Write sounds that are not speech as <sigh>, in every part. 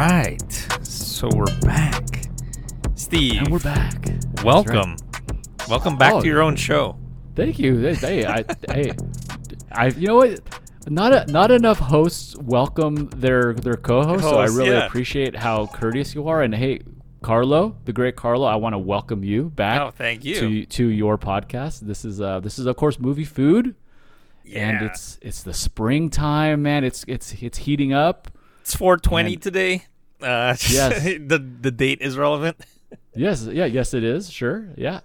right. So we're back. Steve, And we're back. welcome. Welcome back Oh, to your own show. Thank you. Hey, I, hey, I, you know what? Not a, not enough hosts welcome their their co-hosts, so I really yeah. appreciate how courteous you are. And hey, Carlo, the great Carlo, I want to welcome you back Oh, thank you. to to your podcast. This is uh this is of course movie food, yeah. and it's it's the springtime, man. It's it's it's heating up. It's 420 And- today. Uh, <laughs> Yes. the the date is relevant. Yes, yeah, yes, it is. Sure, yeah.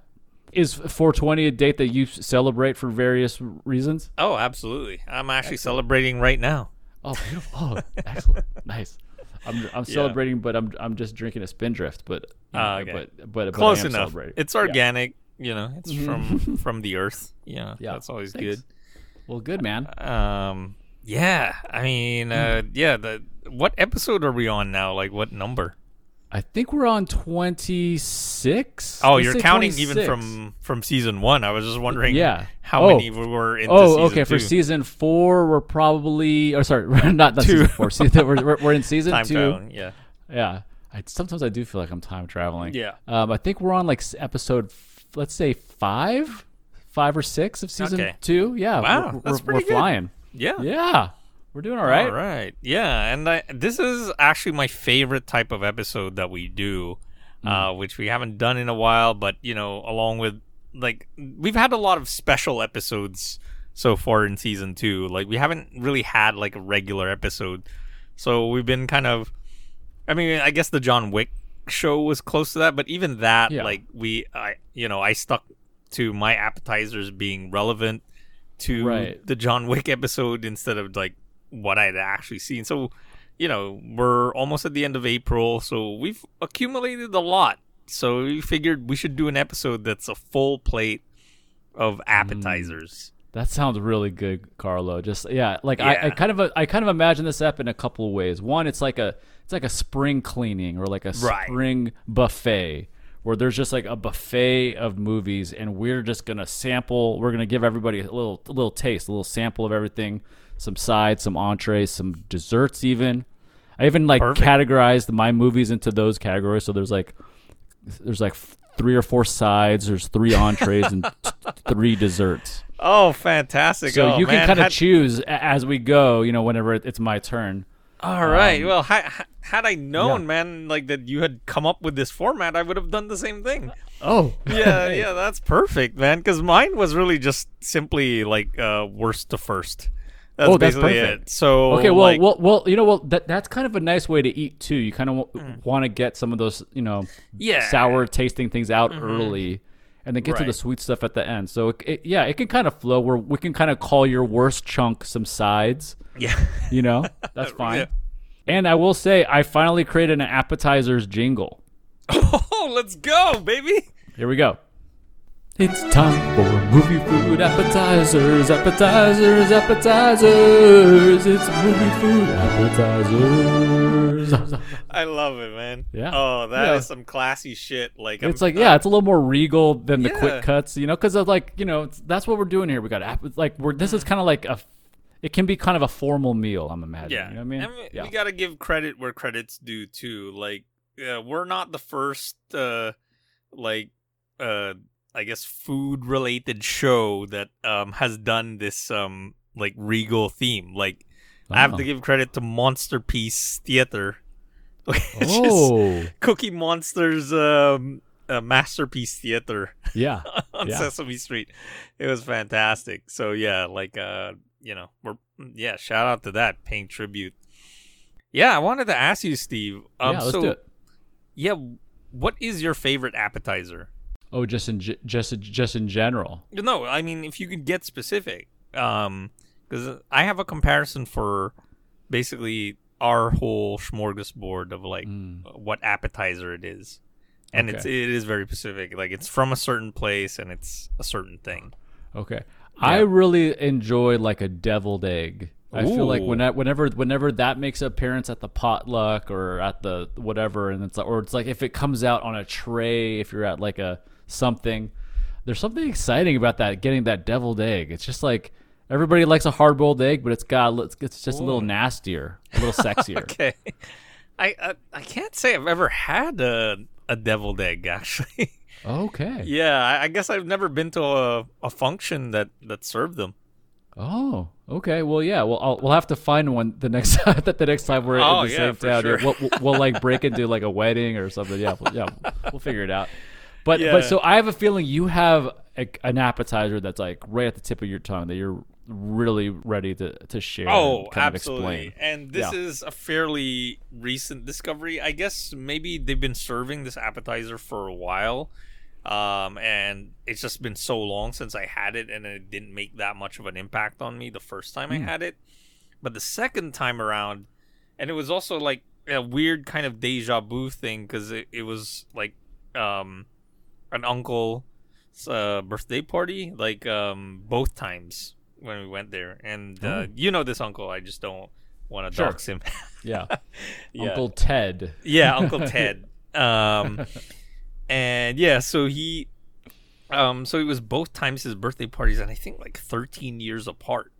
Is 420 a date that you celebrate for various reasons? Oh, absolutely. I'm actually celebrating right now. Oh, beautiful. Oh, excellent. <laughs> nice. I'm, I'm celebrating, but I'm I'm just drinking a spindrift. But Ah, okay. but but, but Close am enough. It's Yeah. organic. You know, it's from <laughs> from the earth. Yeah, Yeah, that's always thanks. good. Well, good man. Um, yeah. I mean, uh, Hmm. yeah. The what episode are we on now? Like, what number? I think we're on 26. Oh, Let's you're counting even from from season one. I was just wondering. Yeah. How Oh. many we were in Oh, season okay. For season four, we're probably. Oh, sorry, <laughs> not, not season four. Season, we're, we're, we're in season time two. traveling. Yeah. Yeah. I, sometimes I do feel like I'm time traveling. Yeah. Um, I think we're on like episode, let's say five, five or six of season Okay. two. Yeah. Wow, we're, that's we're, we're flying. Yeah. Yeah. We're doing all right. All right. Yeah, and I, this is actually my favorite type of episode that we do, Hmm. uh, which we haven't done in a while. But you know, along with like we've had a lot of special episodes so far in season two. Like we haven't really had like a regular episode, so we've been kind of. I mean, I guess the John Wick show was close to that, but even that, Yeah. like we, I, you know, I stuck to my appetizers being relevant to Right. the John Wick episode instead of like what I'd actually seen. So, you know, we're almost at the end of April, so we've accumulated a lot. So we figured we should do an episode that's a full plate of mm. appetizers. That sounds really good, Carlo. Just yeah, like I, I kind of I kind of imagine this up in a couple of ways. One, it's like a it's like a spring cleaning or like a Right. spring buffet where there's just like a buffet of movies and we're just gonna sample. We're gonna give everybody a little a little taste, a little sample of everything, some sides, some entrees, some desserts, even. I even like Perfect. categorized my movies into those categories. So there's like there's like three or four sides. There's three entrees and <laughs> t- three desserts. Oh, fantastic! So oh, you can kind of had- choose as we go, you know, whenever it's my turn. All right. Um, well, ha- had I known, yeah. man, like that you had come up with this format, I would have done the same thing. Oh, <laughs> Yeah, <laughs> yeah, that's perfect, man. Because mine was really just simply like uh, worst to first. That's Oh, that's perfect. it. So Okay, well, like, well, well, you know, well, that that's kind of a nice way to eat too. You kind of w- want to get some of those, you know, Mm. Yeah. Mm-hmm. sour tasting things out early, and then get to the sweet stuff at the end. So, it, it, yeah, it can kind of flow. Where we can kind of call your worst chunk some sides. yeah, You know, <laughs> that's fine. Yeah. And I will say, I finally created an appetizers jingle. <laughs> oh, let's go, baby. Here we go. It's time for movie food appetizers, appetizers, appetizers. It's movie food appetizers. I love it, man. Yeah. Oh, that is Yeah. some classy shit. Like It's I'm- like yeah, it's a little more regal than the Yeah. quick cuts, you know, because of like you know it's, that's what we're doing here. We got app- like we're this is kind of like a, it can be kind of a formal meal. I'm imagining. Yeah, you know what I mean, we, yeah, we gotta give credit where credit's due too. Like, uh, we're not the first, uh, like, uh, I guess food related show that um has done this um like regal theme. Like, I have to give credit to Monsterpiece Theater, <laughs> oh Cookie Monster's um uh, masterpiece theater <laughs> yeah, on Yeah. Sesame Street. It was fantastic. So yeah, like uh, you know, we're yeah, shout out to that paying tribute. Yeah, I wanted to ask you, Steve. Um, yeah. Let's so do it. yeah, what is your favorite appetizer? Oh, just in just just in general. No, I mean if you could get specific, um, because I have a comparison for basically our whole smorgasbord of like Mm. what appetizer it is, and it's Okay. it is very specific. Like it's from a certain place and it's a certain thing. Okay. I really enjoy like a deviled egg. I feel like when I, whenever whenever that makes an appearance at the potluck or at the whatever, and it's like, or it's like if it comes out on a tray, if you're at like a something, there's something exciting about that getting that deviled egg. It's just like everybody likes a hard boiled egg, but it's got it's it's just a little nastier, a little <laughs> sexier. Okay. I, I I can't say I've ever had a a deviled egg actually. Okay. <laughs> yeah, I, I guess I've never been to a, a function that that served them. Oh, okay. Well, yeah. Well, I'll, we'll have to find one the next <laughs> time. That the next time we're Oh, in the yeah, same town. sure. We'll, we'll, we'll, like break into like a wedding or something. Yeah, we'll, yeah. We'll figure it out. But Yeah. but so I have a feeling you have a, an appetizer that's like right at the tip of your tongue that you're really ready to to share. Oh, and kind absolutely. And this Yeah. is a fairly recent discovery. I guess maybe they've been serving this appetizer for a while. Um, and it's just been so long since I had it, and it didn't make that much of an impact on me the first time I Mm. had it. But the second time around, and it was also like a weird kind of deja vu thing because it, it was like um, an uncle's uh, birthday party, like um, both times when we went there. And uh, Oh. you know this uncle, I just don't want to Sure. dox him. <laughs> Yeah. Yeah. Uncle Ted. Yeah, Uncle <laughs> Ted. Um, and yeah, so he, um, so it was both times his birthday parties, and I think like 13 years apart.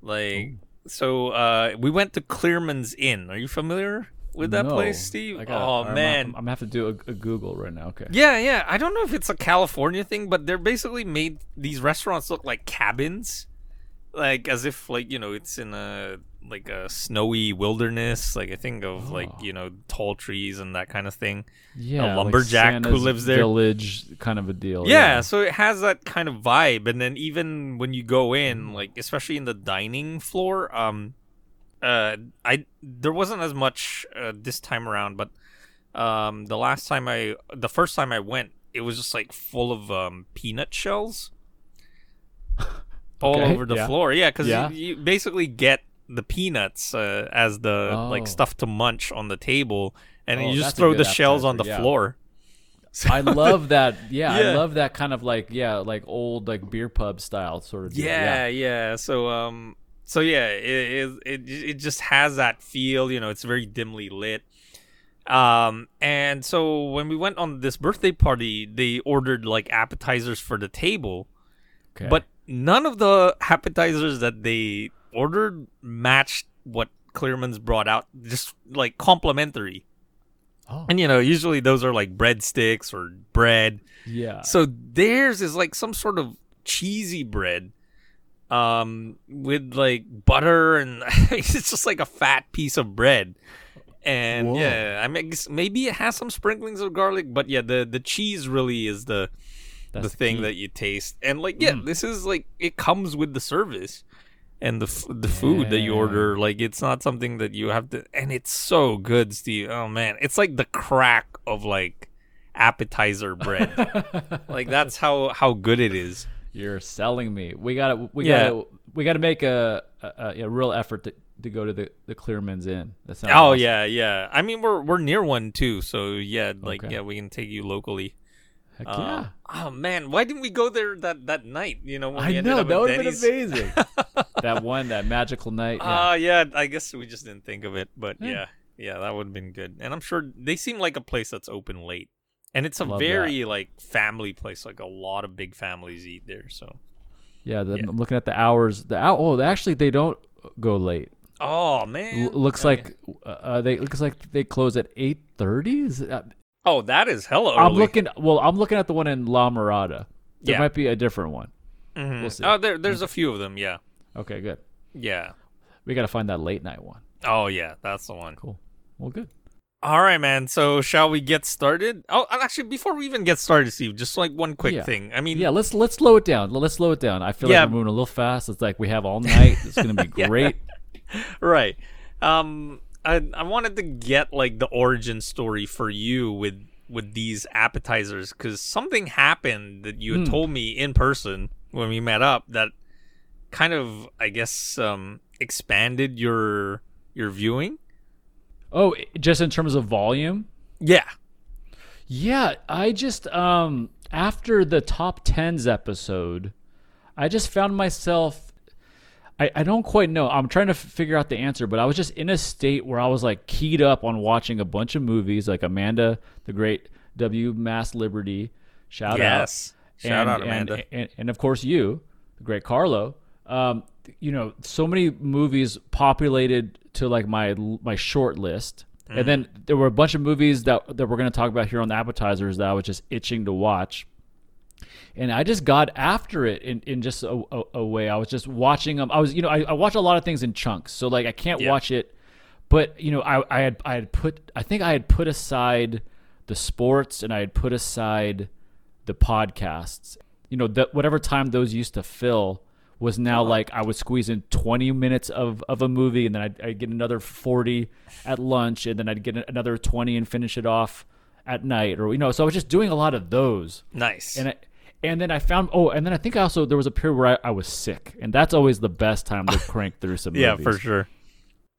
Like, so uh, we went to Clearman's Inn. Are you familiar with that No. place, Steve? Gotta- oh I'm- man, I'm, I'm gonna have to do a, a Google right now. Okay. yeah, yeah. I don't know if it's a California thing, but they're basically made these restaurants look like cabins, like as if like you know it's in a like a snowy wilderness. Like I think of like Oh. you know tall trees and that kind of thing. Yeah. like lumberjack who lives there. Village kind of a deal. Yeah, so it has that kind of vibe, and then even when you go in, like especially in the dining floor, um, uh, I there wasn't as much uh, this time around, but um, the last time I, the first time I went, it was just like full of um peanut shells all Okay, over the yeah. floor. Yeah, because Yeah. you, you basically get the peanuts uh, as the Oh. like stuff to munch on the table, and Oh, you just throw the shells on the yeah. floor. I <laughs> love that. Yeah, Yeah. I love that kind of like yeah, like old like beer pub style sort of. Deal. Yeah, yeah. So um so yeah, it, it it just has that feel, you know, it's very dimly lit. Um and so when we went on this birthday party, they ordered like appetizers for the table, Okay. but none of the appetizers that they ordered matched what Clearman's brought out, just like complimentary. oh, And you know, usually those are like breadsticks or bread. yeah. So theirs is like some sort of cheesy bread um with like butter and <laughs> it's just like a fat piece of bread. And Whoa. yeah, I mean maybe it has some sprinklings of garlic, but yeah, the the cheese really is the That's the thing that you taste. And like yeah, Mm. this is like it comes with the service and the f- the food that you order like it's not something that you have to and it's so good, Steve. Oh man, it's like the crack of like appetizer bread. <laughs> like that's how how good it is. You're selling me. We got to we Yeah. got to we got to make a, a a real effort to, to go to the the Clearman's Inn. That sounds Oh awesome. yeah, yeah. I mean we're we're near one too, so yeah, like Okay. yeah, we can take you locally. Heck Um, yeah. Oh man, why didn't we go there that that night? You know, when we I know that would have been amazing. <laughs> that one, that magical night. Yeah. Uh yeah, I guess we just didn't think of it, but Yeah. yeah, yeah, that would have been good. And I'm sure they seem like a place that's open late, and it's a Love that. very like family place. Like a lot of big families eat there. So yeah, the, yeah. I'm looking at the hours. The hour. Oh, actually, they don't go late. oh man, L- looks Okay. like uh, they looks like they close at eight thirty. Is oh that is hella early. I'm looking. Well, I'm looking at the one in La Mirada. There Yeah. might be a different one. Mhm. we'll see. Oh, there there's a few of them. Yeah, Okay, good. yeah. We got to find that late night one. Oh yeah, that's the one. Cool. Well, good. All right, man. So shall we get started? Oh, actually, before we even get started, Steve, just like one quick Yeah. thing. I mean, Yeah, let's let's slow it down. Let's slow it down. I feel Yeah. like we're moving a little fast. It's like we have all night. It's gonna be <laughs> Yeah. great. <laughs> right. Um, I I wanted to get like the origin story for you with with these appetizers because something happened that you had Hmm. told me in person when we met up that kind of I guess um expanded your your viewing. Oh, just in terms of volume. Yeah. Yeah, I just um after the top tens episode, I just found myself I, I don't quite know. I'm trying to figure out the answer, but I was just in a state where I was like keyed up on watching a bunch of movies, like Amanda the Great, W Mass Liberty, shout out, yes. Shout and, out and- Amanda. and, and, of course you, the great Carlo. Um, you know, so many movies populated to like my my short list, And mm-hmm. then there were a bunch of movies that that we're going to talk about here on the appetizers that I was just itching to watch. And I just got after it in, in just a, a, a way. I was just watching them. I was, you know, I, I watch a lot of things in chunks. So like I can't Yeah. watch it, but you know, I, I had I had put I think I had put aside the sports and I had put aside the podcasts. You know, that whatever time those used to fill was now like I would squeeze in 20 minutes of, of a movie and then I'd, I'd get another 40 at lunch and then I'd get another 20 and finish it off at night or you know so I was just doing a lot of those Nice. and I, and then I found oh and then I think I also there was a period where I, I was sick and that's always the best time to <laughs> crank through some yeah, movies for sure.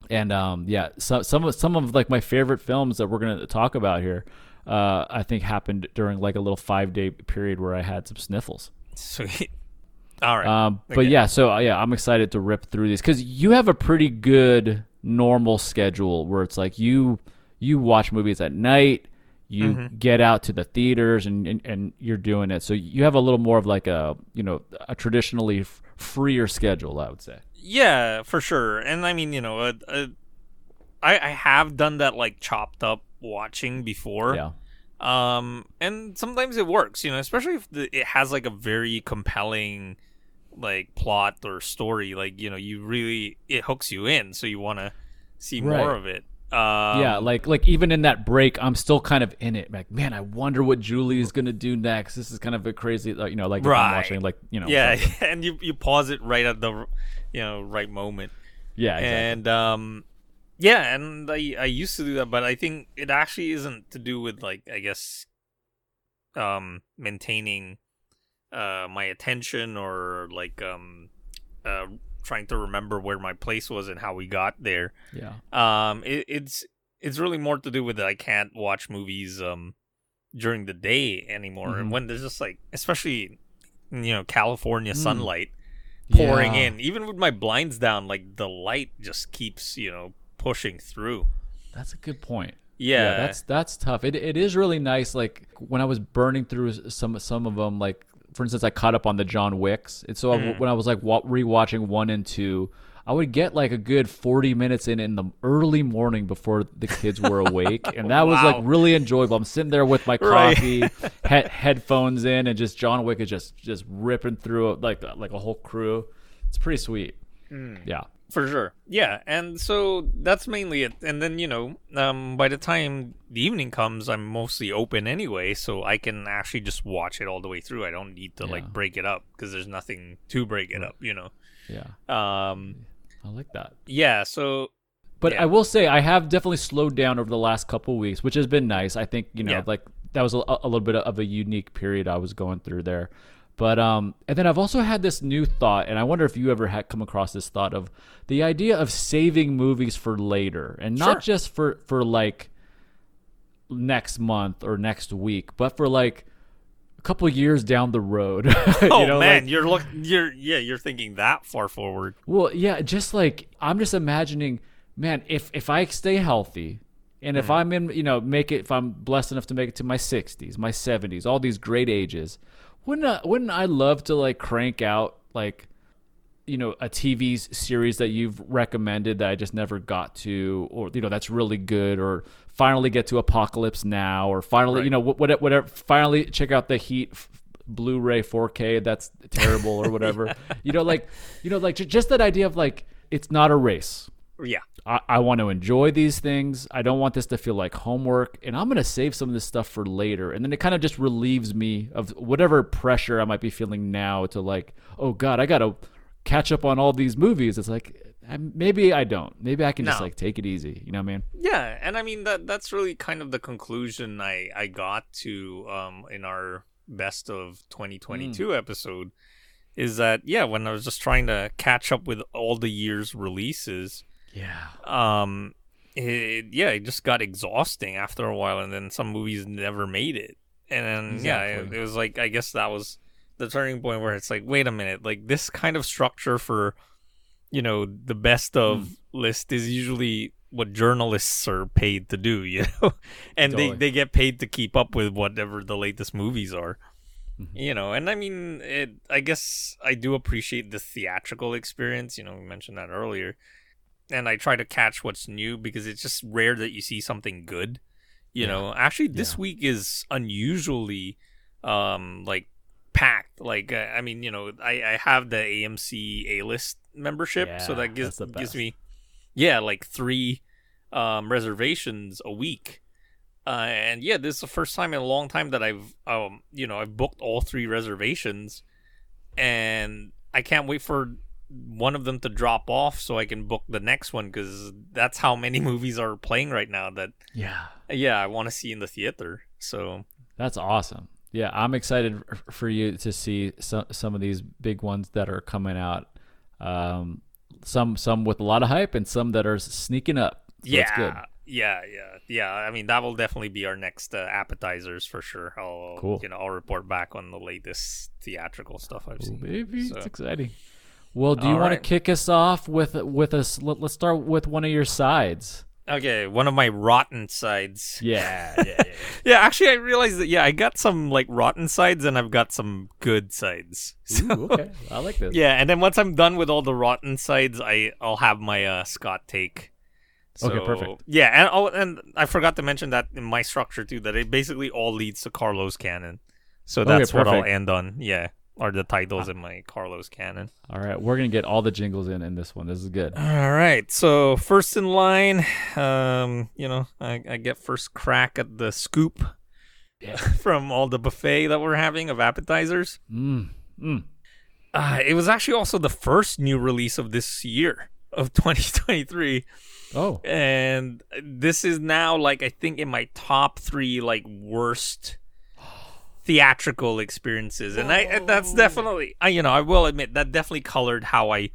and um, yeah, so, some of some of like my favorite films that we're gonna talk about here, uh, I think happened during like a little five day period where I had some sniffles. Sweet. All right. Um, but Okay. yeah, so uh, yeah, I'm excited to rip through these because you have a pretty good normal schedule where it's like you you watch movies at night, you Mm-hmm. get out to the theaters, and, and and you're doing it. So you have a little more of like a you know a traditionally f- freer schedule, I would say. Yeah, for sure. And I mean, you know, uh, uh, I I have done that like chopped up watching before. Yeah. Um, and sometimes it works, you know, especially if the, it has like a very compelling like plot or story. Like you know, you really it hooks you in, so you want to see Right. more of it. Um, yeah, like like even in that break, I'm still kind of in it. Like, man, I wonder what Julie is gonna do next. This is kind of a crazy, like, you know, like if I'm Right. watching, like you know, yeah, something. <laughs> and you you pause it right at the you know right moment. yeah, exactly. and um yeah and I, I used to do that but i think it actually isn't to do with like i guess um maintaining uh my attention or like um uh trying to remember where my place was and how we got there yeah, um it, it's it's really more to do with that i can't watch movies um during the day anymore and Mhm. when there's just like especially you know california Mm. sunlight pouring Yeah. in. Even with my blinds down, like the light just keeps, you know, pushing through. That's a good point. Yeah, that's that's tough. It it is really nice. Like when I was burning through some some of them, like for instance, I caught up on the John Wicks, and so I- Mm. when I was like rewatching one and two, I would get like a good forty minutes in in the early morning before the kids were awake, <laughs> and that was like really enjoyable. I'm sitting there with my Right. coffee, <laughs> he- headphones in, and just John Wick is just just ripping through like like a whole crew. It's pretty sweet. Mm. Yeah. For sure. Yeah, and so that's mainly it. And then you know, um, by the time the evening comes, I'm mostly open anyway, so I can actually just watch it all the way through. I don't need to Yeah. like break it up because there's nothing to break it up. You know. Yeah. Um. I like that. Yeah. So. But Yeah. I will say I have definitely slowed down over the last couple weeks, which has been nice. I think you know, Yeah. like that was a, a little bit of a unique period I was going through there. But um, and then I've also had this new thought, and I wonder if you ever had come across this thought of the idea of saving movies for later, and not Sure. just for for like next month or next week, but for like a couple years down the road. <laughs> Oh you know, man, like- you're look. You're yeah. You're thinking that far forward. well, yeah, just like I'm just imagining, man, if if I stay healthy and Mm. if I'm in, you know, make it if I'm blessed enough to make it to my 60s, my 70s, all these great ages, wouldn't I, wouldn't I love to like crank out like you know a TV series that you've recommended that I just never got to or you know that's really good or finally get to Apocalypse Now or finally Right. you know whatever whatever finally check out the Heat f- Blu-ray 4K that's terrible or whatever. <laughs> You know like you know like ju- just that idea of like it's not a race. Yeah. I, I want to enjoy these things. I don't want this to feel like homework, and I'm gonna save some of this stuff for later. And then it kind of just relieves me of whatever pressure I might be feeling now to like, oh God, I gotta catch up on all these movies. It's like eh, maybe I don't. Maybe I can just No. like take it easy. You know what I mean? Yeah, and I mean that that's really kind of the conclusion I I got to um in our best of 2022 episode is that yeah, when I was just trying to catch up with all the year's releases, Yeah. um it, yeah, it just got exhausting after a while and then some movies never made it. And then yeah, it, it was like I guess that was the turning point where it's like wait a minute, like this kind of structure for you know, the best of Hmm. list is usually what journalists are paid to do, <laughs> you know? and Totally. they, they get paid to keep up with whatever the latest movies are. Mm-hmm. You know, and I mean it I guess I do appreciate the theatrical experience, you know, we mentioned that earlier. And I try to catch what's new because it's just rare that you see something good. You Yeah. know, actually, this Yeah. week is unusually um like packed. Like, uh, I mean, you know, I I have the AMC A list membership, so that gives gives me yeah like three um reservations a week. Uh, and yeah, this is the first time in a long time that I've, um, you know, I've booked all three reservations, and I can't wait for one of them to drop off so I can book the next one because that's how many <laughs> movies are playing right now that Yeah. yeah I want to see in the theater. So That's awesome. Yeah, I'm excited for you to see some some of these big ones that are coming out. Um, some some with a lot of hype and some that are sneaking up. So yeah, yeah, yeah, yeah. I mean that will definitely be our next uh, appetizers for sure. I'll Cool. you know I'll report back on the latest theatrical stuff I've Ooh, seen. baby, So- it's exciting. Well, do you All want to kick us off with with us? Let, let's start with one of your sides. Okay, one of my rotten sides. <laughs> Yeah, yeah, yeah. Yeah, actually, I realized that. Yeah, I got some like rotten sides, and I've got some good sides. <laughs> So, Ooh, okay, I like this. yeah, and then once I'm done with all the rotten sides, I I'll have my uh, Scott take. Okay, perfect. Yeah, and oh, and I forgot to mention that in my structure too, that it basically all leads to Carlo's Canon. So Okay, that's what I'll end on. Yeah, are the titles in my Carlo's Canon. All right, we're gonna get all the jingles in in this one. This is good. All right. So first in line, um, you know, I, I get first crack at the scoop Yeah. <laughs> from all the buffet that we're having of appetizers. Mm, mm. Uh, it was actually also the first new release of this year of <laughs> 2023, Oh, and this is now like I think in my top three like worst theatrical experiences, and I and that's definitely I you know I will admit that definitely colored how I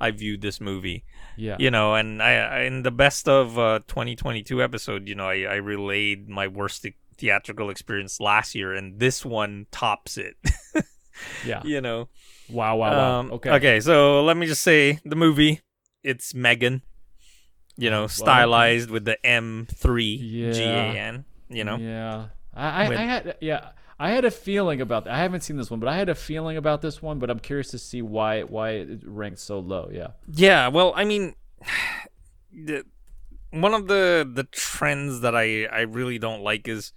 I viewed this movie. yeah. you know and I, I in the best of uh 2022 episode you know i, I relayed my worst theatrical experience last year and this one tops it <laughs> yeah. you know Wow, wow, wow. Um, okay. okay so let me just say the movie it's megan you know stylized with the m3 Yeah. g-a-n you know Yeah. I, I, I had yeah. I had a feeling about that. I haven't seen this one, but I had a feeling about this one. But I'm curious to see why why it ranked so low. Yeah. Yeah, well, I mean, <sighs> the, one of the the trends that I I really don't like is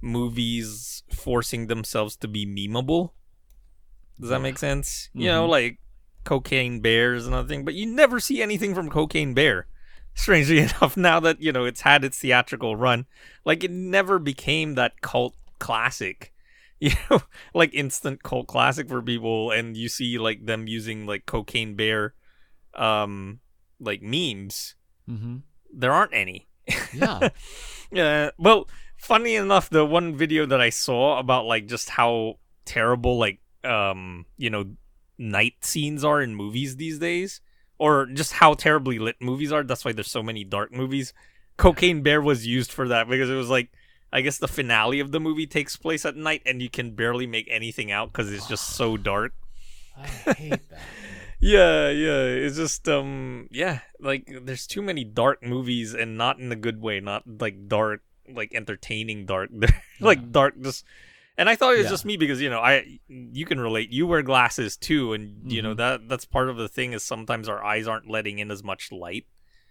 movies forcing themselves to be memeable. Does that make sense? You know, Mhm. like Cocaine Bear is another thing, but you never see anything from Cocaine Bear. Strangely <laughs> enough, now that you know it's had its theatrical run, like it never became that cult classic. <laughs> You know, like instant cult classic for people, and you see like them using like Cocaine Bear um like memes Mm-hmm. there aren't any Yeah. <laughs> yeah well funny enough the one video that i saw about like just how terrible like um you know night scenes are in movies these days or just how terribly lit movies are that's why there's so many dark movies cocaine bear was used for that because it was like i guess the finale of the movie takes place at night and you can barely make anything out because it's just so <sighs> dark I hate that. <laughs> yeah yeah it's just um yeah like there's too many dark movies and not in a good way not like dark like entertaining dark <laughs> like dark just and i thought it was Yeah. just me because you know i you can relate you wear glasses too and you know Mhm. that that's part of the thing is sometimes our eyes aren't letting in as much light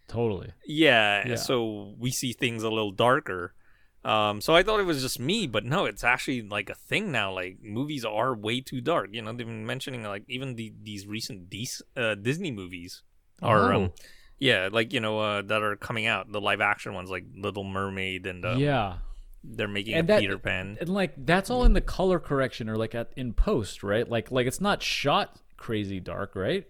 Totally. yeah, Yeah. so we see things a little darker um so i thought it was just me but no it's actually like a thing now like movies are way too dark you know they've been mentioning like even the these recent Dis- uh, disney movies are um, Oh. yeah like you know uh that are coming out the live action ones like little mermaid and uh, yeah. they're making And a that- peter pan And like that's all in the color correction or like at in post, right? Like like it's not shot crazy dark, right?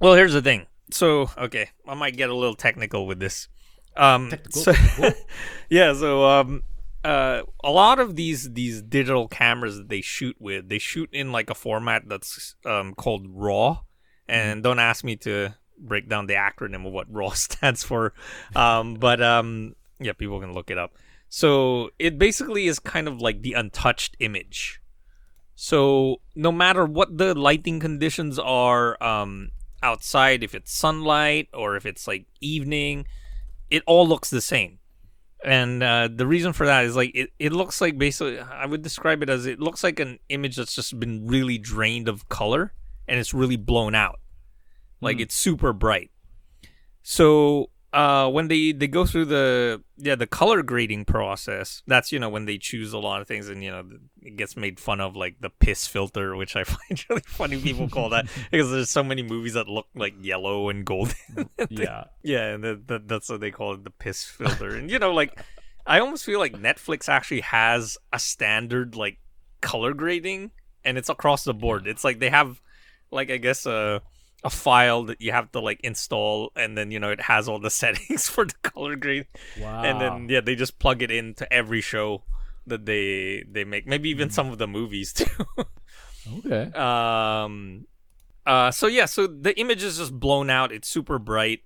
Well, here's the thing. So, okay, I might get a little technical with this. Um, Technical, so- <laughs> yeah. So, um, uh, a lot of these these digital cameras that they shoot with, they shoot in like a format that's um called RAW. And don't ask me to break down the acronym of what <laughs> RAW stands for. Um, but um, yeah, people can look it up. So it basically is kind of like the untouched image. So no matter what the lighting conditions are um, outside, if it's sunlight or if it's like evening, it all looks the same. And uh, the reason for that is like it, it looks like basically I would describe it as it looks like an image that's just been really drained of color and it's really blown out. Like Hmm. it's super bright. So uh, when they they go through the yeah the color grading process, that's you know when they choose a lot of things, and you know it gets made fun of like the piss filter, <laughs> which I find <laughs> really funny. People call that <laughs> because there's so many movies that look like yellow and golden. Yeah. yeah, and that, that, that's what they call it, the piss filter. and you know, like I almost feel like Netflix actually has a standard like color grading, and it's across the board. It's like they have like I guess a a file that you have to like install, and then you know it has all the <laughs> settings for the color grade, Wow. and then yeah, they just plug it into every show that they they make. Maybe even some of the movies <laughs> too. okay. um uh so yeah so the image is just blown out it's super bright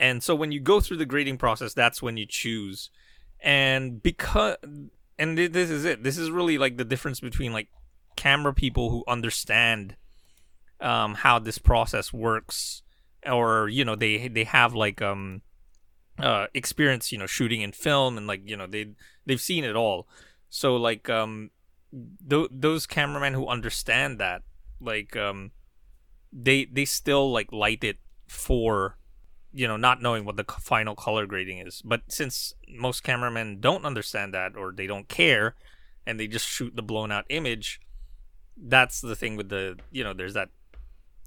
and so when you go through the grading process that's when you choose and because and thi- this is it this is really like the difference between like camera people who understand um how this process works or you know they they have like um uh experience you know shooting in film and like you know they they've seen it all. So like um th- those cameramen who understand that like um they they still like light it for you know not knowing what the final color grading is. But since most cameramen don't understand that or they don't care and they just shoot the blown out image that's the thing with the you know there's that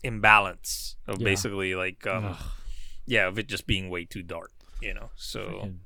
imbalance of Yeah. basically like um Ugh. yeah of it just being way too dark you know so Freaking-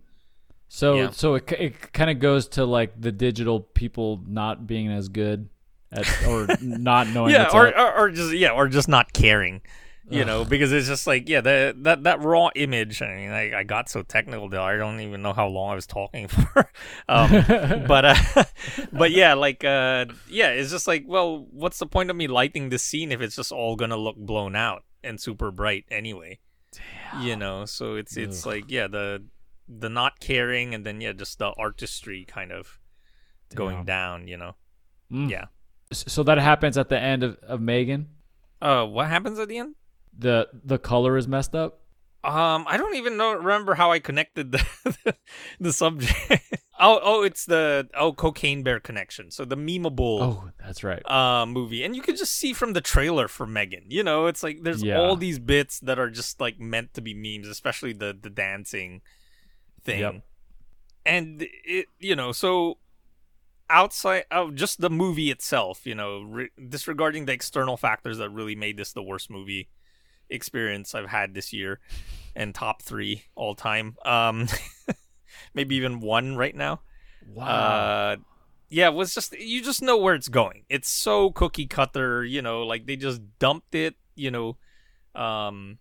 So Yeah. so it, it kind of goes to like the digital people not being as good at or <laughs> not knowing. yeah or, or or just yeah or just not caring you know because it's just like yeah the, that that raw image i mean I, I got so technical there i don't even know how long i was talking <laughs> for. Um <laughs> but uh <laughs> but yeah like uh yeah it's just like well what's the point of me lighting this scene if it's just all gonna look blown out and super bright anyway? You know so it's it's Ugh. like yeah the the not caring and then yeah just the artistry kind of going down you know? Mm. yeah. So that happens at the end of, of Megan. uh what happens at the end The the color is messed up. Um, I don't even know remember how I connected the <laughs> the, subject. oh, oh, it's the oh cocaine bear connection. So the memeable Oh, that's right. uh movie, and you can just see from the trailer for Megan. You know, it's like there's Yeah. all these bits that are just like meant to be memes, especially the the dancing thing. Yep. And it, you know, so outside of just the movie itself, you know, re- disregarding the external factors that really made this the worst movie experience I've had this year and top 3 all time. Um <laughs> maybe even one right now. Wow. Uh, yeah, it was just you just know where it's going. It's so cookie cutter, you know, like they just dumped it, you know, um,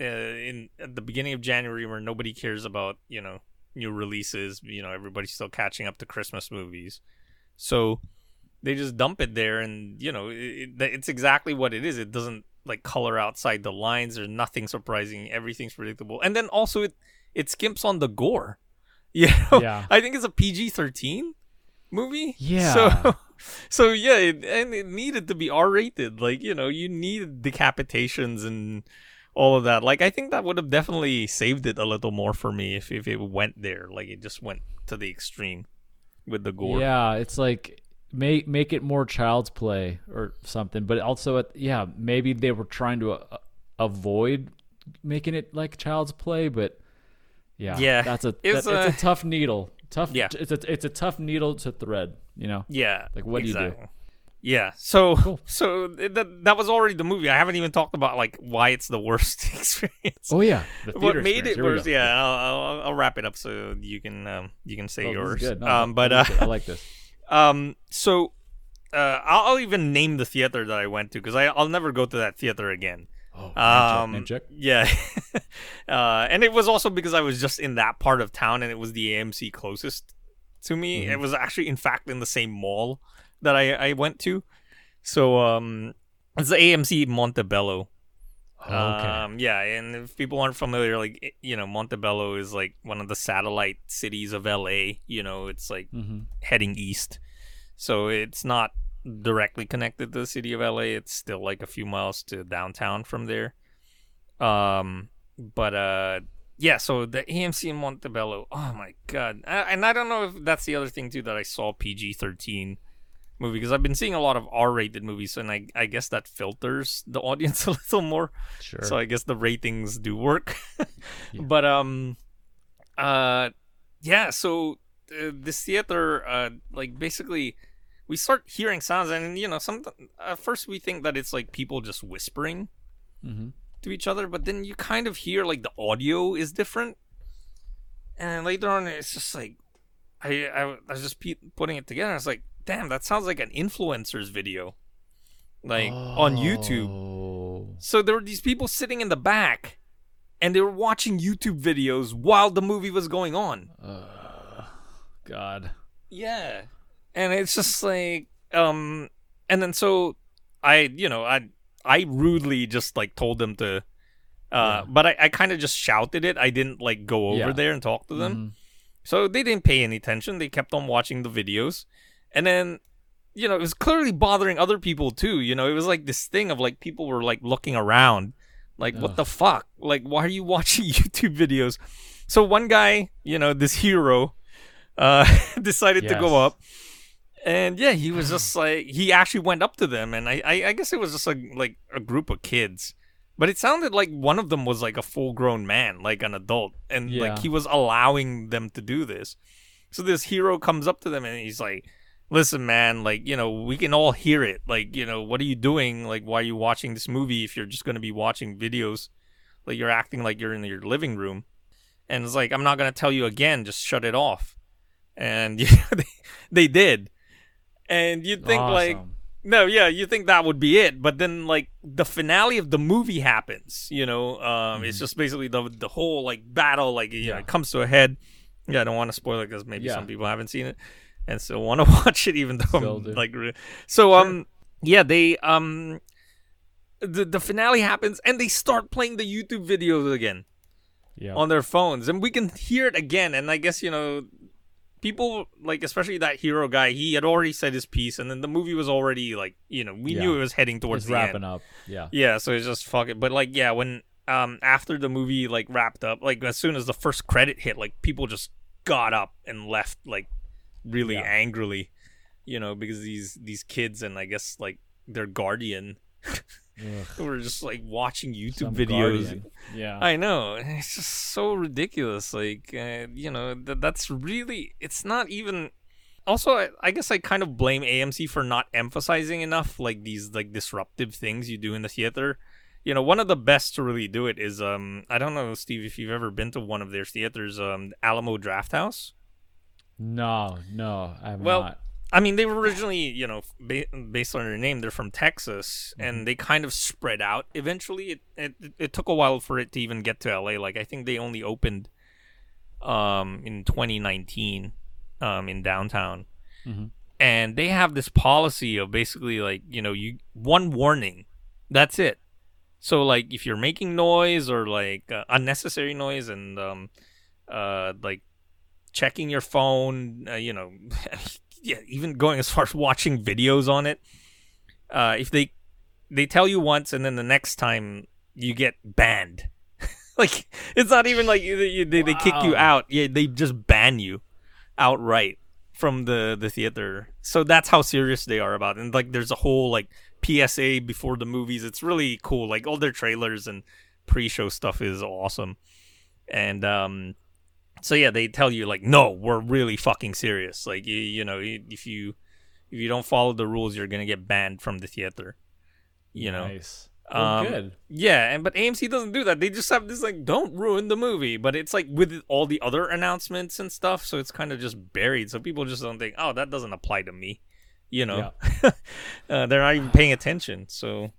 uh, in at the beginning of January where nobody cares about, you know, new releases. You know, everybody's still catching up to Christmas movies, so they just dump it there, and you know, it, it, it's exactly what it is. It doesn't like color outside the lines. There's nothing surprising. Everything's predictable, and then also it it skimps on the gore. <laughs> You know, Yeah. I think it's a PG thirteen movie. Yeah. So, <laughs> so yeah, it, and it needed to be R rated. Like you know, you needed decapitations and all of that. Like I think that would have definitely saved it a little more for me if if it went there. Like it just went to the extreme with the gore. Yeah, it's like make make it more child's play or something. But also, it, yeah, maybe they were trying to uh, avoid making it like child's play. But yeah, Yeah, that's a it's that- it's a- a tough needle. Tough. Yeah. it's a it's a tough needle to thread. You know. Yeah. Like, what do you do? Yeah. So Cool. <laughs> so that that was already the movie. I haven't even talked about like why it's the worst <laughs> experience. Oh yeah, the what made experience. it worse? Yeah, I'll, I'll, I'll wrap it up so you can um, you can say Oh, yours. um, but uh. I like this. Um, so uh, I'll, I'll even name the theater that I went to because I'll never go to that theater again. Oh, name check, Um, name check. yeah, <laughs> uh, and it was also because I was just in that part of town and it was the AMC closest to me. Mm-hmm. It was actually, in fact, in the same mall that I, I went to. So um, it's the AMC Montebello. Oh, okay. Um, yeah, and if people aren't familiar, like you know, Montebello is like one of the satellite cities of LA. You know, it's like hmm heading east, so it's not directly connected to the city of LA. It's still like a few miles to downtown from there. Um, but uh, yeah. So the AMC in Montebello. Oh my god! I, and I don't know if that's the other thing too that I saw PG thirteen movie because I've been seeing a lot of R-rated movies, and I I guess that filters the <laughs> audience a little more. Sure. So I guess the ratings do work. <laughs> But um, uh, yeah. So uh, this theater, uh, like basically, we start hearing sounds, and you know, some at first we think that it's like people just whispering Mhm. to each other, but then you kind of hear like the audio is different, and later on it's just like I I, I was just pe- putting it together. I was like, damn, that sounds like an influencer's video, like on YouTube. Oh. So there were these people sitting in the back, and they were watching YouTube videos while the movie was going on. God. Yeah, and it's just like, um, and then so I, you know, I I rudely just like told them to, uh, Yeah. but I, I kind of just shouted it. I didn't like go over Yeah. there and talk to them. Mhm. So they didn't pay any attention. They kept on watching the videos. And then, you know, it was clearly bothering other people too. You know, it was like this thing of like people were like looking around, like, what the fuck? Like, why are you <laughs> watching YouTube videos? So one guy, you know, this hero, uh, <laughs> decided to go up. And yeah, he was just like he actually went up to them, and I, I, I guess it was just like like a group of kids, but it sounded like one of them was like a full grown man, like an adult, and Yeah. like he was allowing them to do this. So this hero comes up to them and he's like, "Listen, man, like you know we can all hear it. Like you know what are you doing? Like why are you watching this movie if you're just gonna be watching videos? Like you're acting like you're in your living room." And it's like, "I'm not gonna tell you again. Just shut it off." And <laughs> you know, they, they did. And you'd think like no, yeah, you think that would be it, but then like the finale of the movie happens. You know, um, it's just basically the the whole like battle, like you know, Mm-hmm. Yeah. it comes to a head. Yeah, I don't want to spoil it because maybe Yeah. some people haven't seen it and still want to <laughs> watch it, even though Still I'm do. like, re- so um, yeah, they um, the the finale happens and they start playing the YouTube videos again Yeah. on their phones and we can hear it again and i guess you know people like especially that hero guy he had already said his piece and then the movie was already like you know we Yeah. knew it was heading towards wrapping end up. Yeah. yeah so it's just fuck it but like yeah when um after the movie like wrapped up like as soon as the first credit hit like people just got up and left like really Yeah. angrily you know because these these kids and i guess like their guardian <laughs> were just like watching youtube some videos guardian. Yeah. I know. It's just so ridiculous. Like, uh, you know, th- that's really. It's not even. Also, I, I guess I kind of blame AMC for not emphasizing enough like these like disruptive things you do in the theater. You know, one of the best to really do it is um I don't know Steve if you've ever been to one of their theaters um Alamo Drafthouse. no, no, I have Well, not. I mean, they were originally, you know, ba- based on their name, they're from Texas, and they kind of spread out. Eventually, it, it it took a while for it to even get to LA. Like I think they only opened um in 2019 um in downtown. Mhm. And they have this policy of basically like, you know, you one warning. That's it. So like if you're making noise or like uh, unnecessary noise and um uh like checking your phone, uh, you know, <laughs> yeah, even going as far as watching videos on it. Uh, if they they tell you once and then the next time you get banned, <laughs> like it's not even like you, you, they they kick you out. Yeah, they just ban you outright from the the theater. So that's how serious they are about it. And like there's a whole like PSA before the movies. It's really cool. Like all their trailers and pre-show stuff is awesome. And um so yeah, they tell you like, no, we're really fucking serious. Like you, you know, if you if you don't follow the rules, you're gonna get banned from the theater. You know, Nice. Oh, Um, good. yeah, and but AMC doesn't do that. They just have this like, don't ruin the movie, but it's like with all the other announcements and stuff, so it's kind of just buried. So people just don't think, oh, that doesn't apply to me. You know, <laughs> uh, they're not even paying attention. So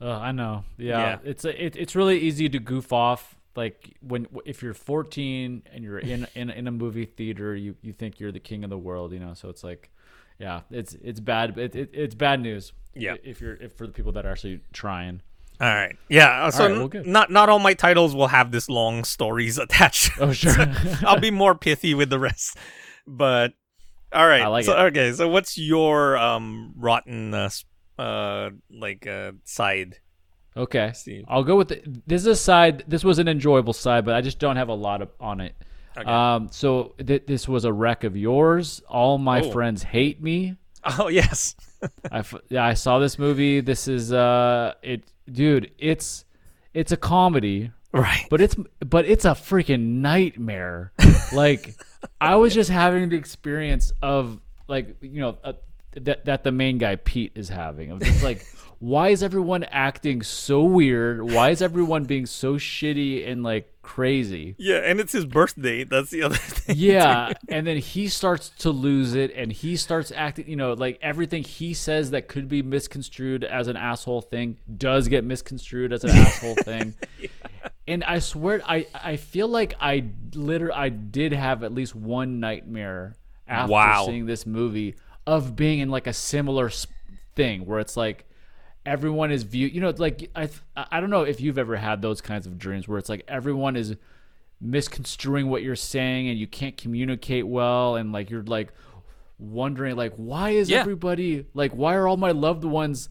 Uh, I know. Yeah, Yeah. it's a, it, it's really easy to goof off. Like when if you're 14 and you're in <laughs> in, in a movie theater, you, you think you're the king of the world, you know. So it's like, yeah, it's it's bad. It, it, it's bad news. Yeah. if you're if for the people that are actually trying. all right, yeah. uh, So right, well, not not all my titles will have this long stories <laughs> attached. Oh sure. <laughs> I'll be more pithy with the rest. But all right. I like so, it. Okay, so what's your um rotten uh, uh like uh side? Okay, Steve? I'll go with the, this is a side. This was an enjoyable side, but I just don't have a lot of, on it. Okay. Um, so th- this was a wreck of yours. All my Oh. friends hate me. Oh yes. <laughs> I f- yeah, I saw this movie. This is uh, it, dude. It's it's a comedy, Right. but it's but it's a freaking nightmare. <laughs> like I was just having the experience of like you know uh, that that the main guy Pete is having. Of just like why is everyone acting so weird? Why is everyone being so shitty and like crazy? Yeah, and it's his birthday. That's the other <laughs> thing. Yeah, and then he starts to lose it, and he starts acting. You know, like everything he says that could be misconstrued as an asshole thing does get misconstrued as an <laughs> asshole thing. And I swear, I I feel like I literally I did have at least one nightmare after Wow. seeing this movie of being in like a similar thing where it's like everyone is view you know like I I don't know if you've ever had those kinds of dreams where it's like everyone is misconstruing what you're saying and you can't communicate well and like you're like wondering like why is Yeah. everybody like why are all my loved ones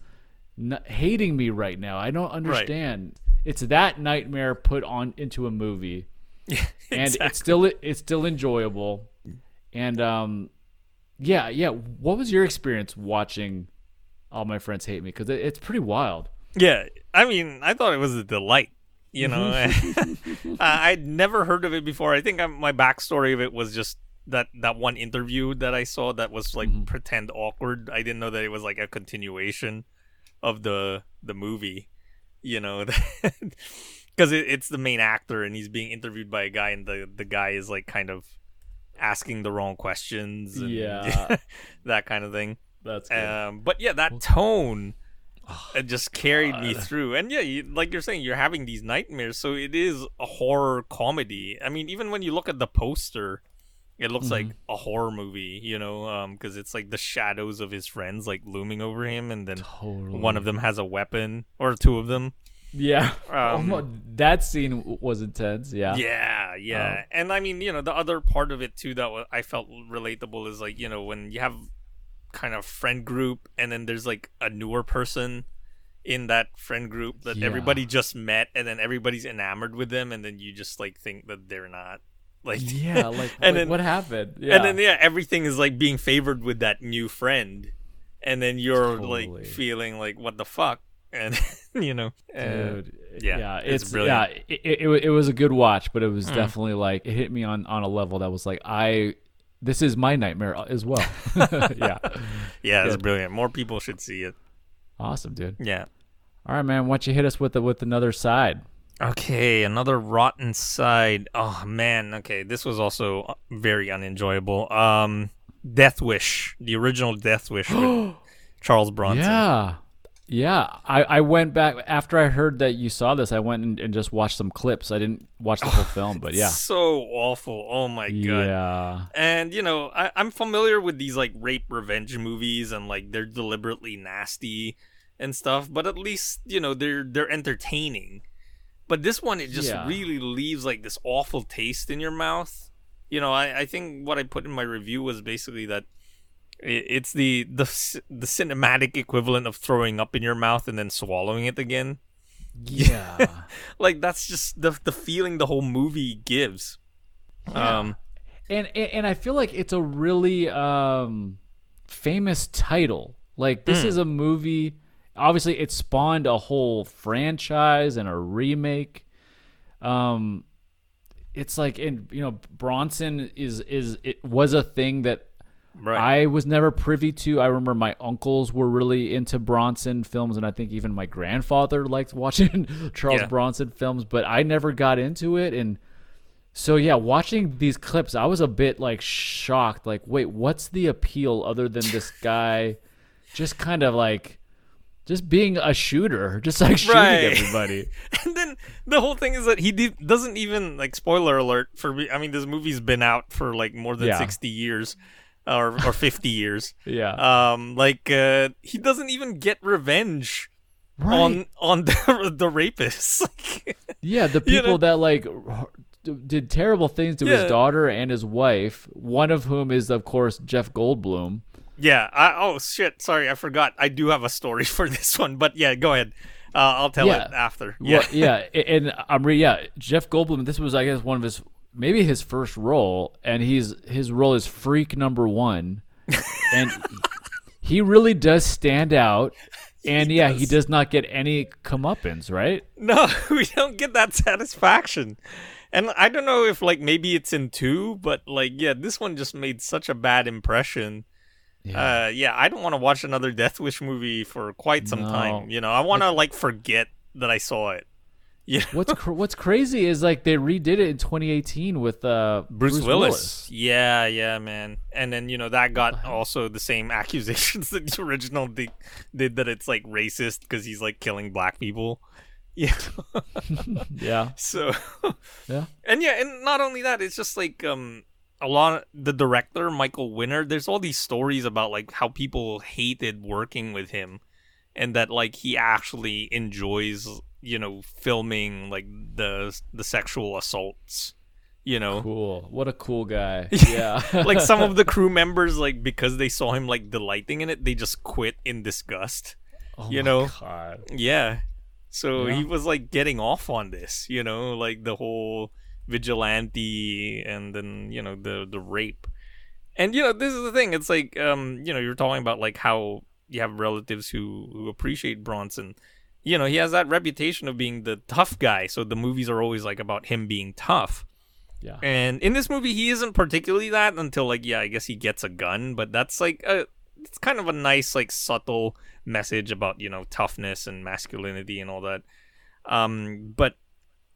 n- hating me right now? I don't understand. It's that nightmare put on into a movie. <laughs> And it's still it's still enjoyable. And um yeah yeah. What was your experience watching all my friends hate me because it, it's pretty wild Yeah, I mean, I thought it was a delight. You know, mm-hmm. <laughs> I- I'd never heard of it before. I think i my backstory of it was just that that one interview that I saw that was like mm-hmm. pretend awkward. I didn't know that it was like a continuation of the the movie. You know, <laughs> because it, it's the main actor and he's being interviewed by a guy, and the the guy is like kind of asking the wrong questions. And Yeah. <laughs> that kind of thing. That's Um, but yeah, that tone it just carried me through. And yeah, you, like you're saying, you're having these nightmares, so it is a horror comedy. I mean, even when you look at the poster, it looks like a horror movie, you know, because it's like the shadows of his friends like looming over him, and then totally one of them has a weapon, or two of them. yeah Um, that scene was intense yeah Yeah, yeah. And I mean, you know, the other part of it too that I felt relatable is like, you know, when you have kind of friend group and then there's like a newer person in that friend group that Yeah. everybody just met and then everybody's enamored with them and then you just like think that they're not. Like yeah <laughs> like, And like, then- what happened yeah and then yeah, everything is like being favored with that new friend. And then you're Totally. like feeling like what the fuck and <laughs> you know uh, Dude, yeah, yeah, it's it's, brilliant. yeah, it, it, it, it was a good watch, but it was definitely like it hit me on on a level that was like I, this is my nightmare as well. <laughs> <laughs> yeah, yeah, it's brilliant. More people should see it. awesome, dude. Yeah. All right, man, why don't you hit us with the, with another side? Okay, another rotten side. Oh man, okay, this was also uh, very unenjoyable. Um, Death Wish, the original Death Wish <gasps> Charles Bronson. Yeah, yeah. I I went back after I heard that you saw this. I went and, and just watched some clips. I didn't watch the whole <laughs> film, but yeah, so awful. Oh my god. yeah, And you know, I, I'm familiar with these like rape revenge movies, and like they're deliberately nasty and stuff. But at least you know they're they're entertaining. But this one, it just Yeah. really leaves like this awful taste in your mouth. You know, I, I think what I put in my review was basically that it's the the the cinematic equivalent of throwing up in your mouth and then swallowing it again. yeah. <laughs> Like that's just the the feeling the whole movie gives. Um, and, and and I feel like it's a really um famous title. Like this Hmm. is a movie. Obviously, it spawned a whole franchise and a remake. Um, it's like and you know Bronson is is it was a thing that right. I was never privy to. I remember my uncles were really into Bronson films, and I think even my grandfather liked watching <laughs> Charles Yeah. Bronson films, but I never got into it. And so, yeah, watching these clips, I was a bit like shocked. Like, wait, what's the appeal other than this <laughs> guy just kind of like just being a shooter, <laughs> just like shooting Right. everybody? and then the whole thing is that he did, doesn't even like spoiler alert for me. I mean, this movie's been out for like more than Yeah. sixty years, or or fifty years. <laughs> Yeah. Um, like uh, he doesn't even get revenge right. on on <laughs> the the rapists. <laughs> Like, Yeah, the You know? people that like did terrible things to Yeah. his daughter and his wife. One of whom is, of course, Jeff Goldblum. yeah. I, oh shit. Sorry, I forgot. I do have a story for this one, but yeah, go ahead. Uh, I'll tell Yeah. it after. Yeah, Yeah. yeah, and I'm re- yeah, Jeff Goldblum. This was, I guess, one of his maybe his first role, and he's his role is freak number one, and he really does stand out. And yeah, he does not get any comeuppance, right? No, <laughs> we don't get that satisfaction. And I don't know if like maybe it's in two, but like yeah, this one just made such a bad impression. Yeah, uh, yeah I don't want to watch another Death Wish movie for quite some No. time. You know, I want to like forget that I saw it. Yeah, <laughs> What's cr- what's crazy is like they redid it in 2018 with uh, Bruce, Willis. Yeah, yeah, man. And then you know that got also the same <laughs> accusations that the original did, did that it's like racist because he's like killing black people. <laughs> Yeah. Yeah, so yeah. and yeah, and not only that, it's just like um a lot of the director Michael Winner. There's all these stories about like how people hated working with him, and that like he actually enjoys you know filming like the the sexual assaults. You know, Cool. What a cool guy. <laughs> Yeah. <laughs> like some of the <laughs> crew members, like because they saw him like delighting in it, they just quit in disgust. Oh you my know, God. Yeah. So Yeah. he was like getting off on this, you know, like the whole vigilante and then, you know, the the rape. And you know, this is the thing. It's like um, you know, you're talking about like how you have relatives who who appreciate Bronson. You know, he has that reputation of being the tough guy, so the movies are always like about him being tough. Yeah. And in this movie, he isn't particularly that until like yeah, I guess he gets a gun, but that's like a it's kind of a nice like subtle message about you know toughness and masculinity and all that. Um, but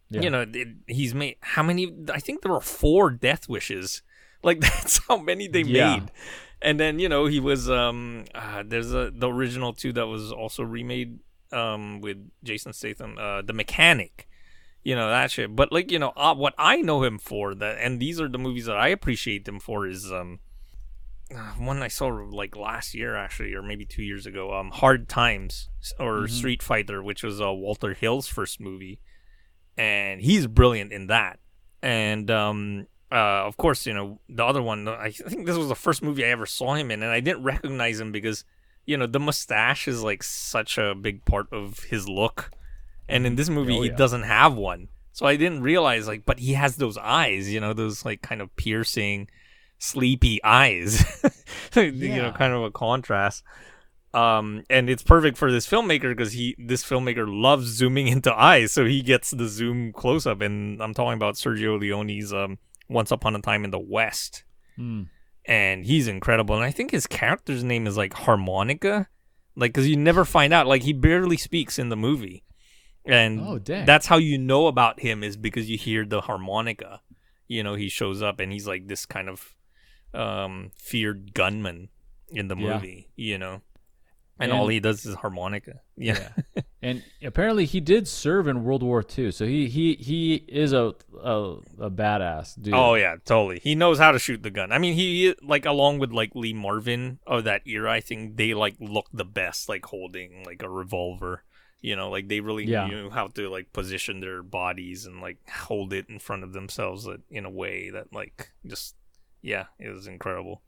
Yeah. you know it, he's made how many? I think there were four death wishes. <laughs> Like that's how many they Yeah. made. And then you know he was um uh, there's a the original two that was also remade um with Jason Statham uh the mechanic you know that shit. But like you know uh, what i know him for that and these are the movies that i appreciate him for is um uh, one i saw like last year actually or maybe two years ago um hard times or street fighter which was uh, walter hill's first movie. And he's brilliant in that. And um uh of course you know the other one i think this was the first movie i ever saw him in and i didn't recognize him because you know the mustache is like such a big part of his look. And in this movie Oh, he yeah. doesn't have one. So i didn't realize like but he has those eyes you know those like kind of piercing sleepy eyes. <laughs> You know kind of a contrast. Um and it's perfect for this filmmaker because he this filmmaker loves zooming into eyes. So he gets the zoom close up and i'm talking about sergio leone's um once upon a time in the west. Hmm. And he's incredible. And I think his character's name is like Harmonica, like because you never find out. Like he barely speaks in the movie, and Oh, that's how you know about him is because you hear the harmonica. You know, he shows up and he's like this kind of um feared gunman in the Yeah. movie. You know, and, And- all he does is harmonica. Yeah, <laughs> And apparently he did serve in World War II, so he he he is a a, a badass dude. Oh yeah, totally. He knows how to shoot the gun. I mean, he like along with like Lee Marvin of that era. I think they like look the best, like holding like a revolver. You know, like they really Yeah. knew how to like position their bodies and like hold it in front of themselves in a way that like just yeah, it was incredible.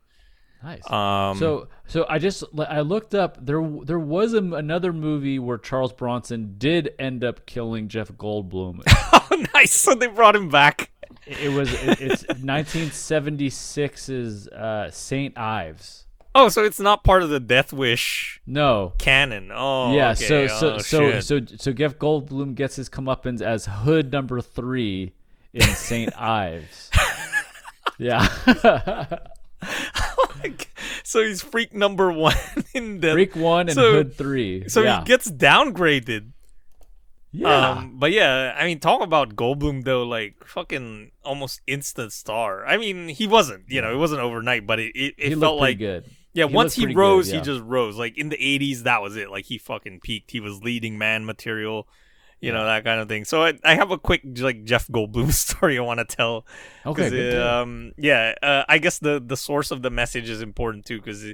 Nice. Um, so so I just I looked up there there was a, another movie where Charles Bronson did end up killing Jeff Goldblum. <laughs> oh, nice. So they brought him back. it was it, it's 1976's uh, Saint Ives. Oh, so it's not part of the Death Wish No. canon. Oh, yeah, okay. so so Oh, so shit. so so Jeff Goldblum gets his comeuppance as Hood number three in Saint <laughs> Ives. <laughs> Yeah, <laughs> so he's freak number one <laughs> in the Freak one and So- Hood three. So yeah, he gets downgraded. yeah. Um, but yeah, I mean, talk about Goldblum though, like fucking almost instant star. I mean, he wasn't, you know, it wasn't overnight, but it it, it felt like good. yeah, he once he pretty good, rose, yeah. he just rose. Like in the '80s, that was it. Like he fucking peaked. He was leading man material. You know that kind of thing. So I, I have a quick like Jeff Goldblum <laughs> story I want to tell. Okay, deal. um, yeah, uh, I guess the the source of the message is important too because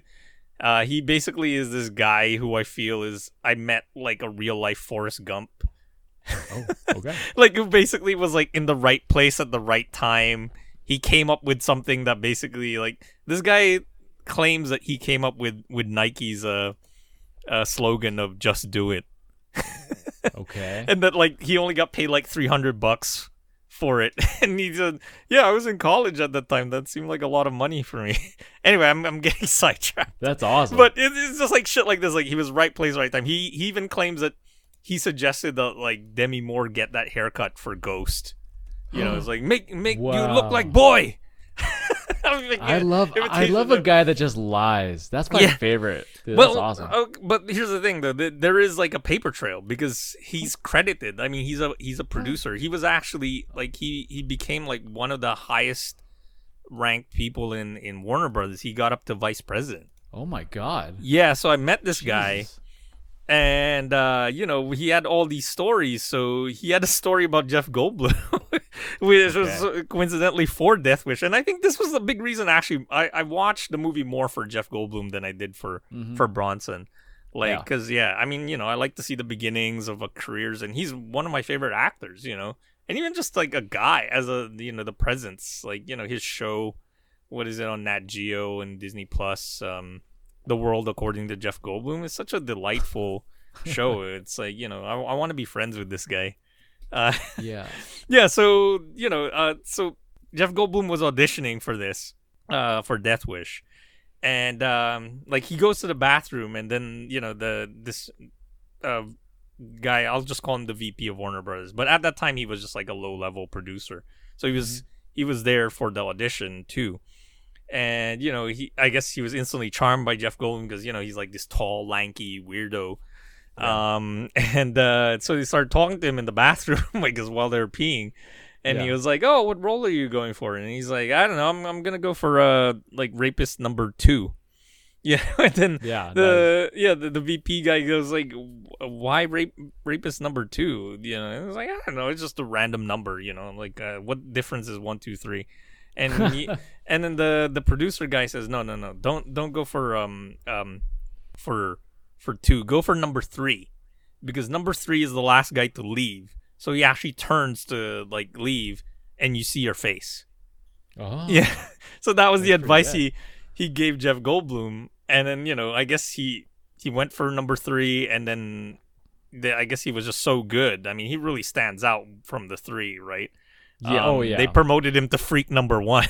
uh, he basically is this guy who I feel is I met like a real life Forrest Gump, Oh, okay. <laughs> like who basically was like in the right place at the right time. He came up with something that basically like this guy claims that he came up with with Nike's uh, uh slogan of "Just Do It." <laughs> Okay. <laughs> and that like he only got paid like 300 bucks for it. <laughs> And he said, "Yeah, I was in college at that time. That seemed like a lot of money for me." <laughs> anyway, I'm I'm getting sidetracked. That's awesome. But it, it's just like shit like this. Like he was right place, right time. He he even claims that he suggested that like Demi Moore get that haircut for Ghost. You know, it's like make make you look like boy. I, like, I love I love a guy that just lies. That's my Yeah. favorite. Dude, well, that's awesome. uh, but here's the thing, though. There is like a paper trail because he's credited. I mean, he's a he's a producer. He was actually like he he became like one of the highest ranked people in in Warner Brothers. He got up to vice president. oh my god. Yeah, so I met this guy, Jesus. And uh, you know he had all these stories. So he had a story about Jeff Goldblum, <laughs> which was coincidentally for Death Wish, and I think this was the big reason. Actually, I, I watched the movie more for Jeff Goldblum than I did for for Bronson. Like, Yeah. because yeah, I mean, you know, I like to see the beginnings of a careers, and he's one of my favorite actors. You know, and even just like a guy as a you know the presence, like you know his show, what is it on Nat Geo and Disney Plus, um, The World According to Jeff Goldblum is such a delightful <laughs> show. it's like you know I, I want to be friends with this guy. Uh, Yeah. <laughs> yeah, so you know, uh, so Jeff Goldblum was auditioning for this, uh, for Death Wish, and um, like he goes to the bathroom, and then you know the this uh guy, I'll just call him the VP of Warner Brothers, but at that time he was just like a low level producer, so he was he was there for the audition too. And you know, he I guess he was instantly charmed by Jeff Goldblum because you know he's like this tall, lanky weirdo. Um, <laughs> and uh, so they started talking to him in the bathroom, <laughs> like, 'cause while they're peeing, and he was like, "Oh, what role are you going for?" And he's like, "I don't know. I'm I'm gonna go for uh like rapist number two. <laughs> Yeah, and then Yeah, the yeah the, the VP guy goes like, "Why rape rapist number two? You know, and it's like I don't know. It's just a random number. You know, like uh, what difference is one, two, three? And <laughs> he, and then the the producer guy says, "No, no, no. Don't don't go for um um for for two. Go for number three, because number three is the last guy to leave. So he actually turns to like leave, and you see your face. Oh. Yeah. <laughs> So that was the advice he he gave Jeff Goldblum, and then you know I guess he he went for number three, and then the, I guess he was just so good. I mean, he really stands out from the three, right? Yeah. oh Um, yeah. They promoted him to freak number one.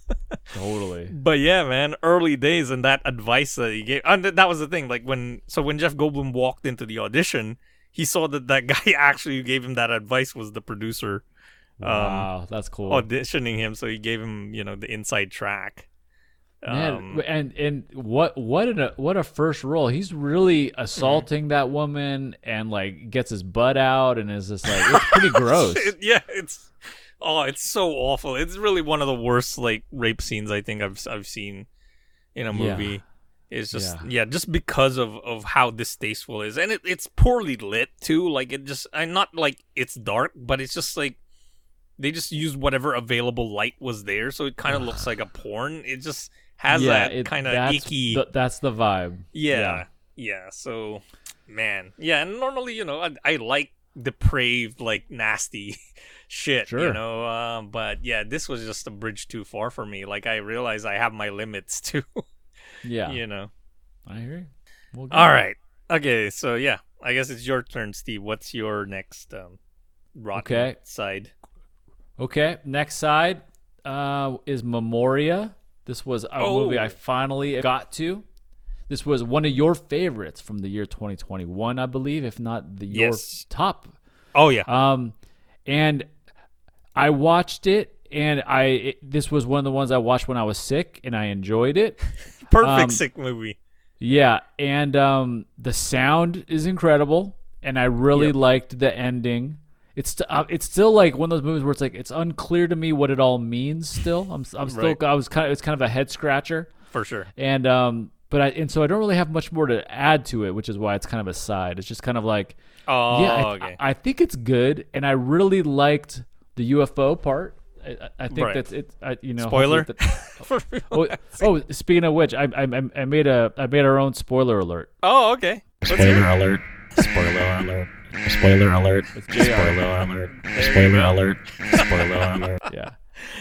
<laughs> totally. But yeah, man, early days and that advice that he gave, and th- that was the thing. Like when, so when Jeff Goldblum walked into the audition, he saw that that <laughs> guy actually who gave him that advice was the producer Wow, that's cool. auditioning him. So he gave him, you know, the inside track. Man, Um, and and what what a what a first role. He's really assaulting that woman and like gets his butt out and is just like it's pretty <laughs> gross. Yeah, it's oh, it's so awful. It's really one of the worst like rape scenes I think I've I've seen in a Yeah. movie. It's just Yeah. yeah. just because of of how distasteful it is, and it, it's poorly lit too. Like it just, I'm not like it's dark, but it's just like they just used whatever available light was there, so it kind of looks like a <sighs> porn. It just has yeah, that kind of icky. the- that's the vibe. Yeah, yeah. So, man, yeah. And normally, you know, I, I like depraved, like nasty <laughs> shit. You know, um, but yeah, this was just a bridge too far for me. Like I realized I have my limits <laughs> too. Yeah, you know. I hear you. Well. All right. Okay. So yeah, I guess it's your turn, Steve. What's your next um, rotten Okay. side? Okay, next side uh, is Memoria. This was a movie Oh. I finally got to. This was one of your favorites from the year 2021, I believe, if not the your top. Oh yeah. Um, and I watched it, and I it, this was one of the ones I watched when I was sick, and I enjoyed it. <laughs> Perfect um, sick movie. Yeah, and um, the sound is incredible, and I really Yep. liked the ending. It's uh, it's still like one of those movies where it's like it's unclear to me what it all means. Still, I'm I'm still Right. I was kind of it's kind of a head scratcher, For sure. and um, but I and so I don't really have much more to add to it, which is why it's kind of a side. It's just kind of like Oh, yeah, I, okay. I think it's good, and I really liked the UFO part. I, I- I think Right. that's it. I, you know, Spoiler? that- <laughs> <laughs> oh, oh, speaking of which, I, I I made a I made our own spoiler alert. oh, okay. Spoiler alert. Spoiler alert. Spoiler alert. Spoiler alert. Spoiler alert. Spoiler alert. <laughs> Yeah,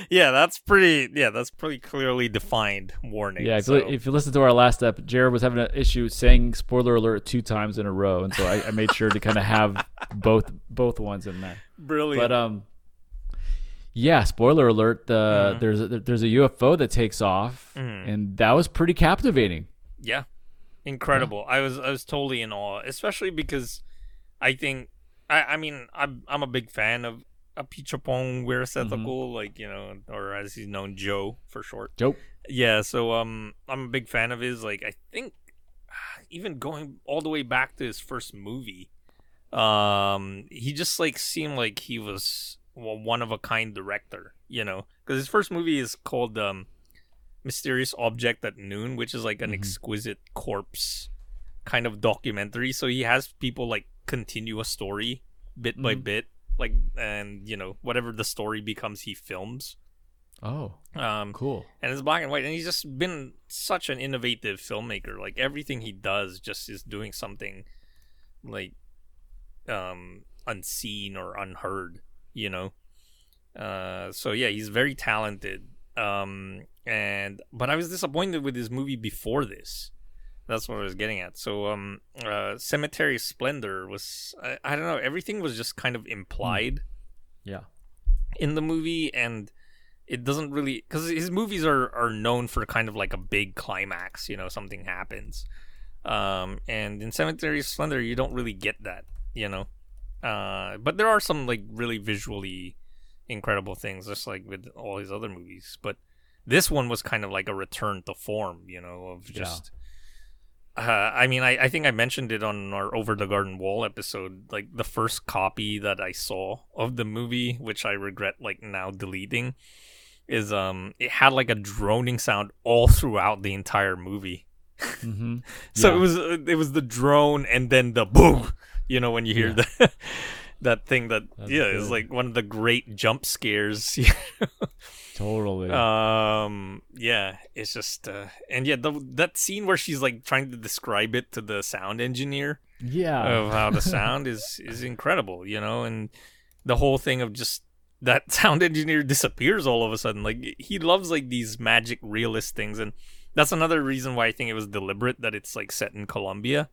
Yeah, that's pretty. Yeah, that's pretty clearly defined warning. yeah. If, so- you, if you listen to our last step, Jared was having an issue saying spoiler alert two times in a row, and so I, I made sure to kind of have both both ones in there. brilliant. But um, Yeah, spoiler alert. The Mhm. there's a, there's a UFO that takes off, Mhm. and that was pretty captivating. Yeah, incredible. I was I was totally in awe, especially because I think I I mean I'm I'm a big fan of Apichatpong Weerasethakul, like you know, or as he's known, Joe for short. Joe. Yeah, so um, I'm a big fan of his. Like I think <sighs> even going all the way back to his first movie, um, he just like seemed like he was one of a kind director. You know, because his first movie is called um, Mysterious Object at Noon, which is like an Mhm. exquisite corpse kind of documentary. So he has people like continue a story bit by Mhm. bit, like and you know whatever the story becomes, he films. Oh, Um, cool. and it's black and white and he's just been such an innovative filmmaker like everything he does just is doing something like um unseen or unheard you know? Uh so yeah he's very talented um and but i was disappointed with his movie before this. That's what i was getting at. So um uh cemetery splendor was i, I don't know everything was just kind of implied Yeah. in the movie and it doesn't really because his movies are are known for kind of like a big climax you know something happens. Um and in cemetery splendor you don't really get that you know uh but there are some like really visually incredible things just like with all his other movies but this one was kind of like a return to form you know of Yeah. just uh, I mean, I, I think I mentioned it on our Over the Garden Wall episode. Like the first copy that I saw of the movie, which I regret like now deleting, is um it had like a droning sound all throughout the entire movie. Mm-hmm. <laughs> So Yeah. it was it was the drone and then the boom. You know when you hear Yeah. the <laughs> that thing that That's yeah is like one of the great jump scares. <laughs> Totally. um yeah it's just uh, and yeah the, that scene where she's like trying to describe it to the sound engineer yeah. of how the <laughs> sound is is incredible you know and the whole thing of just that sound engineer disappears all of a sudden like he loves like these magic realist things and that's another reason why i think it was deliberate that it's like set in colombia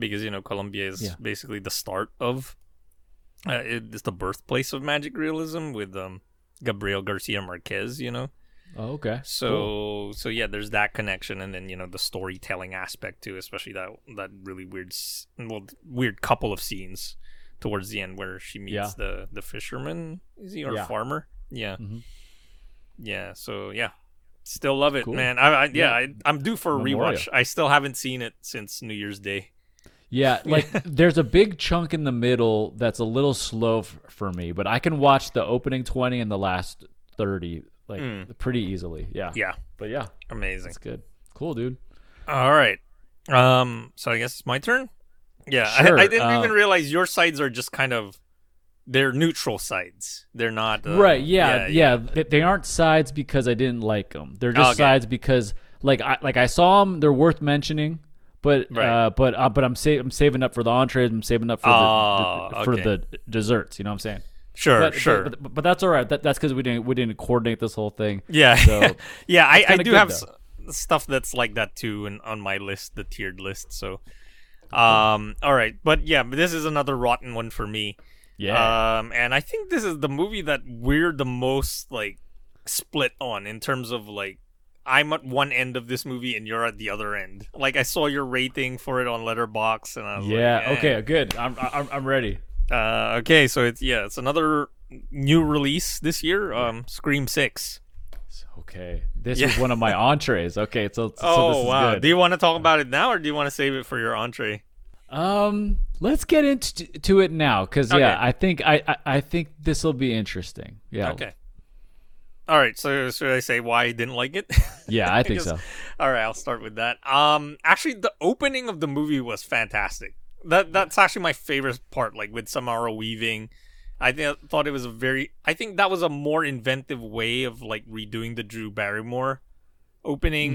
because you know colombia is Yeah. basically the start of uh, it's the birthplace of magic realism with um gabriel garcia marquez you know oh, okay. so Cool. so yeah, there's that connection, and then you know the storytelling aspect too, especially that that really weird, well, weird couple of scenes towards the end where she meets Yeah. the the fisherman, is he or Yeah. farmer? Yeah, Mhm. yeah. So yeah, still love it, Cool. man. I, I yeah, Yeah. I, I'm due for a Memoria. rewatch. I still haven't seen it since New Year's Day. <laughs> Yeah, like there's a big chunk in the middle that's a little slow f- for me, but I can watch the opening 20 and the last 30 like Mm. pretty easily. Yeah. Yeah, But yeah, amazing. that's good. Cool, dude. All right. Um. So I guess it's my turn. Yeah, Sure, I, I didn't uh, even realize your sides are just kind of they're neutral sides. They're not uh, right, yeah. Yeah, They, they aren't sides because I didn't like them. They're just Okay. sides because like I like I saw them, they're worth mentioning. But Right. uh, but uh, but I'm sa- I'm saving up for the entrees. I'm saving up for Oh, the, the for okay. the desserts. You know what I'm saying? Sure, but, sure. But, but, but that's all right. That, that's because we didn't we didn't coordinate this whole thing. yeah, So, <laughs> yeah. I, I do have s- stuff that's like that too, and on my list, the tiered list. So, um, all right, but yeah, this is another rotten one for me. Yeah. Um, and I think this is the movie that we're the most like split on in terms of like I'm at one end of this movie and you're at the other end. Like I saw your rating for it on Letterboxd and I was yeah. like, eh. Okay. Good. I'm I'm, I'm ready. Uh, okay, so it's yeah, it's another new release this year. Um, Scream Six. Okay. This Yeah. is one of my entrees. Okay. So, so oh this is wow! good. Do you want to talk about it now, or do you want to save it for your entree? Um, let's get into to it now, because Okay. yeah, I think I I, I think this will be interesting. Yeah. Okay. All right. So should I say why I didn't like it? <laughs> Yeah, I think Because- so. All right, I'll start with that. Um, actually, the opening of the movie was fantastic. That that's actually my favorite part. Like with Samara weaving, I th- thought it was a very. I think that was a more inventive way of like redoing the Drew Barrymore opening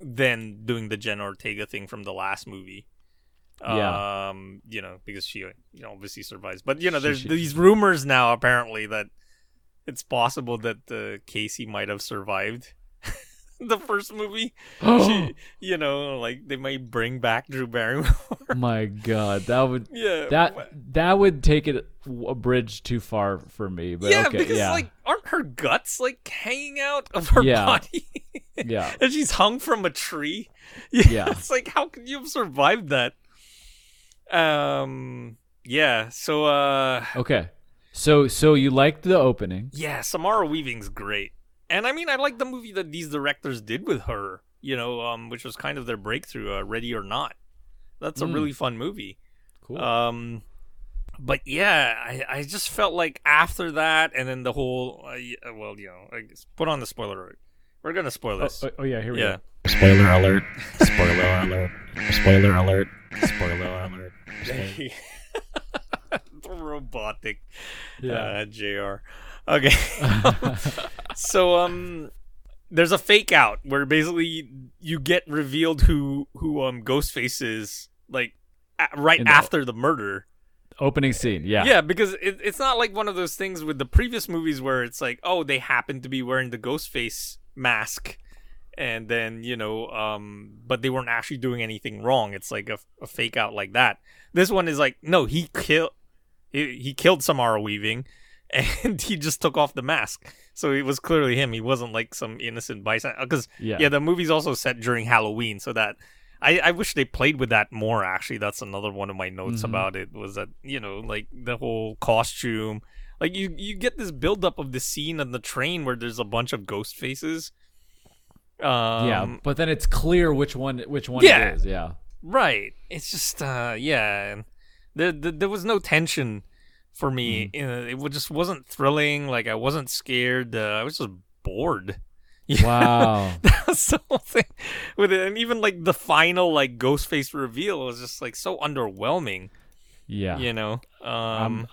Mm-hmm. than doing the Jen Ortega thing from the last movie. Yeah. Um, you know, because she you know, obviously survives. But you know, She- there's she- these rumors now apparently that it's possible that uh, Casey might have survived. <laughs> the first movie. <gasps> she, you know, like they might bring back Drew Barrymore. <laughs> My God, that would yeah, that that would take it a bridge too far for me. But yeah, okay, because yeah, like, aren't her guts like hanging out of her Yeah. body? <laughs> yeah, and she's hung from a tree. Yeah, Yeah. it's like how could you have survived that? Um, yeah. So, uh, okay. So so you liked the opening? yeah, Samara Weaving's great, and I mean, I like the movie that these directors did with her. You know, um, which was kind of their breakthrough, uh, Ready or Not. That's a Mm. really fun movie. Cool. Um, but yeah, I, I just felt like after that, and then the whole, uh, uh, well, you know, I guess put on the spoiler. alert. We're gonna spoil oh, this. oh, oh, yeah, here we yeah. go. Spoiler alert. Spoiler alert. Spoiler alert. Spoiler alert. <laughs> the <laughs> <laughs> robotic Yeah. uh, JR. Okay. <laughs> so um there's a fake out where basically you get revealed who who um Ghostface is like a- right the- after the murder. Opening scene. Yeah. Yeah, because it, it's not like one of those things with the previous movies where it's like, oh, they happen to be wearing the Ghostface mask, and then you know, um, but they weren't actually doing anything wrong. It's like a, a fake out like that. This one is like, no, he killed, he, he killed Samara Weaving, <laughs> and he just took off the mask, so it was clearly him. He wasn't like some innocent bystander. Because Yeah. yeah, the movie's also set during Halloween, so that I, I wish they played with that more. Actually, that's another one of my notes Mhm. about it was that you know like the whole costume, like you you get this buildup of the scene on the train where there's a bunch of ghost faces. Um, yeah, but then it's clear which one which one Yeah. it is. Yeah. right. It's just uh yeah, there there, was no tension for me. Uh, it just wasn't thrilling. Like I wasn't scared. Uh, I was just bored. <laughs> Wow. That's the whole thing with it, and even like the final like ghost face reveal was just like so underwhelming. Yeah. You know, um, Um,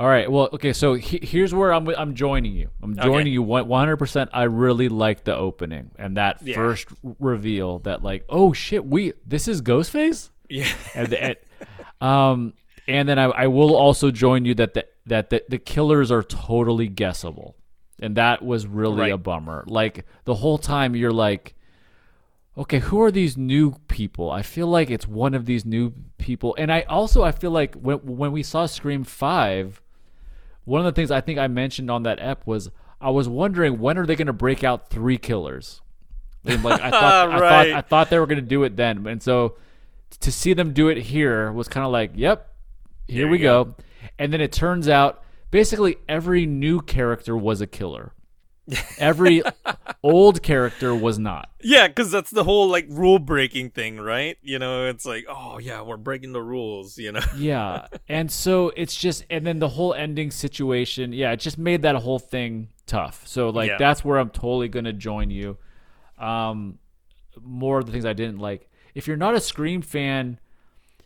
All right. Well, okay. So he, here's where I'm. I'm joining you. I'm Okay. joining you 100. percent I really like the opening and that Yeah. first reveal. That like, oh shit, we this is Ghostface. yeah, And, the, and <laughs> um, and then I, I will also join you that the that the, the killers are totally guessable, and that was really Right. a bummer. Like the whole time you're like. Okay, who are these new people? I feel like it's one of these new people, and I also I feel like when when we saw Scream Five, one of the things I think I mentioned on that ep was I was wondering when are they going to break out three killers? And like I thought, <laughs> I thought I thought they were going to do it then, and so to see them do it here was kind of like, yep, here we you go. And then it turns out basically every new character was a killer. <laughs> Every old character was not. yeah, because that's the whole like rule breaking thing, right? You know, it's like, oh yeah, we're breaking the rules. You know, Yeah. <laughs> and so it's just and then the whole ending situation, yeah, it just made that whole thing tough. So like Yeah. that's where I'm totally going to join you. Um more of the things I didn't like. If you're not a Scream fan,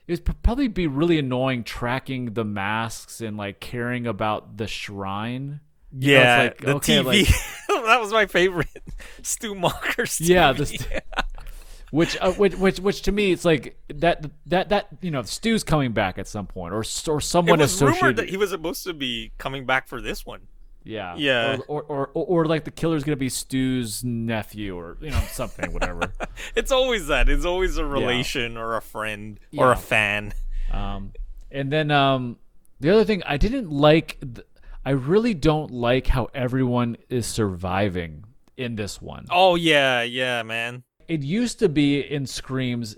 it would probably be really annoying tracking the masks and like caring about the shrine. You know, yeah, like, the okay, TV. like- <laughs> that was my favorite, <laughs> Stu Macher's <laughs> Yeah, the st- which, uh, which, which, which to me, it's like that, that, that, you know, Stu's coming back at some point, or or it someone was rumored that he was supposed to be coming back for this one. Yeah. Yeah. Or or, or, or like the killer's gonna be Stu's nephew or you know something whatever. <laughs> It's always that. It's always a relation or a friend or a fan. um, and then um, the other thing I didn't like, th- I really don't like how everyone is surviving in this one. Oh yeah, yeah, man. It used to be in Screams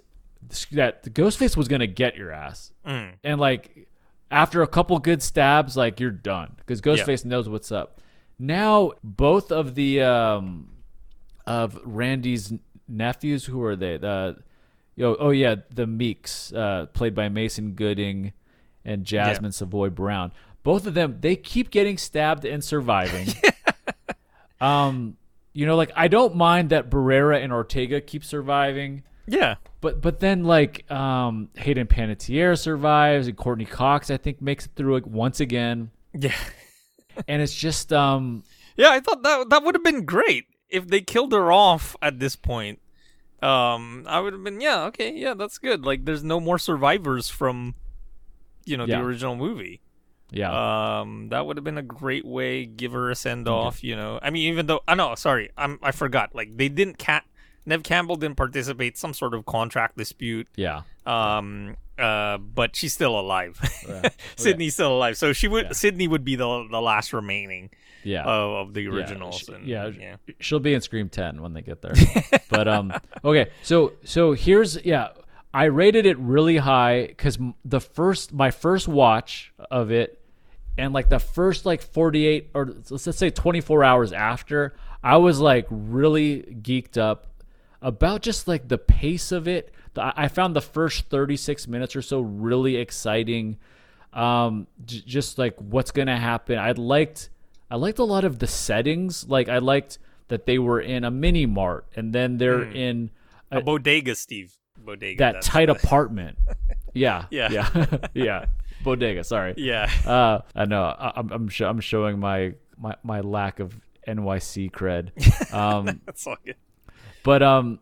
that the Ghostface was gonna get your ass, Mm. and like after a couple good stabs, like you're done because Ghostface knows what's up. Now both of the um of Randy's nephews, who are they? The yo, oh yeah, the Meeks, uh, played by Mason Gooding and Jasmine Savoy Brown. Both of them, they keep getting stabbed and surviving. <laughs> um, you know, like I don't mind that Barrera and Ortega keep surviving. Yeah. But but then like um Hayden Panettiere survives and Courteney Cox I think makes it through like once again Yeah. <laughs> and it's just um Yeah, I thought that that would have been great if they killed her off at this point. Um, I would have been yeah, okay, yeah, that's good. Like, there's no more survivors from, you know, Yeah. the original movie. Yeah. Um, that would have been a great way. Give her a send off. You know, I mean, even though I know, sorry, I'm I forgot. Like they didn't cat. Neve Campbell didn't participate. Some sort of contract dispute. yeah. Um. Uh. But she's still alive. Yeah. <laughs> Sidney's still alive. So she would. Yeah. Sidney would be the the last remaining Yeah. of, of the Yeah, originals. and, yeah, Yeah. she'll be in Scream 10 when they get there. <laughs> but um okay, so so here's yeah, I rated it really high cuz the first my first watch of it and like the first like 48 or let's let's say 24 hours after, I was like really geeked up about just like the pace of it. I found the first 36 minutes or so really exciting. Um, j- just like what's gonna happen. I liked, I liked a lot of the settings. Like I liked that they were in a mini mart and then they're in A bodega, Steve. Bodega. that tight the- apartment. Yeah, <laughs> Yeah. yeah, <laughs> yeah. Bodega. Sorry. Yeah. Uh, I know. I, I'm I'm, sho- I'm showing my, my my lack of NYC cred. <laughs> Um, That's all good. But um,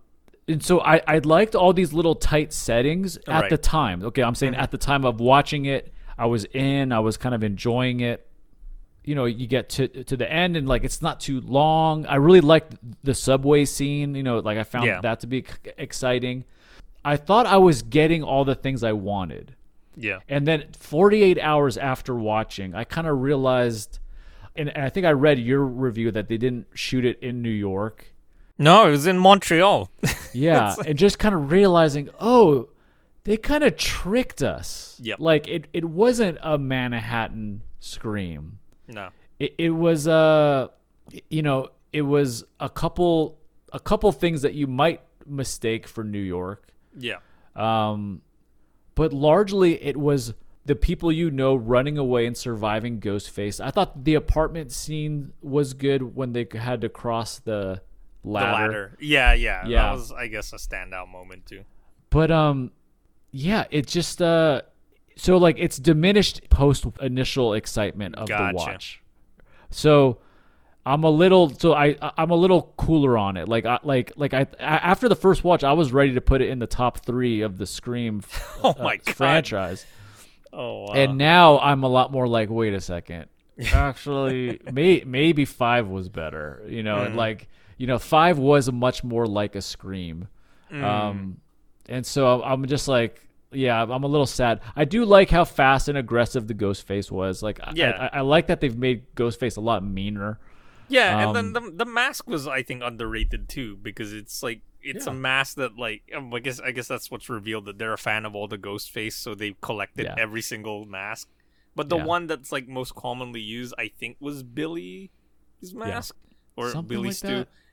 and so I I liked all these little tight settings at Right. the time. Okay, I'm saying at the time of watching it, I was in. I was kind of enjoying it. You know, you get to to the end and like it's not too long. I really liked the subway scene. You know, like I found Yeah. that to be exciting. I thought I was getting all the things I wanted. Yeah. And then 48 hours after watching, I kind of realized, and and I think I read your review that they didn't shoot it in New York. No, it was in Montreal. <laughs> Yeah, and just kind of realizing, oh, they kind of tricked us. Yep. Like it, it wasn't a Manhattan scream. no. It, it was uh, you know, it was a couple, a couple things that you might mistake for New York. Yeah. Um, but largely it was the people you know running away and surviving Ghostface. I thought the apartment scene was good when they had to cross the ladder. The ladder. Yeah, yeah. Yeah. That was, I guess, a standout moment too. But um, yeah, it just uh, so like it's diminished post initial excitement of Gotcha. the watch. So I'm a little so I I'm a little cooler on it. Like I like like I, after the first watch, I was ready to put it in the top three of the Scream <laughs> Oh uh, my god. franchise. Oh. Wow. And now I'm a lot more like, wait a second. <laughs> Actually, may, maybe five was better. You know, Mm. and like you know, five was much more like a scream. Mm. Um, and so I'm just like, yeah, I'm a little sad. I do like how fast and aggressive the Ghostface was. Like, I- Yeah. I, I like that they've made Ghostface a lot meaner. Yeah, Um, and then the the mask was I think underrated too because it's like it's Yeah. a mask that like um, I guess I guess that's what's revealed that they're a fan of all the ghost face, so they've collected Yeah. every single mask. But the Yeah. one that's like most commonly used, I think, was Billy's mask or Something Billy like.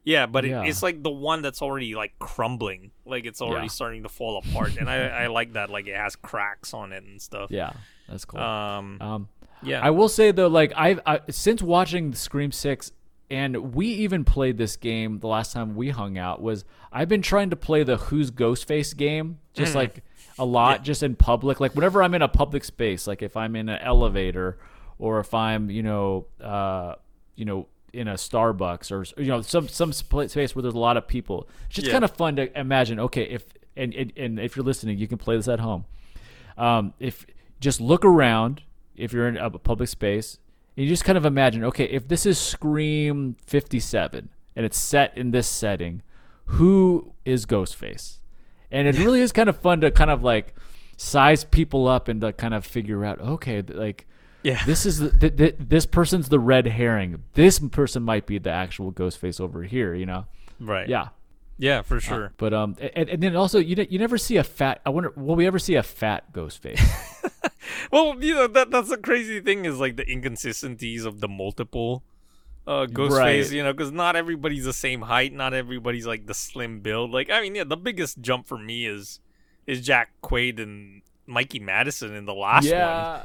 Yeah, but Yeah. It, it's like the one that's already like crumbling, like it's already Yeah. starting to fall apart, and I I like that like it has cracks on it and stuff. Yeah, that's cool. Um. um, Yeah. I will say though, like I've I, since watching Scream Six, and we even played this game the last time we hung out. Was I've been trying to play the Who's Ghostface game, just like a lot, just in public. Like whenever I'm in a public space, like if I'm in an elevator, or if I'm, you know, uh, you know, in a Starbucks or you know some some space where there's a lot of people. It's just Yeah. kind of fun to imagine. Okay, if and, and and if you're listening, you can play this at home um, if just look around if you're in a public space and you just kind of imagine okay if this is scream 57 and it's set in this setting who is ghostface and it really is kind of fun to kind of like size people up and to kind of figure out okay like yeah. this is the, th- th- this person's the red herring this person might be the actual ghost face over here you know right. yeah Yeah, for sure. but um and, and then also you ne- you never see a fat i wonder will we ever see a fat ghost face? <laughs> Well, you know that that's the crazy thing is like the inconsistencies of the multiple uh ghost Right. face, you know, because not everybody's the same height, not everybody's like the slim build. Like, I mean, yeah, the biggest jump for me is is Jack Quaid and Mikey Madison in the last one. Yeah,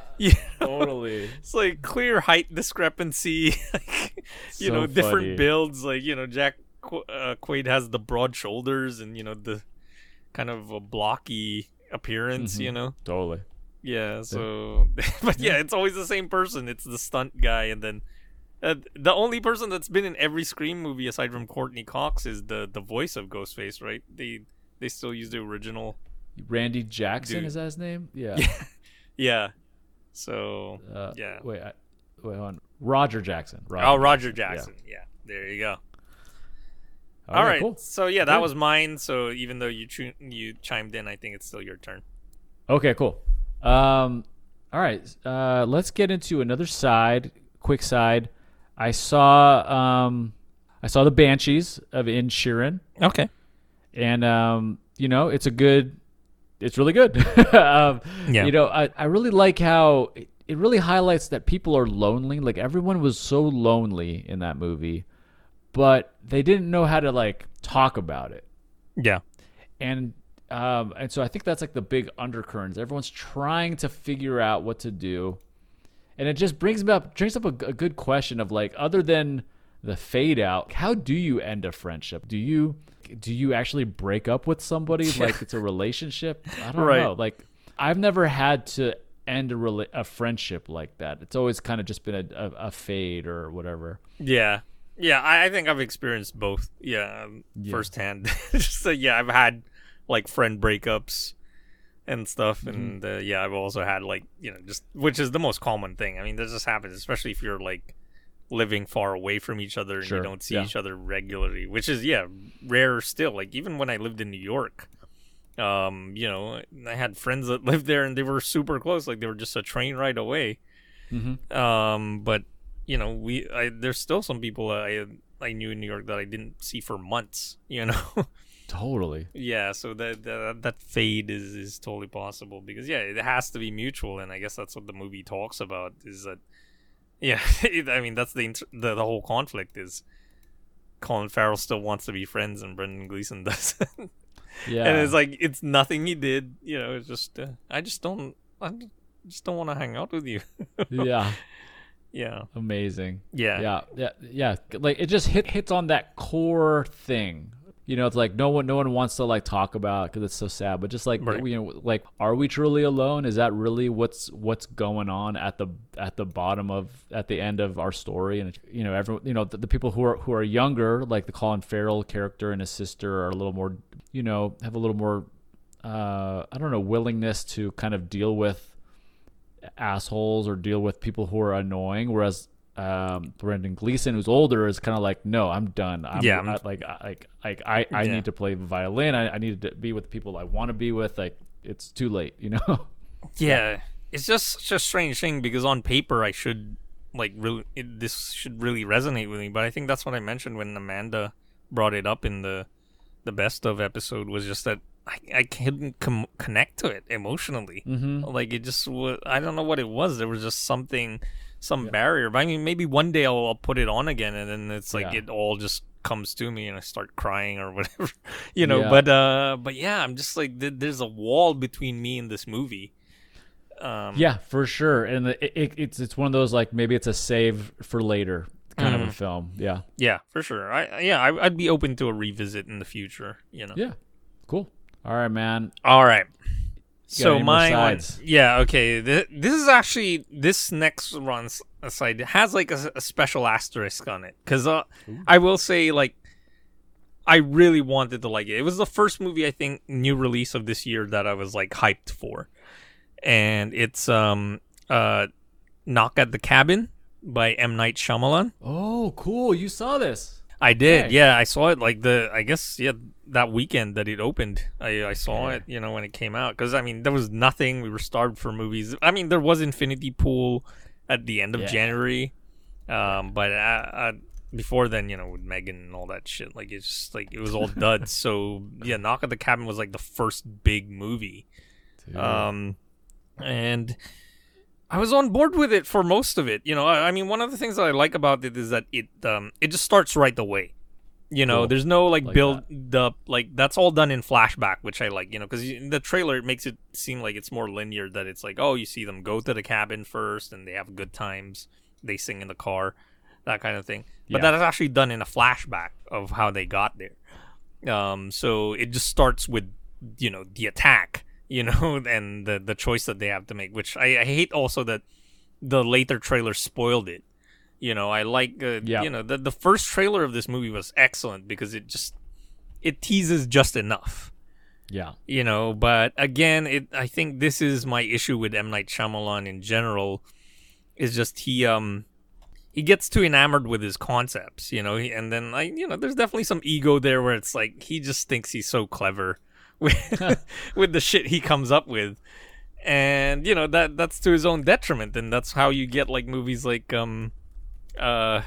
<laughs> totally. it's like clear height discrepancy. <laughs> like, you So know, different builds. Like, you know, Jack Qu- uh, Quaid has the broad shoulders and you know the kind of a blocky appearance. Mhm. You know. Totally. Yeah, so <laughs> but yeah, it's always the same person. It's the stunt guy, and then uh, the only person that's been in every Scream movie aside from Courteney Cox is the the voice of Ghostface, right? They they still use the original. Randy Jackson Dude. is that his name? Yeah. <laughs> Yeah. So Uh, yeah. Wait, I, wait, on. Roger Jackson. oh, Roger Yeah. Jackson. Yeah. There you go. All All right, right. cool. So yeah, that Good. was mine. So even though you chu- you chimed in, I think it's still your turn. Okay, cool. Um, all right, uh, let's get into another side. Quick side. I saw um, I saw the Banshees of Inisherin, Okay. and um, you know it's a good, it's really good. <laughs> um, Yeah. You know, I, I really like how it, it really highlights that people are lonely. Like everyone was so lonely in that movie, but they didn't know how to like talk about it Yeah. and um, and so I think that's like the big undercurrents. Everyone's trying to figure out what to do, and it just brings me up brings up a, a good question of like, other than the fade out, how do you end a friendship? Do you do you actually break up with somebody <laughs> like it's a relationship? I don't Right. know. Like I've never had to end a rela- a friendship like that. It's always kind of just been a, a, a fade or whatever. Yeah. Yeah, I, I think I've experienced both. Yeah, um, firsthand. <laughs> so yeah, I've had like friend breakups and stuff, Mm-hmm. and uh, yeah, I've also had like you know just which is the most common thing. I mean, this just happens, especially if you're like living far away from each other and Sure, you don't see yeah. each other regularly, which is yeah rare still. Like even when I lived in New York, um, you know, I had friends that <laughs> lived there and they were super close, like they were just a train ride away. Mm-hmm. Um, but you know, we I, there's still some people I I knew in New York that I didn't see for months. <laughs> You know, Totally. yeah. So that, that that fade is is totally possible because yeah, it has to be mutual, and I guess that's what the movie talks about. Is that yeah? <laughs> I mean, that's the the the whole conflict is. Colin Farrell still wants to be friends, and Brendan Gleeson <laughs> doesn't. Yeah. and it's like it's nothing he did. You know, it's just uh, I just don't I just don't want to hang out with you. <laughs> yeah. yeah, Amazing. yeah, yeah yeah yeah like it just hit hits on that core thing you know it's like no one no one wants to like talk about because it's so sad but just like Right. you know like are we truly alone is that really what's what's going on at the at the bottom of at the end of our story and you know everyone you know the, the people who are who are younger like the Colin Farrell character and his sister are a little more you know have a little more uh I don't know willingness to kind of deal with assholes or deal with people who are annoying whereas um, Brendan Gleeson, who's older, is kind of like, no, I'm done. I'm, Yeah, I, I'm- like, I- like, like, I, I Yeah. need to play violin. I, I need to be with the people I want to be with. Like, it's too late, you know. <laughs> Yeah, it's just such a strange thing because on paper I should like really it, this should really resonate with me, but I think that's what I mentioned when Amanda brought it up in the the best of episode was just that I, I couldn't com- connect to it emotionally. mm-hmm. Like it just was, I don't know what it was. There was just something, some barrier. But I mean, maybe one day I'll, I'll put it on again, and then it's like Yeah. it all just comes to me, and I start crying or <laughs> whatever, you know. Yeah. But uh, but yeah, I'm just like th- there's a wall between me and this movie. Um, Yeah, for sure. And it, it, it's it's one of those like maybe it's a save for later kind of a film. Yeah. yeah, for sure. I yeah, I, I'd be open to a revisit in the future. You know. Yeah. Cool. All right, man. All right. So my sides? yeah, okay. Th- this is actually this next run s- side has like a, a special asterisk on it because uh, I will say like I really wanted to like it. It was the first movie I think new release of this year that I was like hyped for, and it's um uh Knock at the Cabin by M Night Shyamalan. Oh, cool. You saw this. I did, Okay. yeah. I saw it like the I guess yeah that weekend that it opened. I I saw Okay. it, you know, when it came out because I mean there was nothing. We were starved for movies. I mean there was Infinity Pool at the end of Yeah. January, um, but uh, uh, before then, you know, with Megan and all that shit, like it's just like it was all <laughs> duds. so yeah, Knock at the Cabin was like the first big movie, Dude. um, and. I was on board with it for most of it. You know, I, I mean, one of the things that I like about it is that it um it just starts right away. You know, Cool. there's no like, Like build up like that's all done in flashback, which I like. You know, because in the trailer it makes it seem like it's more linear. That it's like, oh, you see them go to the cabin first, and they have good times. They sing in the car, that kind of thing. But Yeah. that is actually done in a flashback of how they got there. Um, so it just starts with you know the attack, you <laughs> know, and the the choice that they have to make. Which I, I hate also that the later trailer spoiled it. You know, I like uh, Yeah. you know the the first trailer of this movie was excellent because it just it teases just enough. Yeah. you know but again it i think this is my issue with m night Shyamalan in general is just he um he gets too enamored with his concepts you know he- and then i you know there's definitely some ego there where it's like he just thinks he's so clever <laughs> with <laughs> with the shit he comes up with and you know that that's to his own detriment and that's how you get like movies like um uh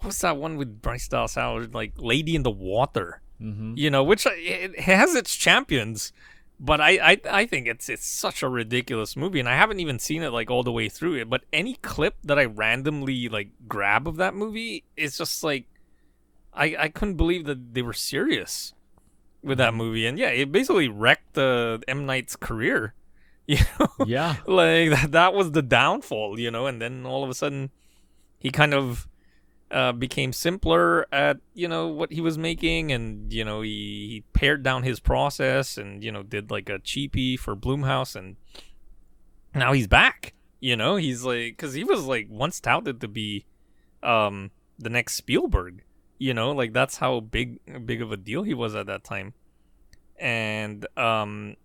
what's that one with Bryce Dallas Howard like Lady in the Water Mm-hmm. you know, which uh, it has its champions, but I, I I think it's it's such a ridiculous movie, and I haven't even seen it like all the way through it. But any clip that I randomly like grab of that movie, it's just like I I couldn't believe that they were serious with that movie, and yeah, it basically wrecked uh, M Night's career. <laughs> You know, Yeah. like that that was the downfall, you know, and then all of a sudden he kind of uh, became simpler at you know what he was making, and you know he, he pared down his process, and you know did like a cheapie for Blumhouse, and now he's back. You know he's like because he was like once touted to be um the next Spielberg. You know like that's how big big of a deal he was at that time, and um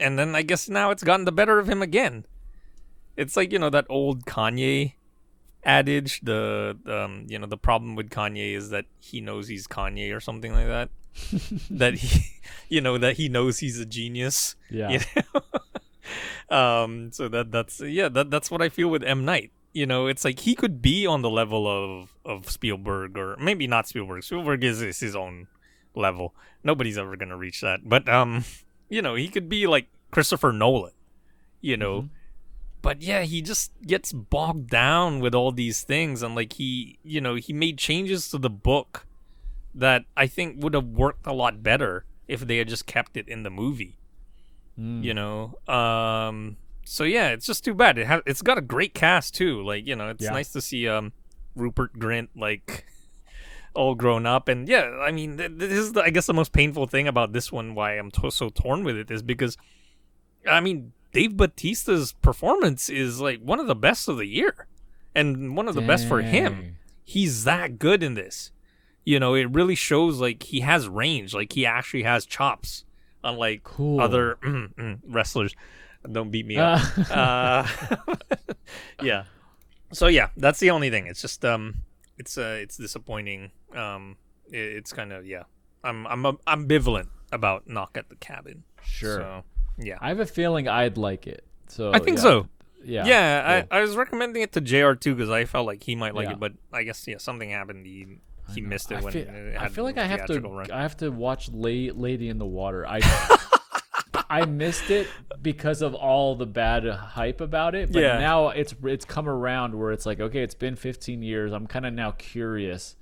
and then I guess now it's gotten the better of him again. It's like you know that old Kanye adage. The um, you know the problem with Kanye is that he knows he's Kanye or something like that. <laughs> that he, <laughs> you know, that he knows he's a genius. Yeah. You know? <laughs> um. So that that's yeah. That that's what I feel with M Night. You know, it's like he could be on the level of of Spielberg or maybe not Spielberg. Spielberg is, is his own level. Nobody's ever gonna reach that. But um, you know, he could be like Christopher Nolan. You know, but yeah, he just gets bogged down with all these things, and like he, you know, he made changes to the book that I think would have worked a lot better if they had just kept it in the movie. Mm. You know, um, so yeah, it's just too bad. It ha- it's got a great cast too. Like you know, it's Yeah. nice to see um Rupert Grint like <laughs> all grown up, and yeah, I mean, th- this is the, I guess the most painful thing about this one. Why I'm to- so torn with it is because, I mean, Dave Bautista's performance is like one of the best of the year, and one of the best for him he's that good in this. You know, it really shows like he has range, like he actually has chops, unlike Cool. other <clears throat> mm, mm, wrestlers. Don't beat me up. uh, <laughs> <laughs> yeah. So yeah, that's the only thing. It's just um, it's uh, it's disappointing. Um, it, it's kind of yeah. I'm I'm ambivalent about Knock at the Cabin. Sure. So yeah, I have a feeling I'd like it. So I think yeah. so. Yeah. Yeah, cool. I, I was recommending it to Jr. too because I felt like he might like Yeah. it, but I guess yeah, something happened. He he missed it I when feel, it I feel like I have to run. I have to watch La- Lady in the Water. I <laughs> I missed it because of all the bad hype about it, but Yeah. now it's it's come around where it's like okay, it's been 15 years. I'm kind of now curious.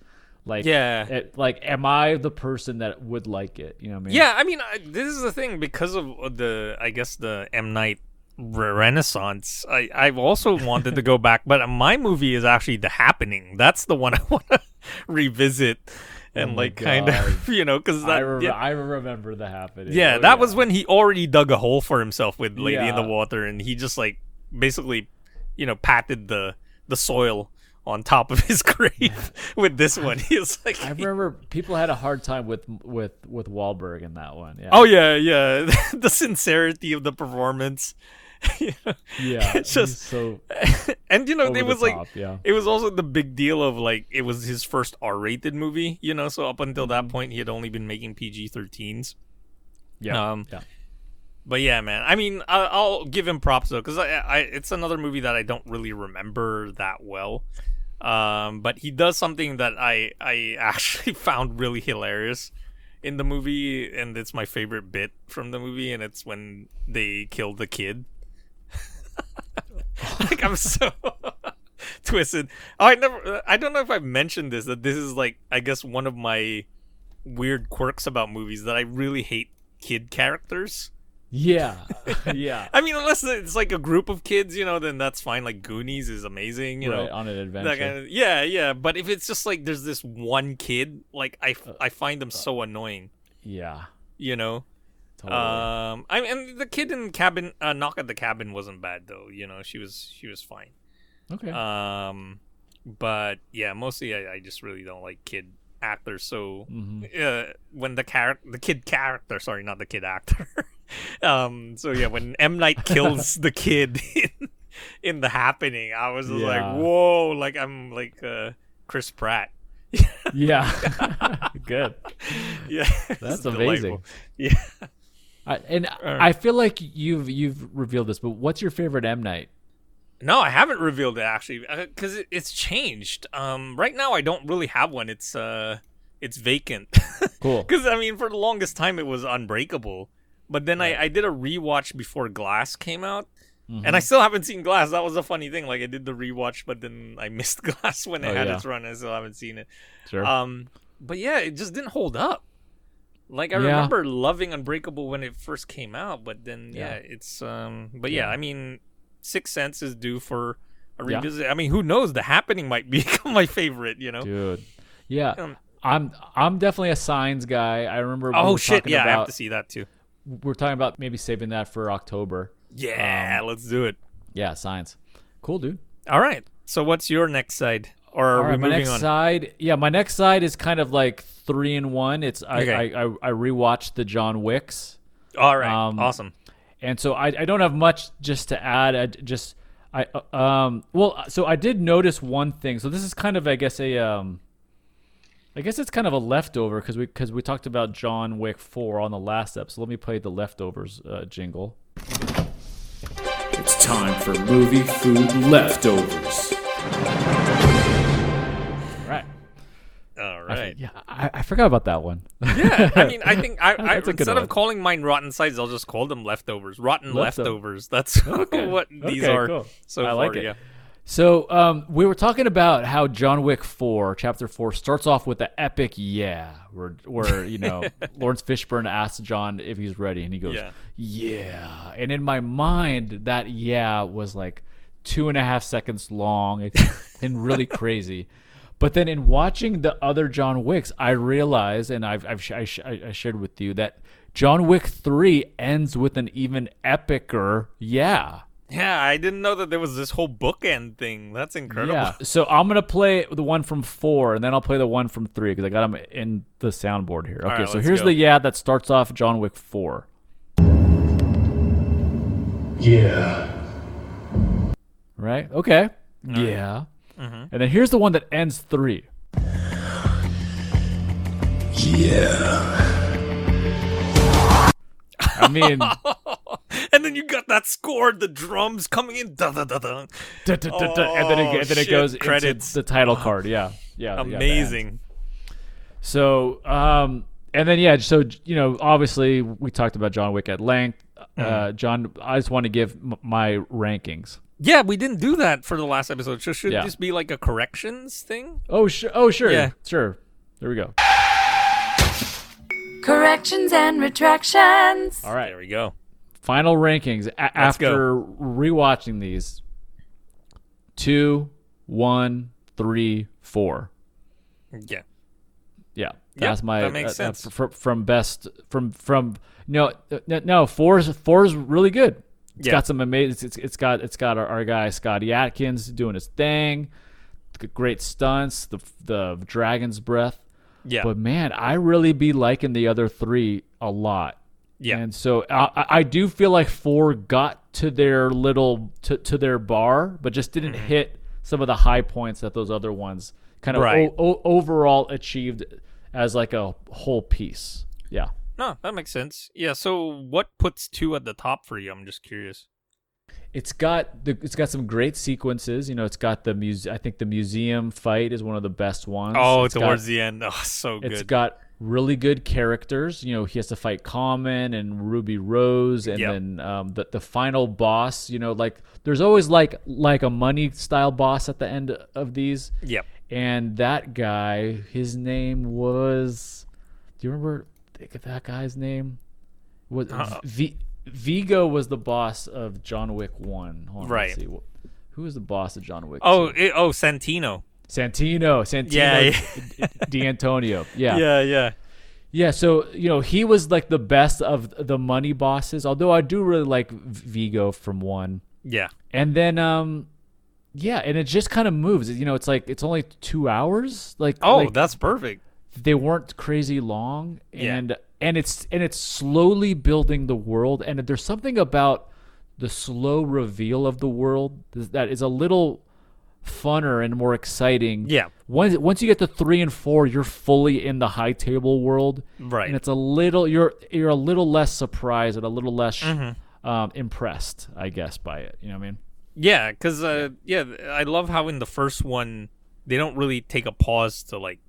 Like Yeah. it, like am I the person that would like it? You know what I mean? Yeah, I mean, I, this is the thing because of the, I guess the M Night Renaissance. I I've also <laughs> wanted to go back, but my movie is actually The Happening. That's the one <laughs> I want to revisit oh and Oh like kind of <laughs> you know because I, re- yeah, I remember the happening. yeah, Oh, that was when he already dug a hole for himself with Lady in the Water, and he just like basically, you know, patted the the soil on top of his <laughs> grave <laughs> with this one. He was like, I remember people had a hard time with with with Wahlberg in that one. Yeah. oh yeah, yeah, <laughs> the sincerity of the performance. Yeah. it's just- so and you know, it was like top, yeah. it was also the big deal of like it was his first R-rated movie. You know, so up until that point, he had only been making PG-13s. Yeah. Um, yeah. But yeah, man. I mean, I, I'll give him props though, because I, I, it's another movie that I don't really remember that well. Um, but he does something that I, I actually <laughs> found really hilarious in the movie, and it's my favorite bit from the movie, and it's when they kill the kid. <laughs> like I'm so <laughs> twisted. Oh, I never. I don't know if I've mentioned this. That this is like, I guess, one of my weird quirks about movies that I really hate kid characters. Yeah. <laughs> yeah. I mean, unless it's like a group of kids, you know, then that's fine. Like Goonies is amazing, you right, know. on an adventure. Kind of, yeah, yeah. But if it's just like there's this one kid, like I, I find them so annoying, yeah. you know. Totally. Um, I and the kid in cabin, uh, knock at the cabin wasn't bad though. You know, she was she was fine. okay. Um, but yeah, mostly I, I just really don't like kid actors. So Mm-hmm. uh, when the character, the kid character, sorry, not the kid actor. <laughs> um. So yeah, when M Night kills the kid in, in the happening, I was Yeah. like, whoa! Like I'm like uh, Chris Pratt. Yeah, <laughs> good. Yeah, That's amazing. delightful. Yeah. I, and I feel like you've you've revealed this, but what's your favorite M Night? No, I haven't revealed it actually because it, it's changed. Um, right now I don't really have one. It's uh, it's vacant. Cool. <laughs> Because I mean, for the longest time it was Unbreakable, but then I, I did a rewatch before Glass came out, Mm-hmm. and I still haven't seen Glass. That was a funny thing. Like I did the rewatch, but then I <laughs> missed Glass when it Oh, had yeah. its run. I still haven't seen it. Sure. Um, but yeah, it just didn't hold up. Like I Yeah. remember loving Unbreakable when it first came out, but then yeah, Yeah. it's um. But yeah, I mean, Six Sense is due for a revisit. I mean, who knows? The Happening might <laughs> become my favorite. You know. Dude. Yeah. Um, I'm I'm definitely a signs guy. I remember. oh were shit! Yeah, I have to see that too. We're talking about maybe saving that for October. Yeah, Um, let's do it. Yeah, science. Cool, dude. All right. So what's your next side? Or are All my moving next on? side. Yeah, my next side is kind of like three in one. It's I Okay. I, I I rewatched the John Wicks. All right. Um, awesome. and so I, I don't have much just to add. I just I uh, um well so I did notice one thing. So this is kind of I guess a um I guess it's kind of a leftover because we because we talked about John Wick four on the last episode. Let me play the leftovers uh, jingle. It's time for movie food leftovers. Right. All right. Yeah, I, I forgot about that one. yeah. I <laughs> mean, I think I, I That's a instead of one. calling mine rotten sides, I'll just call them leftovers. Rotten Lefto- leftovers. That's <laughs> what these Okay, are. cool. So I far, like it. yeah. So um, we were talking about how John Wick Four, Chapter Four, starts off with the epic "Yeah," where where you know <laughs> Laurence Fishburne asks John if he's ready, and he goes Yeah. "Yeah," and in my mind that "Yeah" was like two and a half seconds long and really <laughs> crazy. But then in watching the other John Wicks, I realized, and I've, I've I, sh- I shared with you that John Wick Three ends with an even epicer "Yeah." Yeah, I didn't know that there was this whole bookend thing. That's incredible. Yeah. So I'm gonna play the one from four, and then I'll play the one from three because I got them in the soundboard here. Okay. right, so here's go. the yeah that starts off John Wick four. Yeah. Right. Okay. Yeah. Mm-hmm. And then here's the one that ends three. Yeah. I mean, and <laughs> then you got that score, the drums coming in. Da, da, da, da. duh, duh, duh, duh, and then it, Oh, and then it goes credits. into the title card. Yeah. Yeah. yeah. Amazing. So, um, and then yeah, so you know, obviously we talked about John Wick at length. Mm-hmm. Uh, John, I just want to give m- my rankings. Yeah, we didn't do that for the last episode. So should Yeah. this be like a corrections thing? Oh sure. Oh sure. Yeah. Sure. There we go. Corrections and retractions. All right. There we go. Final rankings a- Let's go. after rewatching these. Two, one, three, four. Yeah. Yeah, that's my that makes uh, uh, sense. fr- from best from from no uh, no no four is really good. It's Yeah. got some amazing. It's, it's got it's got our, our guy Scotty Adkins doing his thing. Great stunts. The the dragon's breath. Yeah. But man, I really be liking the other three a lot. Yeah. And so I, I- do feel like four got to their little to, to their bar, but just didn't hit some of the high points that those other ones kind of Mm-hmm. Right. o- o- overall achieved as like a whole piece. Yeah. no, that makes sense. Yeah. So what puts two at the top for you? I'm just curious. It's got the, it's got some great sequences. You know, it's got the muse. I think the museum fight is one of the best ones. Oh, It's got- towards the end. <laughs> Oh, so good. It's got really good characters. You know, he has to fight Common and Ruby Rose, and Yep. then um, the the final boss. You know, like there's always like like a money style boss at the end of these. yep. And that guy, his name was. Do you remember think of that guy's name? Was Uh, v- Viggo was the boss of John Wick One. Hold on, Right. Let's see. Wh- Who was the boss of John Wick? Oh, it, oh, Santino. Santino, Santino, Yeah, <laughs> D'Antonio. Yeah. Yeah, yeah. Yeah, so you know he was like the best of the money bosses. Although I do really like Viggo from one, Yeah. and then um, yeah, and it just kind of moves. You know, it's like it's only two hours. Like Oh, like, that's perfect. they weren't crazy long Yeah. and and it's and it's slowly building the world and there's something about the slow reveal of the world that is a little funner and more exciting. Yeah. Once once you get to 3 and 4, you're fully in the high table world. Right. And it's a little you're you're a little less surprised and a little less Mm-hmm. um, impressed, I guess, by it. You know what I mean? Yeah, because uh, yeah, I love how in the first one they don't really take a pause to like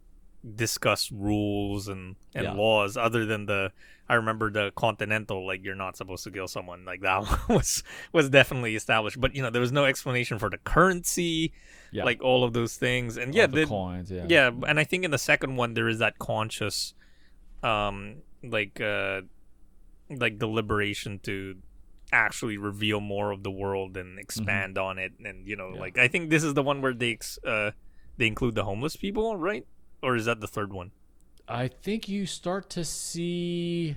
discuss rules and and Yeah. laws other than the. I remember the Continental, like you're not supposed to kill someone, like that <laughs> was was definitely established. But you know there was no explanation for the currency, Yeah. like all of those things, and yeah, All the they- coins, yeah. yeah, and I think in the second one there is that conscious, um, like uh, like deliberation to actually reveal more of the world and expand on it, and you know, Yeah. like I think this is the one where they ex- uh they include the homeless people, right? Or is that the third one? I think you start to see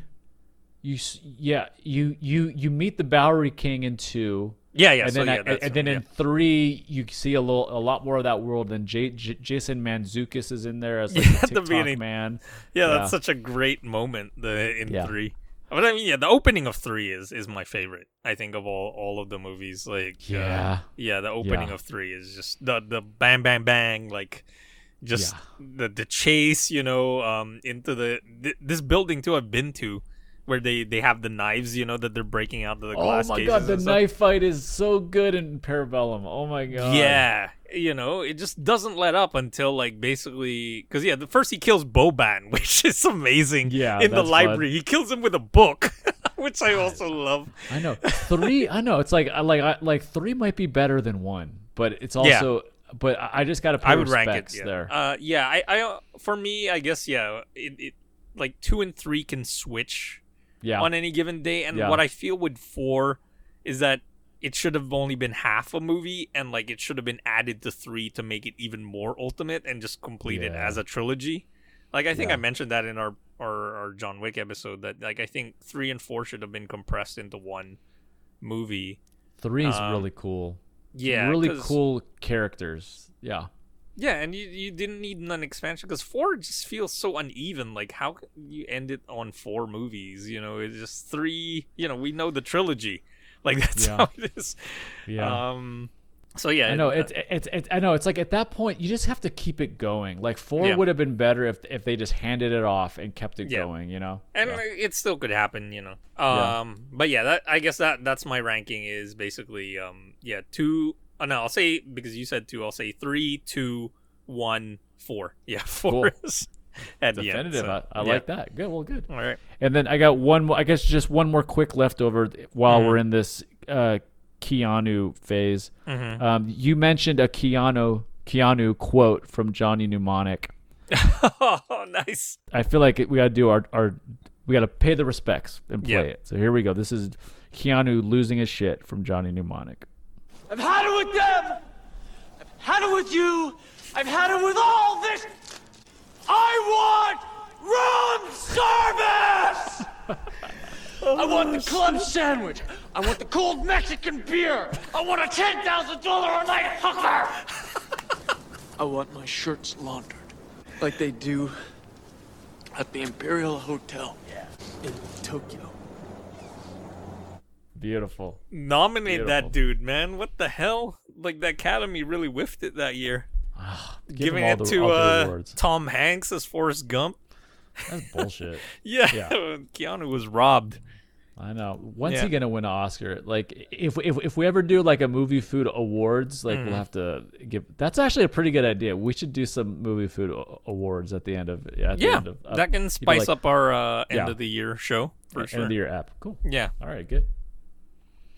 you yeah, you you you meet the Bowery King in 2 Yeah, yeah. and so then yeah, I- and then yeah. in 3 you see a little a lot more of that world and J- J- Jason Mantzoukas is in there as like Yeah, <laughs> the beginning. man. yeah, yeah. that's such a great moment the in Yeah. three. But I mean, yeah, the opening of three is is my favorite. I think of all all of the movies. Like, uh, Yeah. yeah, the opening Yeah. of three is just the the bang bang bang, like just Yeah. the the chase, you know, um, into the th- this building too. I've been to where they they have the knives, you know, that they're breaking out of the glass Oh my cases god, the knife fight is so good in Parabellum. Oh my god. Yeah, you know, it just doesn't let up until like basically because yeah, the first he kills Boban, <laughs> which is amazing. Yeah, in the that's fun. library, he kills him with a book, <laughs> which I also love. I know. 3 I know. It's like I like I, like 3 might be better than 1, but it's also but I I just got to put I would rank it yeah. there. Uh, yeah, I, I, uh, for me, I guess yeah, it, it like two and three can switch yeah. on any given day, and Yeah. what I feel with four is that it should have only been half a movie, and like it should have been added to three to make it even more ultimate and just complete it as a trilogy. Like I think Yeah. I mentioned that in our, our our John Wick episode that like I think three and four should have been compressed into one movie. 3 is um, really cool. Yeah, really 'cause- cool characters. Yeah. Yeah, and you you didn't need an expansion because four just feels so uneven. Like, how can you end it on four movies? You know, it's just three. You know, we know the trilogy. Like <laughs> that's Yeah. how it is. Yeah. Um. So yeah, I know it- it's it's it's I know it's like at that point you just have to keep it going. Like 4 Yeah. would have been better if if they just handed it off and kept it Yeah. going, you know. and Yeah. it still could happen. You know. Um. But yeah, that I guess that that's my ranking is basically um yeah two. Oh no, I'll say because you said two. I'll say three, two, one, four. <laughs> Yeah, four Cool. is at the end. definitive. so, I, I yeah. like that. Good. Well, good. All right. And then I got one more. I guess just one more quick leftover while Mhm. we're in this uh, Keanu phase. Mhm. Um, you mentioned a Keanu Keanu quote from Johnny Mnemonic. oh, <laughs> nice. I feel like we got to do our our we got to pay the respects and play Yeah. it. So here we go. This is Keanu losing his shit from Johnny Mnemonic. I've had it with them. I've had it with you. I've had it with all this. I want room service. <laughs> I want the club sandwich. I want the cold Mexican beer. I want a ten thousand dollar a night hooker. I want my shirts laundered, like they do at the Imperial Hotel in Tokyo. Beautiful. Nominate that dude, man. What the hell? Like the Academy really whiffed it that year. Give Giving it the- to uh. Tom Hanks as Forrest Gump. That's bullshit. <laughs> Yeah, Yeah. <laughs> Keanu was robbed. I know. When's Yeah. he gonna win an Oscar? Like, if if if we ever do like a movie food awards, like Mm. we'll have to give. That's actually a pretty good idea. We should do some movie food awards at the end of at the Yeah, end of, uh, that can you know, spice like, up our uh, end Yeah. of the year show for end sure. of the year app. Cool. Yeah. All right. Good.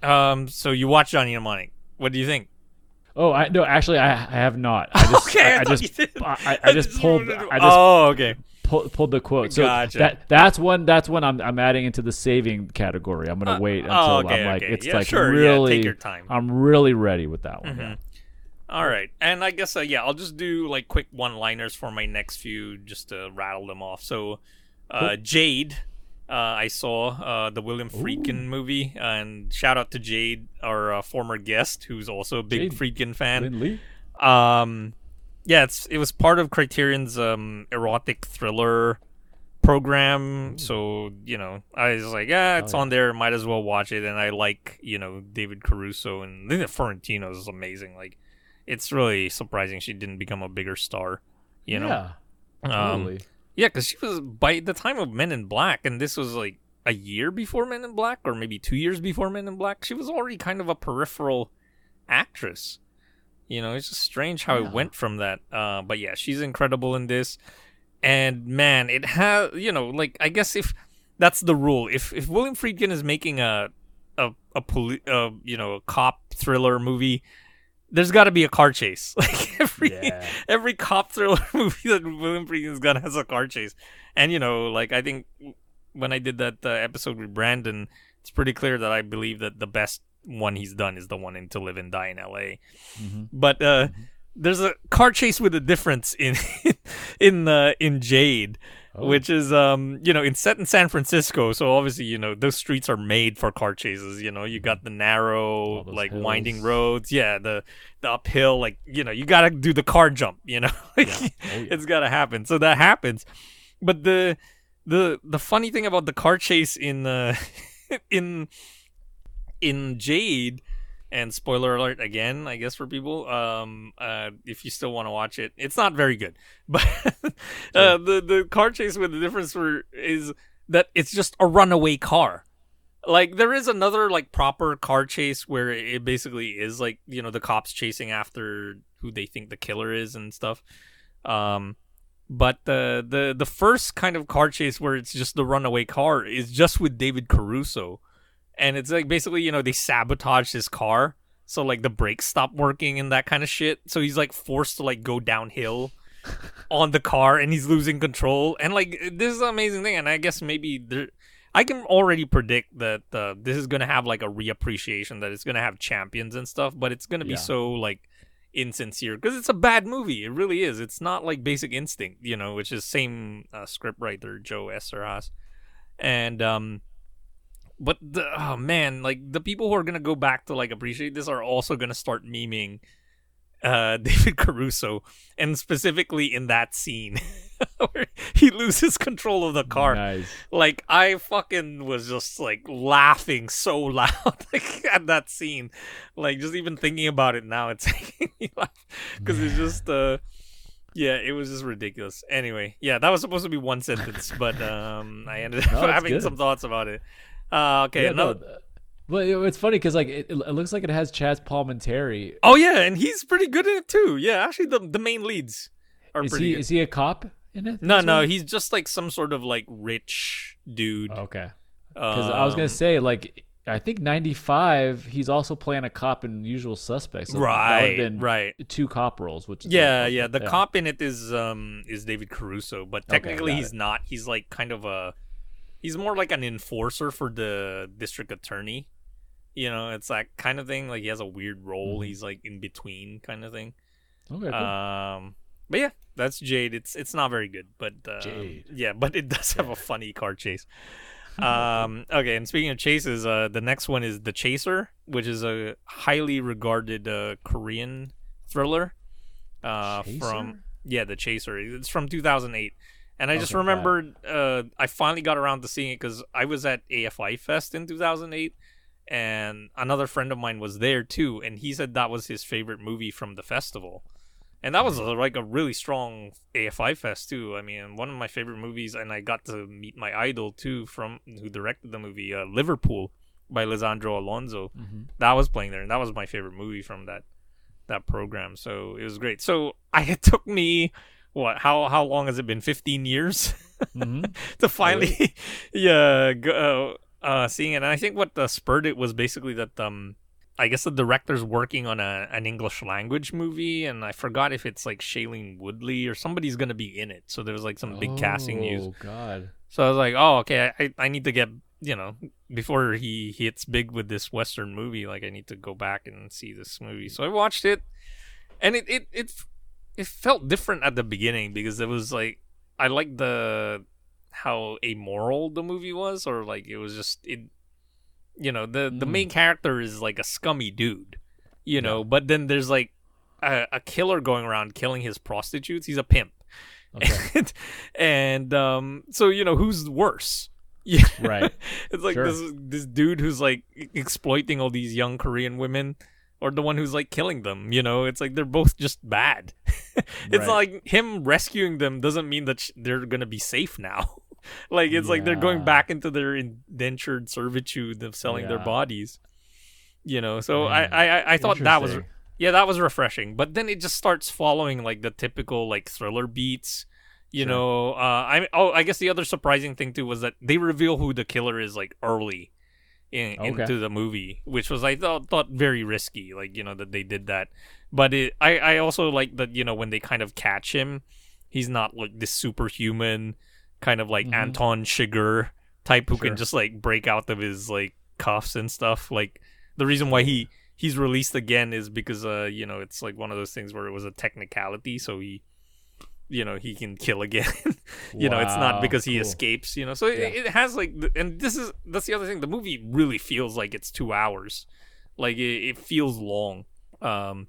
Um. So you watched Johnny Mnemonic. What do you think? Oh, I no. Actually, I, I have not. I <laughs> just, Okay, I I, I just, you did. I, I- I just pulled. I just oh, okay. Pull, pulled the quote. So Gotcha. that that's one. That's one. I'm I'm adding into the saving category. I'm gonna Uh, wait until oh, okay, I'm like okay. it's Yeah, like sure, yeah, take really. your time. I'm really ready with that one. yeah. All right, and I guess uh, yeah, I'll just do like quick one-liners for my next few, just to rattle them off. So, uh, Jade, uh, I saw uh, the William Friedkin movie, and shout out to Jade, our uh, former guest, who's also a big Jade. Friedkin fan. Um, yeah, it's it was part of Criterion's um erotic thriller program. So you know, I was like, yeah, it's Oh, yeah. on there. Might as well watch it. And I like you know David Caruso and I think Fiorentino is amazing. Like, it's really surprising she didn't become a bigger star. You know, yeah, Um, yeah, because she was by the time of Men in Black, and this was like a year before Men in Black, or maybe two years before Men in Black. She was already kind of a peripheral actress. You know, it's just strange how Yeah. it went from that. Uh, but yeah, she's incredible in this, and man, it has you know, like I guess if that's the rule, if if William Friedkin is making a a a poli- uh, you know a cop thriller movie. There's got to be a car chase. <laughs> Like every Yeah. every cop thriller <laughs> movie that William Friedkin's got has a car chase. And you know, like I think when I did that uh, episode with Brandon, it's pretty clear that I believe that the best one he's done is the one in To Live and Die in L.A. But uh, there's a car chase with a difference in <laughs> in uh, in Jade. Which is, um, you know, in set in San Francisco, so obviously, you know, those streets are made for car chases. You know, you got the narrow, like winding roads, yeah, the the uphill, like you know, you gotta do the car jump. You know, <laughs> like, it's gotta happen. So that happens. But the the the funny thing about the car chase in uh, <laughs> in in Jade, and spoiler alert again, I guess for people, um, uh, if you still want to watch it, it's not very good. <laughs> But uh, the the car chase with the difference for is that it's just a runaway car. Like there is another like proper car chase where it basically is like you know the cops chasing after who they think the killer is and stuff. Um, but the the the first kind of car chase where it's just the runaway car is just with David Caruso, and it's like basically you know they sabotage his car, so like the brakes stop working and that kind of shit. So he's like forced to like go downhill <laughs> on the car, and he's losing control. And like this is an amazing thing, and I guess maybe there. I can already predict that uh, this is gonna have like a reappreciation that it's gonna have champions and stuff, but it's gonna be Yeah. so like insincere because it's a bad movie. It really is. It's not like Basic Instinct, you know, which is same uh, script writer Joe Eszterhas, and um, but the oh man, like the people who are gonna go back to like appreciate this are also gonna start memeing uh <laughs> David Caruso, and specifically in that scene <laughs> where he loses control of the car Nice. like I fucking was just like laughing so <laughs> loud like, at that scene. Like just even thinking about it now, it's making me laugh because it's just uh, yeah, it was just ridiculous. Anyway, yeah, that was supposed to be one sentence, but um, I ended up No, having good. some thoughts about it. Uh, okay, Yeah, no, another. th- but it- it's funny because like it, it looks like it has Chazz Palminteri. Oh yeah, and he's pretty good in it too. Yeah, actually, the the main leads are Is pretty he good. is he a cop in it? no, no, one? he's just like some sort of like rich dude. Okay. Because I was gonna Um, say like I think '95 he's also playing a cop in Usual Suspects. So Right, right. Two cop roles, which is Yeah, like- yeah. The cop in it is um is David Caruso, but technically got he's it. not. He's like kind of a he's more like an enforcer for the district attorney. You know, it's that kind of thing. Like he has a weird role. Mm-hmm. He's like in between kind of thing. Okay, cool. Um, but yeah, that's Jade. It's it's not very good, but um, Jade. Yeah, <laughs> but it does have a funny car chase. <laughs> Um, okay, and speaking of chases, uh, the next one is The Chaser, which is a highly regarded uh, Korean thriller. Uh, from yeah, The Chaser. It's from 2008, and I just Okay, got it. remembered uh, I finally got around to seeing it because I was at AFI Fest in 2008, and another friend of mine was there too, and he said that was his favorite movie from the festival. And that was Mm-hmm. uh, like a really strong AFI fest too. I mean, one of my favorite movies, and I got to meet my idol too from who directed the movie uh, Liverpool by Lisandro Alonso. Mm-hmm. That was playing there, and that was my favorite movie from that that program. So it was great. So <laughs> I it took me what how how long has it been? Fifteen years Mhm. <laughs> to finally <laughs> yeah go, uh, seeing it. And I think what uh, spurred it was basically that um I guess the director's working on a an English language movie, and I forgot if it's like Shailene Woodley or somebody's gonna be in it. So there was like some big casting news. Oh God. So I was like, oh, okay, I, I need to get, you know, before he hits big with this Western movie, like I need to go back and see this movie. So I watched it, and it it it, it felt different at the beginning because it was like I liked the how amoral the movie was, or like it was just it, you know, the the Mm. main character is like a scummy dude, you know, but then there's like a, a killer going around killing his prostitutes. He's a pimp. And, <laughs> and um, so you know who's worse? Yeah, <laughs> Right. it's like Sure. this this dude who's like exploiting all these young Korean women, or the one who's like killing them. You know, it's like they're both just bad. <laughs> it's Right. like him rescuing them doesn't mean that sh- they're gonna be safe now. <laughs> like it's like they're going back into their indentured servitude of selling their bodies. You know, so I I I- I thought that was yeah that was refreshing, but then it just starts following like the typical like thriller beats. You Sure. know, uh, I oh I guess the other surprising thing too was that they reveal who the killer is like early in, Okay. into the movie, which was I thought thought very risky, like you know that they did that. But it, I I also like that you know when they kind of catch him, he's not like this superhuman kind of like Mhm. Anton Chigurh type who Sure. can just like break out of his like cuffs and stuff. Like the reason why he he's released again is because uh you know it's like one of those things where it was a technicality, so he you know he can kill again. <laughs> you know it's not because he cool. escapes. You know, so Yeah. it, it has like and this is that's the other thing. The movie really feels like it's two hours. Like it, it feels long. Um.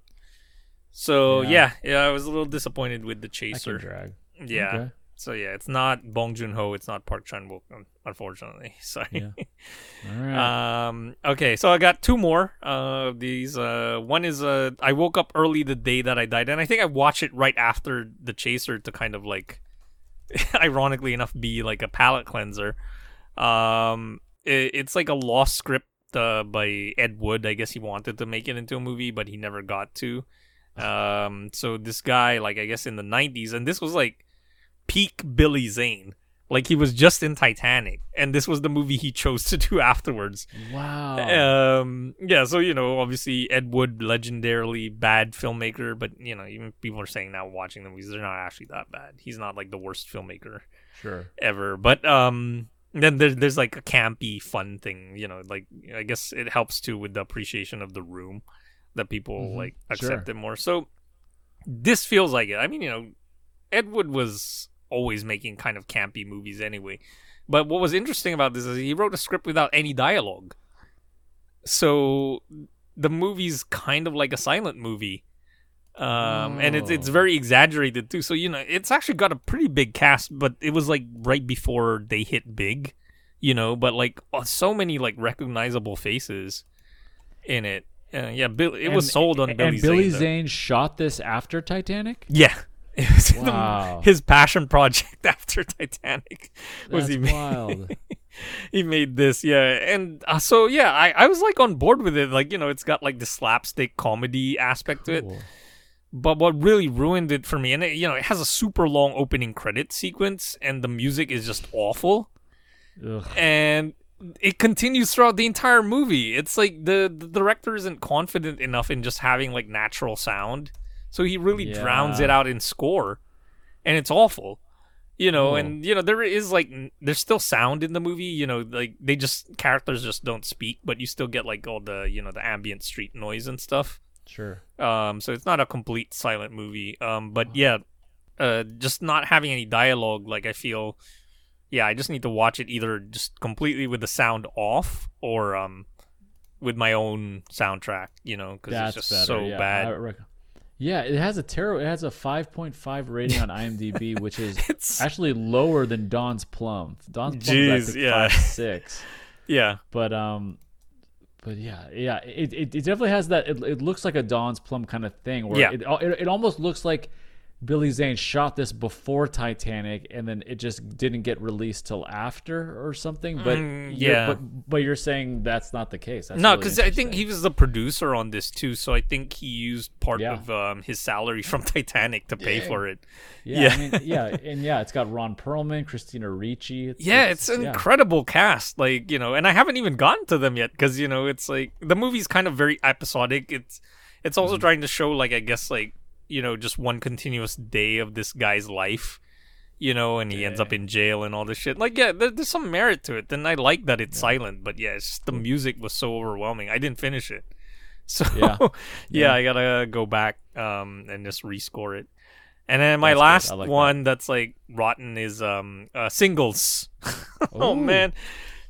So Yeah. yeah. yeah, I was a little disappointed with the chaser. drag. Yeah. Okay. So yeah, it's not Bong Joon Ho. It's not Park Chan Wook, unfortunately. <laughs> Sorry. Yeah. <laughs> All right. Um. Okay, so I got two more of these. Uh, one is uh, I woke up early the day that I died, and I think I watched it right after the chaser to kind of like, <laughs> ironically enough, be like a palate cleanser. Um, it, it's like a lost script uh, by Ed Wood. I guess he wanted to make it into a movie, but he never got to. Um, so this guy, like I guess in the '90s, and this was like peak Billy Zane. Like he was just in Titanic, and this was the movie he chose to <laughs> do afterwards. wow. Um, yeah, so you know, obviously Ed Wood, legendarily bad filmmaker, but you know, even people are saying now watching the movies, they're not actually that bad. He's not like the worst filmmaker sure. ever. But um, then there's there's like a campy, fun thing. You know, like I guess it helps too with the appreciation of the room that people Mhm, like sure. accept it more. So this feels like it. I mean, you know, Ed Wood was always making kind of campy movies anyway. But what was interesting about this is he wrote a script without any dialogue. So the movie's kind of like a silent movie. Um, and it's it's Oh. very exaggerated too. So you know, it's actually got a pretty big cast, but it was like right before they hit big, you know. But like uh, so many like recognizable faces in it. Uh, yeah, Bill. It was sold on and Billy Billy Zane. though. Zane shot this after Titanic. Yeah. <laughs> It was the- Wow. his passion project <laughs> after Titanic was That's he made, wild. <laughs> he made this yeah and uh, so yeah I, I was like on board with it like you know it's got like the slapstick comedy aspect to it but what really ruined it for me and it, you know it has a super long opening credit sequence and the music is just awful Ugh. and it continues throughout the entire movie. It's like the, the director isn't confident enough in just having like natural sound, so he really drowns it out in score, and it's awful. You know, Oh. and you know there is like there's still sound in the movie. You know, like they just characters just don't speak, but you still get like all the you know the ambient street noise and stuff. Sure. Um, so it's not a complete silent movie. Um, but yeah, uh, just not having any dialogue, like I feel, yeah, I just need to watch it either just completely with the sound off or um, with my own soundtrack, you know, because it's just better. so yeah, bad. I rec- yeah, it has a terrible. It has a 5.5 rating on IMDb, <laughs> which is It's- actually lower than Don's Plum. Don's Plum Jeez, is yeah. five six. <laughs> yeah, But um, but yeah, yeah, it, it, it definitely has that. It, it looks like a Don's Plum kind of thing. Where Yeah. it, it it almost looks like Billy Zane shot this before Titanic, and then it just didn't get released till after or something. But Mm, you're- yeah. but but you're saying that's not the case. That's no, really because I think he was the producer on this too, so I think he used part Yeah. of um, his salary from <laughs> Titanic to pay for it. Yeah, Yeah. I mean, <laughs> yeah, and yeah, it's got Ron Perlman, Christina Ricci. It's, Yeah, it's, an yeah. incredible cast. Like you know, and I haven't even gotten to them yet because you know it's like the movie's kind of very episodic. It's it's Mm-hmm. also trying to show like I guess like you know just one continuous day of this guy's life. You know, and he ends up in jail and all this shit. Like, yeah, there, there's some merit to it. Then I like that it's silent, but yeah, it's just the music was so overwhelming. I didn't finish it, <laughs> so Yeah. <laughs> yeah, Yeah. I gotta go back um and just rescore it. And then my That's last like that. one that's like rotten is um uh, singles. <laughs> oh man,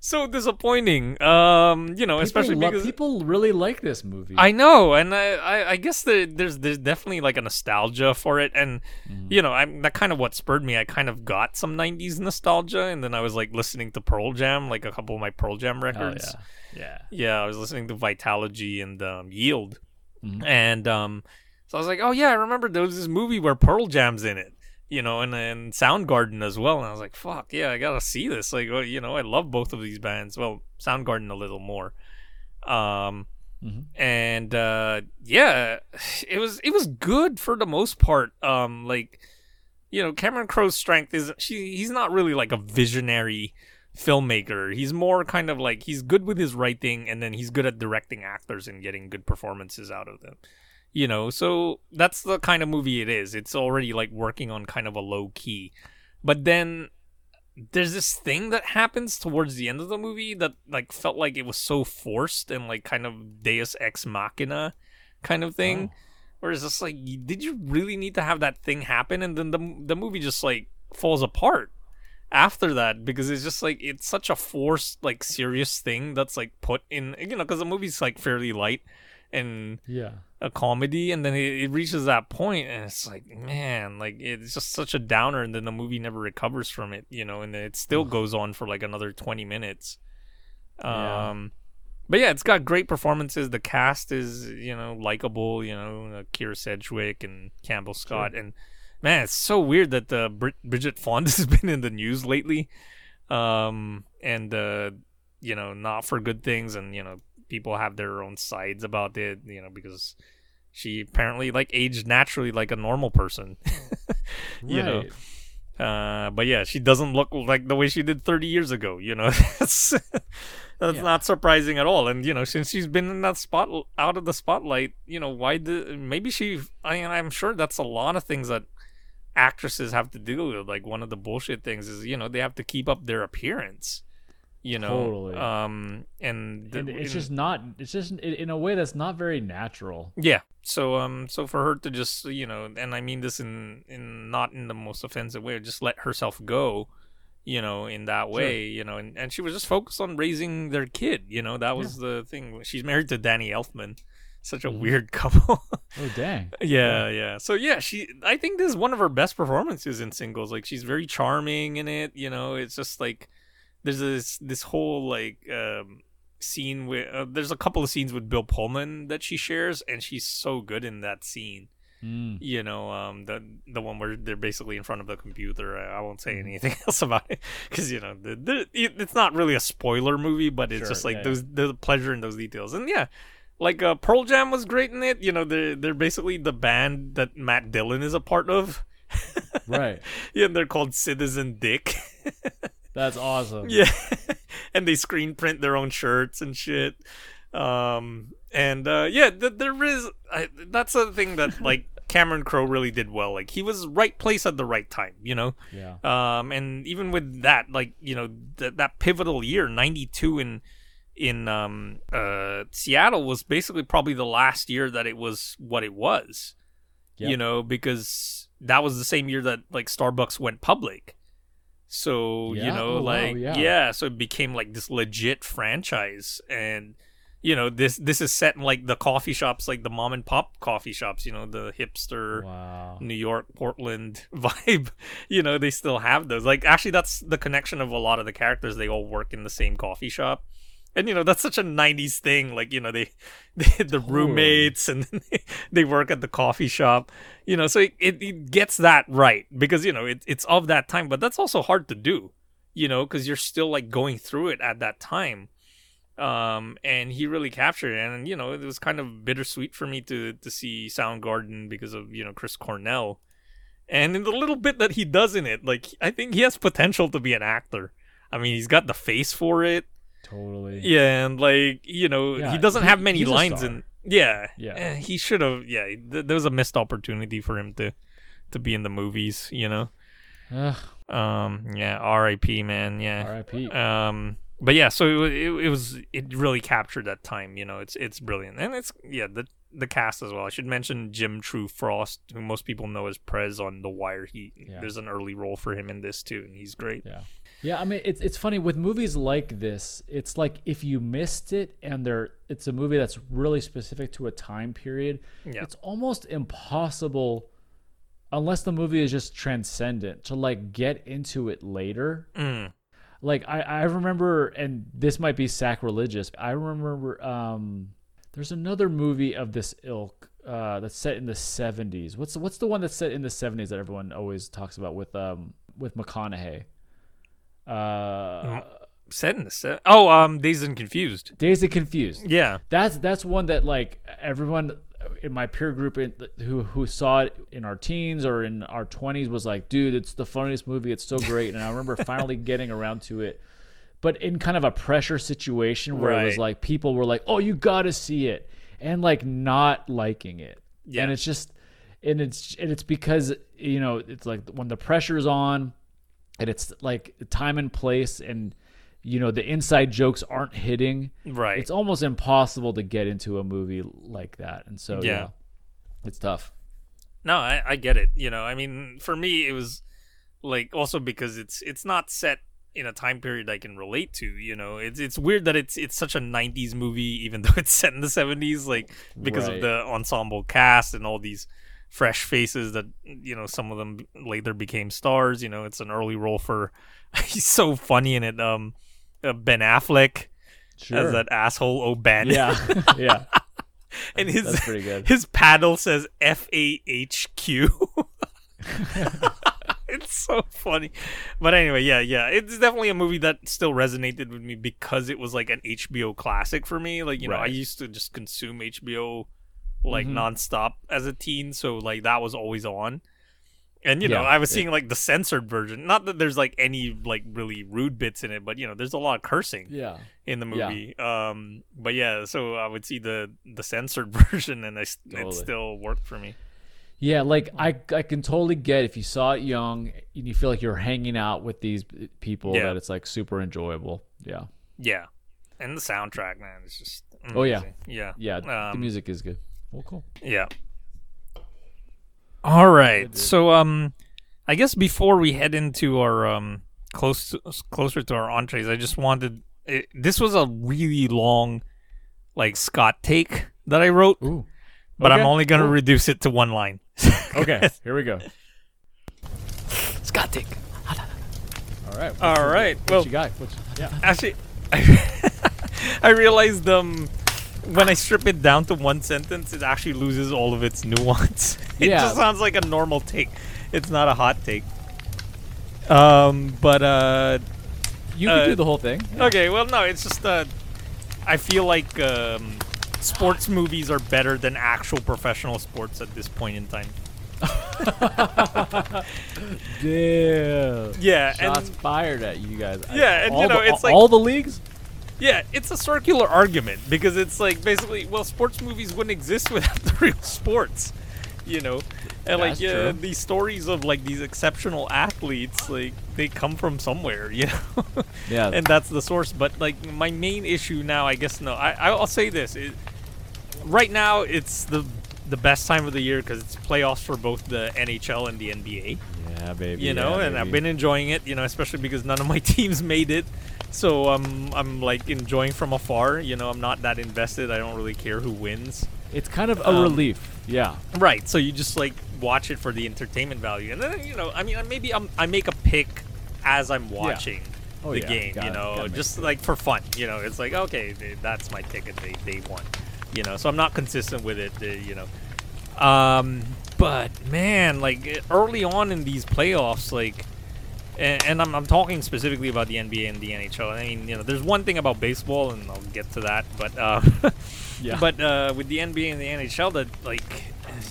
so disappointing. Um, you know, especially people, lo- because people really like this movie. I know, and I, I, I guess the, there's there's definitely like a nostalgia for it, and Mm. you know, I'm that kind of what spurred me. I kind of got some '90s nostalgia, and then I was like listening to Pearl Jam, like a couple of my Pearl Jam oh, records. yeah, yeah. Yeah, I was listening to Vitalogy and um, Yield, Mhm. and um, so I was like, oh yeah, I remember there was this movie where Pearl Jam's in it, you know, and and Soundgarden as well, and I was like, fuck yeah, I gotta see this. Like, well, you know, I love both of these bands. Well, Soundgarden a little more, um, Mhm. and uh, yeah, it was it was good for the most part. Um, like, you know, Cameron Crowe's strength is she he's not really like a visionary filmmaker. He's more kind of like he's good with his writing and then he's good at directing actors and getting good performances out of them. You know, so that's the kind of movie it is. It's already like working on kind of a low key. But then there's this thing that happens towards the end of the movie that like felt like it was so forced and like kind of Deus ex machina kind of thing. Oh. Where it's just like, did you really need to have that thing happen? And then the the movie just like falls apart after that because it's just like it's such a forced like serious thing that's like put in you know because the movie's like fairly light and Yeah. A comedy and then it, it reaches that point and it's like man like it's just such a downer and then the movie never recovers from it you know and it still goes on for like another 20 minutes. Yeah. um but yeah it's got great performances. The cast is you know likable you know uh, Kyra Sedgwick and Campbell Scott and man it's so weird that the Brid- Bridget Fonda has <laughs> been in the news lately um and uh you know not for good things and you know people have their own sides about it you know because she apparently like aged naturally like a normal person. <laughs> You know? Uh but yeah she doesn't look like the way she did 30 years ago you know? <laughs> That's that's Yeah. not surprising at all. And you know since she's been in that spot out of the spotlight you know why the maybe she i mean i'm sure that's a lot of things that actresses have to deal with like one of the bullshit things is you know they have to keep up their appearance you know Totally. um and, the- And it's just not. It's just in, in a way that's not very natural. yeah. So um so for her to just you know and I mean this in in not in the most offensive way, just let herself go, you know, in that way, you know, and, and she was just focused on raising their kid, you know, that was the thing. She's married to Danny Elfman. Such a weird <laughs> couple. Oh dang. <laughs> yeah, yeah. So yeah, she I think this is one of her best performances in singles. Like she's very charming in it, you know, it's just like there's this this whole like um scene with uh, there's a couple of scenes with Bill Pullman that she shares and she's so good in that scene. Mm. You know, um the the one where they're basically in front of the computer. I, I won't say anything <laughs> else about it cuz you know, the, the, it's not really a spoiler movie, but it's Sure, just like yeah, those the pleasure in those details. And yeah, like uh, Pearl Jam was great in it. You know, they're they're basically the band that Matt Dillon is a part of. <laughs> Right. Yeah, and they're called Citizen Dick. <laughs> That's awesome. yeah, <laughs> and they screen print their own shirts and shit. Um, and uh, yeah, th- there is I, that's the thing that <laughs> like Cameron Crowe really did well. Like he was right place at the right time. You know. Yeah. Um, and even with that, like you know, th- that pivotal year, '92 in in um uh Seattle was basically probably the last year that it was what it was. Yep. You know, because that was the same year that like Starbucks went public. So you know, Oh, wow, like yeah. yeah, so it became like this legit franchise, and you know this this is set in like the coffee shops, like the mom and pop coffee shops. You know, the hipster. Wow. New York, Portland <laughs> vibe. You know, they still have those. Like, actually, that's the connection of a lot of the characters. They all work in the same coffee shop. And, you know, that's such a 90s thing. Like, you know, they, <laughs> they the roommates and <laughs> they, they work at the coffee shop. You know, so it, it, it gets that right because, you know, it, it's of that time. But that's also hard to do, you know, because you're still like going through it at that time um and he really captured it and you know it was kind of bittersweet for me to to see Soundgarden because of you know Chris Cornell and in the little bit that he does in it like I think he has potential to be an actor I mean he's got the face for it Totally. yeah and like you know Yeah, he doesn't he- have many lines in yeah Yeah. Eh, he should have yeah th- there was a missed opportunity for him to to be in the movies you know Ugh, um yeah R.I.P man yeah R.I.P. um but yeah so it, it, it was it really captured that time you know it's it's brilliant and it's yeah the the cast as well. I should mention Jim True Frost, who most people know as Prez on The Wire. He Yeah. there's an early role for him in this too, and he's great. Yeah. Yeah, I mean it's it's funny with movies like this. It's like if you missed it and they're it's a movie that's really specific to a time period, Yeah. it's almost impossible unless the movie is just transcendent to like get into it later. Mm. Like I I remember and this might be sacrilegious. I remember um there's another movie of this ilk uh that's set in the 70s. What's what's the one that's set in the 70s that everyone always talks about with um with McConaughey? Uh Set in the set. Oh, um, Dazed and Confused. Dazed and Confused. Yeah. That's that's one that like everyone in my peer group in, who who saw it in our teens or in our 20s was like, dude, it's the funniest movie. It's so great. And I remember <laughs> finally getting around to it, but in kind of a pressure situation where it was Right. like people were like, oh, you got to see it, and like not liking it. Yeah. And it's just, and it's and it's because you know it's like when the pressure's on, and it's like time and place and. You know the inside jokes aren't hitting, Right. it's almost impossible to get into a movie like that and so yeah, Yeah. it's tough No, I, I get it. You know, I mean, for me, it was like also because it's it's not set in a time period I can relate to. You know, it's it's weird that it's it's such a '90s movie, even though it's set in the '70s, like because Right. of the ensemble cast and all these fresh faces that you know some of them later became stars. You know, it's an early role for. <laughs> He's so funny in it. Um, uh, Ben Affleck sure as that asshole O'Ban. yeah <laughs> <laughs> yeah and his that's pretty good. his paddle says F A H Q. It's so funny. But anyway, yeah, yeah. It's definitely a movie that still resonated with me because it was like an HBO classic for me. Like, you know, I used to just consume HBO like Mhm. nonstop as a teen, so like that was always on. And you know, I was yeah. seeing like the censored version. Not that there's like any like really rude bits in it, but you know, there's a lot of cursing yeah in the Yeah. movie. Um, but yeah, so I would see the the censored <laughs> version, and I, Totally. it still worked for me. yeah like i i can totally get if you saw it young and you feel like you're hanging out with these people Yeah. that it's like super enjoyable yeah Yeah, and the soundtrack, man, it's just Oh, yeah. amazing. yeah, yeah the Um, music is good well cool yeah. All right, so um, I guess before we head into our um close to, closer to our entrees, I just wanted it, this was a really long like Scott take that I wrote, Ooh. but I'm only gonna cool. reduce it to one line. <laughs> okay here we go Scott take. all right All right, what well, you got What's- yeah Actually, I, <laughs> I realized um when I strip it down to one sentence, it actually loses all of its nuance. <laughs> It Yeah. just sounds like a normal take. It's not a hot take. Um, but uh, you can uh, do the whole thing okay. Well, no, it's just uh, I feel like um, sports movies are better than actual professional sports at this point in time. <laughs> Damn. Yeah, Shots and fired at you guys. Yeah, and, you know, the- it's like- all the leagues. Yeah, it's a circular argument because it's like basically, well, sports movies wouldn't exist <laughs> without the real sports, you know, and like yeah, true. these stories of like these exceptional athletes, like they come from somewhere, <laughs> you know, Yeah. and that's the source. But like my main issue now, I guess no, I I'll say this: it, right now it's the the best time of the year because it's playoffs for both the NHL and the NBA Yeah, baby. you know, yeah, and I've been enjoying it, you know, especially because none of my <laughs> teams made it. So I'm I'm like enjoying from afar, you know, I'm not that invested. I don't really care who wins. It's kind of a um, relief. Yeah. Right. So you just like watch it for the entertainment value. And then, you know, I mean, maybe I'm, I make a pick as I'm watching Oh, the yeah, game, gotta- you know, just like for fun, you know. It's like, okay, th- that's my ticket. They they won. You know, so I'm not consistent with it, uh, you know. Um, but man, like early on in these playoffs, like, and, and I'm, I'm talking specifically about the NBA and the NHL. I mean, you know, there's one thing about baseball, and I'll get to that, but uh, <laughs> Yeah. but uh, with the NBA and the NHL, that like,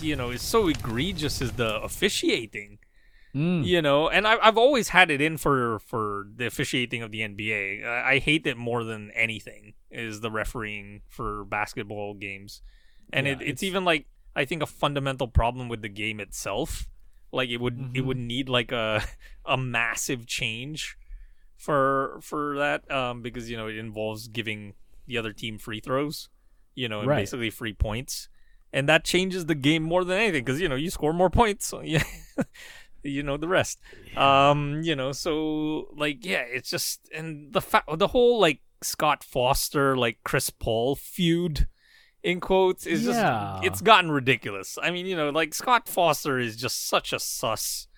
you know, is so egregious is the officiating. Mm. You know, and I've I've always had it in for for the officiating of the NBA. I, I hate it more than anything is the refereeing for basketball games, and Yeah, it, it's, it's- even like I think a fundamental problem with the game itself. Like it would it Mhm. would need like a <laughs> a massive change for for that um because you know it involves giving the other team free throws, you know, and Right. basically free points. and that changes the game more than anything because you know you score more points. So <laughs> yeah, you know the rest. Um, you know, so like yeah, it's just and the fa- the whole like Scott Foster like Chris Paul feud in quotes is Yeah. just it's gotten ridiculous. I mean, you know, like Scott Foster is just such a sus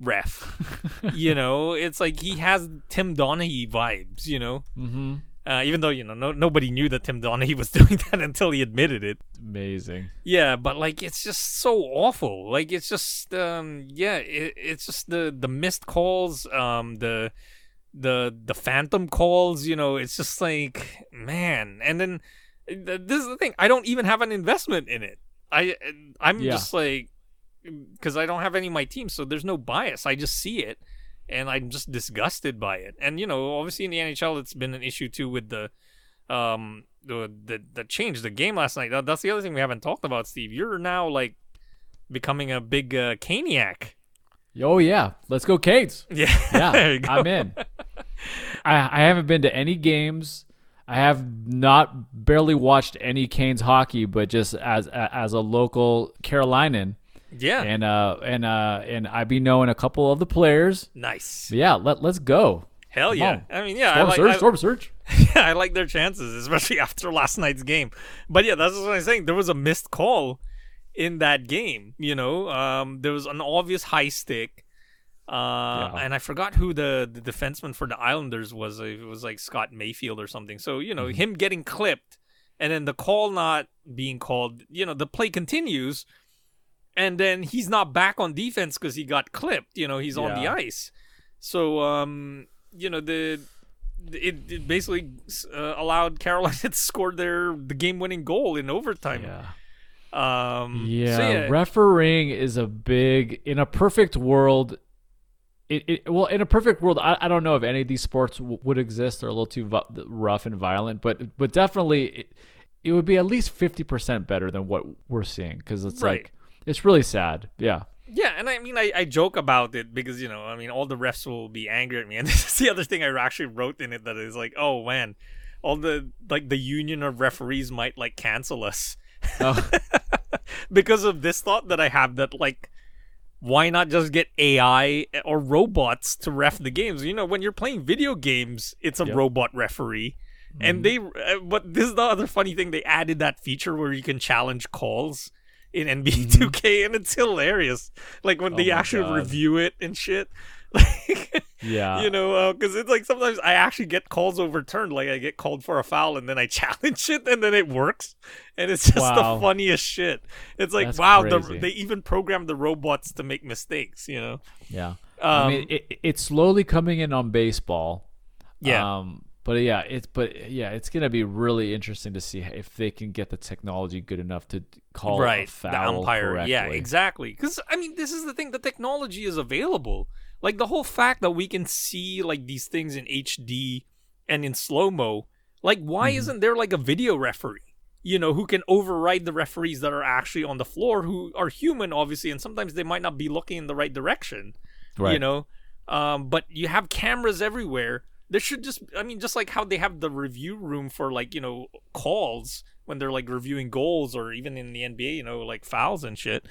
ref. <laughs> you know, it's like he has Tim Donaghy vibes, you know. Mm-hmm. Uh, even though you know no, nobody knew that Tim Donaghy <laughs> was doing that until he admitted it. Amazing. Yeah, but like it's just so awful. Like it's just um yeah, it, it's just the the missed calls, um the the the phantom calls, you know, it's just like man. And then th- this is the thing, I don't even have an investment in it. I I'm Yeah. just like cuz I don't have any of my team, so there's no bias. I just see it and I'm just disgusted by it. And you know, obviously in the NHL it's been an issue too with the um the the, the change the game last night. That, that's the other thing we haven't talked about, Steve. You're now like becoming a big uh, Caniac. Oh yeah, let's go, Canes. <laughs> Yeah, Yeah, there you go. I'm in. I I haven't been to any games. I have not barely watched any Canes hockey, but just as as a local Carolinian, Yeah, and uh and uh and I be knowing a couple of the players. nice. Yeah, let let's go. Hell Come yeah. on. I mean, yeah, I like, surge, I, storm surge. <laughs> yeah, I like their chances, especially <laughs> after last night's game. But yeah, that's what I'm saying. There was a missed call in that game. You know, um, there was an obvious high stick. Uh, Yeah. and I forgot who the, the defenseman for the Islanders was. It was like Scott Mayfield or something. So you know, him getting clipped, and then the call not being called. You know, the play continues, and then he's not back on defense because he got clipped. You know, he's on the ice. So um, you know the it, it basically uh, allowed Carolina <laughs> to score their the game winning goal in overtime. Yeah. Um, Yeah, so yeah, refereeing is a big. In a perfect world, it, it well, in a perfect world, I, I don't know if any of these sports w- would exist. They're a little too vu- rough and violent, but but definitely, it, it would be at least fifty percent better than what we're seeing because it's Right. like it's really sad. Yeah, yeah, and I mean, I, I joke about it because you know, I mean, all the refs will be angry at me, and <laughs> this is the other thing I actually wrote in it that is like, oh man, all the like the union of referees might like cancel us Oh. <laughs> because of this thought that I have that like. Why not just get AI or robots to ref the games? You know, when you're playing video games, it's a Yep. robot referee. And they, uh, but this is the other funny thing. They added that feature where you can challenge calls in NBA 2K, and it's hilarious. Like when Oh they actually God. review it and shit. <laughs> Like, Yeah. you know, because it's like sometimes I actually get calls overturned. Like I get called for a foul, and then I <laughs> challenge it, and then it works, and it's just Wow. the funniest shit. It's like That's wow, the, they even programmed the robots to make mistakes. You know. yeah. Um, I mean, it, it's slowly coming in on baseball. Yeah. Um, but yeah, it's but yeah, it's gonna be really interesting to see if they can get the technology good enough to call a right foul the umpire yeah exactly because i mean this is the thing the technology is available like the whole fact that we can see like these things in hd and in slow mo like why Mm-hmm. isn't there like a video referee you know who can override the referees that are actually on the floor who are human obviously and sometimes they might not be looking in the right direction you know? Um but you have cameras everywhere. There should just i mean just like how they have the review room for like you know calls when they're like reviewing goals or even in the nba you know like fouls and shit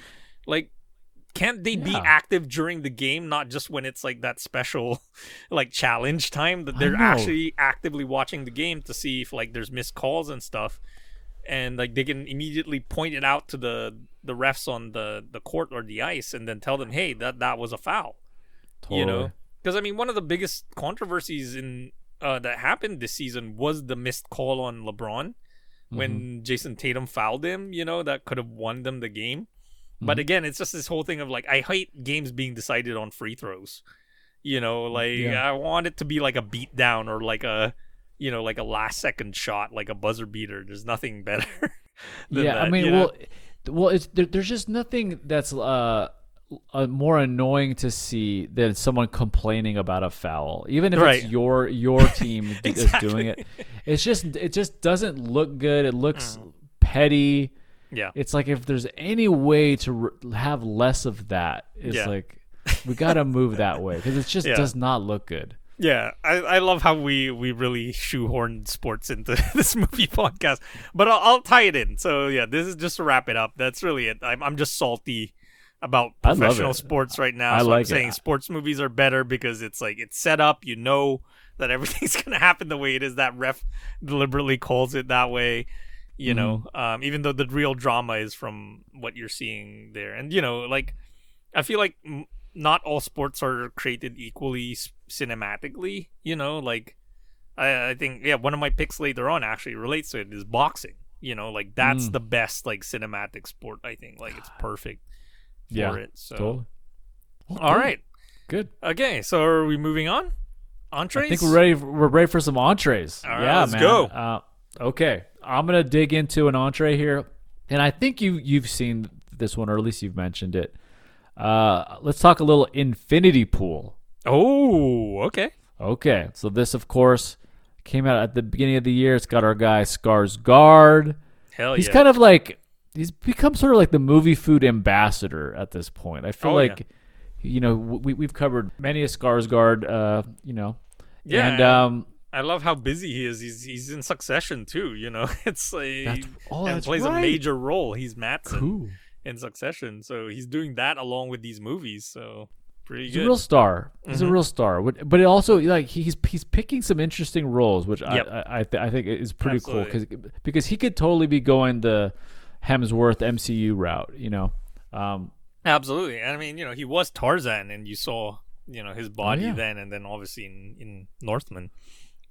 like can't they be active during the game not just when it's like that special <laughs> like challenge time that they're actually actively watching the game to see if like there's missed calls and stuff. And like they can immediately point it out to the the refs on the the court or the ice and then tell them hey that that was a foul. You know? Because i mean one of the biggest controversies in uh, that happened this season was the missed call on lebron when Mm-hmm. jayson tatum fouled him you know that could have won them the game but Mm-hmm. again it's just this whole thing of like i hate games being decided on free throws you know like Yeah. i want it to be like a beat down or like a you know like a last second shot like a buzzer beater there's nothing <laughs> better than yeah, I mean, you know? well, well, it's there, there's just nothing that's uh, uh more annoying to see than someone complaining about a foul, even if Right. it's your your <laughs> team d- is doing it. It's just it just doesn't look good. It looks Mm. petty. Yeah It's like if there's any way to r have less of that, it's Yeah. like <laughs> we got to move that way because it just Yeah. does not look good. Yeah, I, I love how we, we really shoehorned sports into <laughs> this movie podcast, but I'll, I'll tie it in. So yeah, this is just to wrap it up. That's really it. I'm I'm just salty about professional sports right now. I so like I'm it. saying sports movies are better because it's like it's set up. You know that everything's <laughs> gonna happen the way it is. That ref deliberately calls it that way. You know, Mm-hmm. um, even though the real drama is from what you're seeing there, and you know, like I feel like m- not all sports are created equally s- cinematically. You know, like I, I think yeah, one of my picks later on actually relates to it is boxing. You know, like that's Mm. the best like cinematic sport. I think like it's perfect for Yeah, it. So Totally. all right, Good. okay. So are we moving on? Entrees. I think we're ready. We're ready for some entrees. Right, yeah, let's man. go. Uh, okay, I'm gonna dig into an entree here, and I think you you've seen this one, or at least you've mentioned it. Uh, let's talk a little infinity pool. Oh, okay. Okay, so this, of course, came out at the beginning of the year. It's got our guy Skarsgård. Hell yeah. He's yeah. kind of like he's become sort of like the movie food ambassador at this point. I feel Oh, like you know we we've covered many a Skarsgård, uh, you know, Yeah, and um, I love how busy he is. He's he's in Succession too. You know, <laughs> it's like That's- oh, and plays a major role. He's Mattsson cool. in Succession, so he's doing that along with these movies. So pretty good. He's good. a real star. He's Mm-hmm. a real star. But but it also like he's he's picking some interesting roles, which Yep. I I I, th- I think is pretty cool because because he could totally be going the Hemsworth MCU route. You know, um, Absolutely. And I mean, you know, he was Tarzan, and you saw you know his body Oh, yeah. then, and then obviously in in Northman.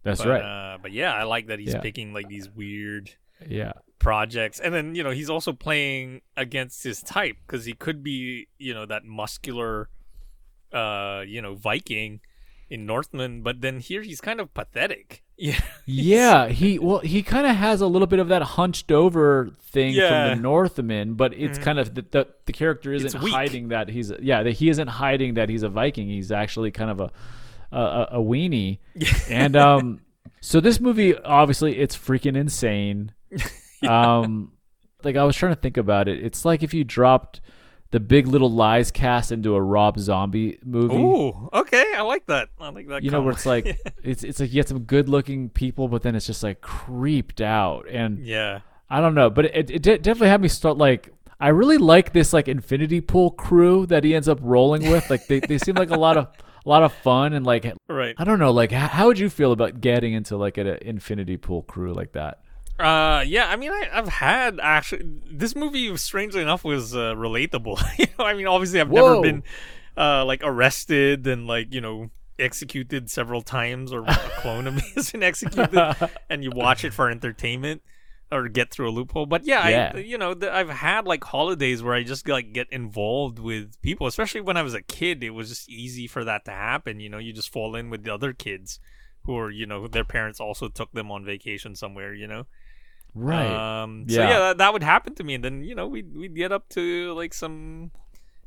That's but, right. Uh, but yeah, I like that he's Yeah. picking like these weird yeah. projects and then you know he's also playing against his type because he could be you know that muscular uh you know viking in northman but then here he's kind of pathetic <laughs> yeah Yeah, he well he kind of has a little bit of that hunched over thing Yeah. from the Northman, but it's kind of the, the the character isn't hiding that he's yeah that he isn't hiding that he's a Viking. He's actually kind of a a, a, weenie, <laughs> and um so this movie obviously it's freaking insane. <laughs> Um, like I was trying to think about it. It's like if you dropped the Big Little Lies cast into a Rob Zombie movie. Ooh, okay. I like that. I like that you know where it's like <laughs> it's it's like you get some good looking people but then it's just like creeped out. And yeah. I don't know but it, it de- definitely had me start like i really like this like infinity pool crew that he ends up rolling with. Like they, they seem like a lot of a lot of fun and like right i don't know like how, how would you feel about getting into like an infinity pool crew like that Uh, yeah. I mean, I, I've had actually. This movie, strangely enough, was uh, relatable. <laughs> you know, I mean, obviously, I've never been uh, like arrested and like you know executed several times, or a clone of me <laughs> has been executed, <laughs> and you watch it for entertainment or get through a loophole. But yeah, Yeah. I you know the, I've had like holidays where I just like get involved with people, especially when I was a kid. It was just easy for that to happen. You know, you just fall in with the other kids who are you know their parents also took them on vacation somewhere. You know. right Um, so Yeah. yeah, that, that would happen to me, and then you know we'd we'd get up to like some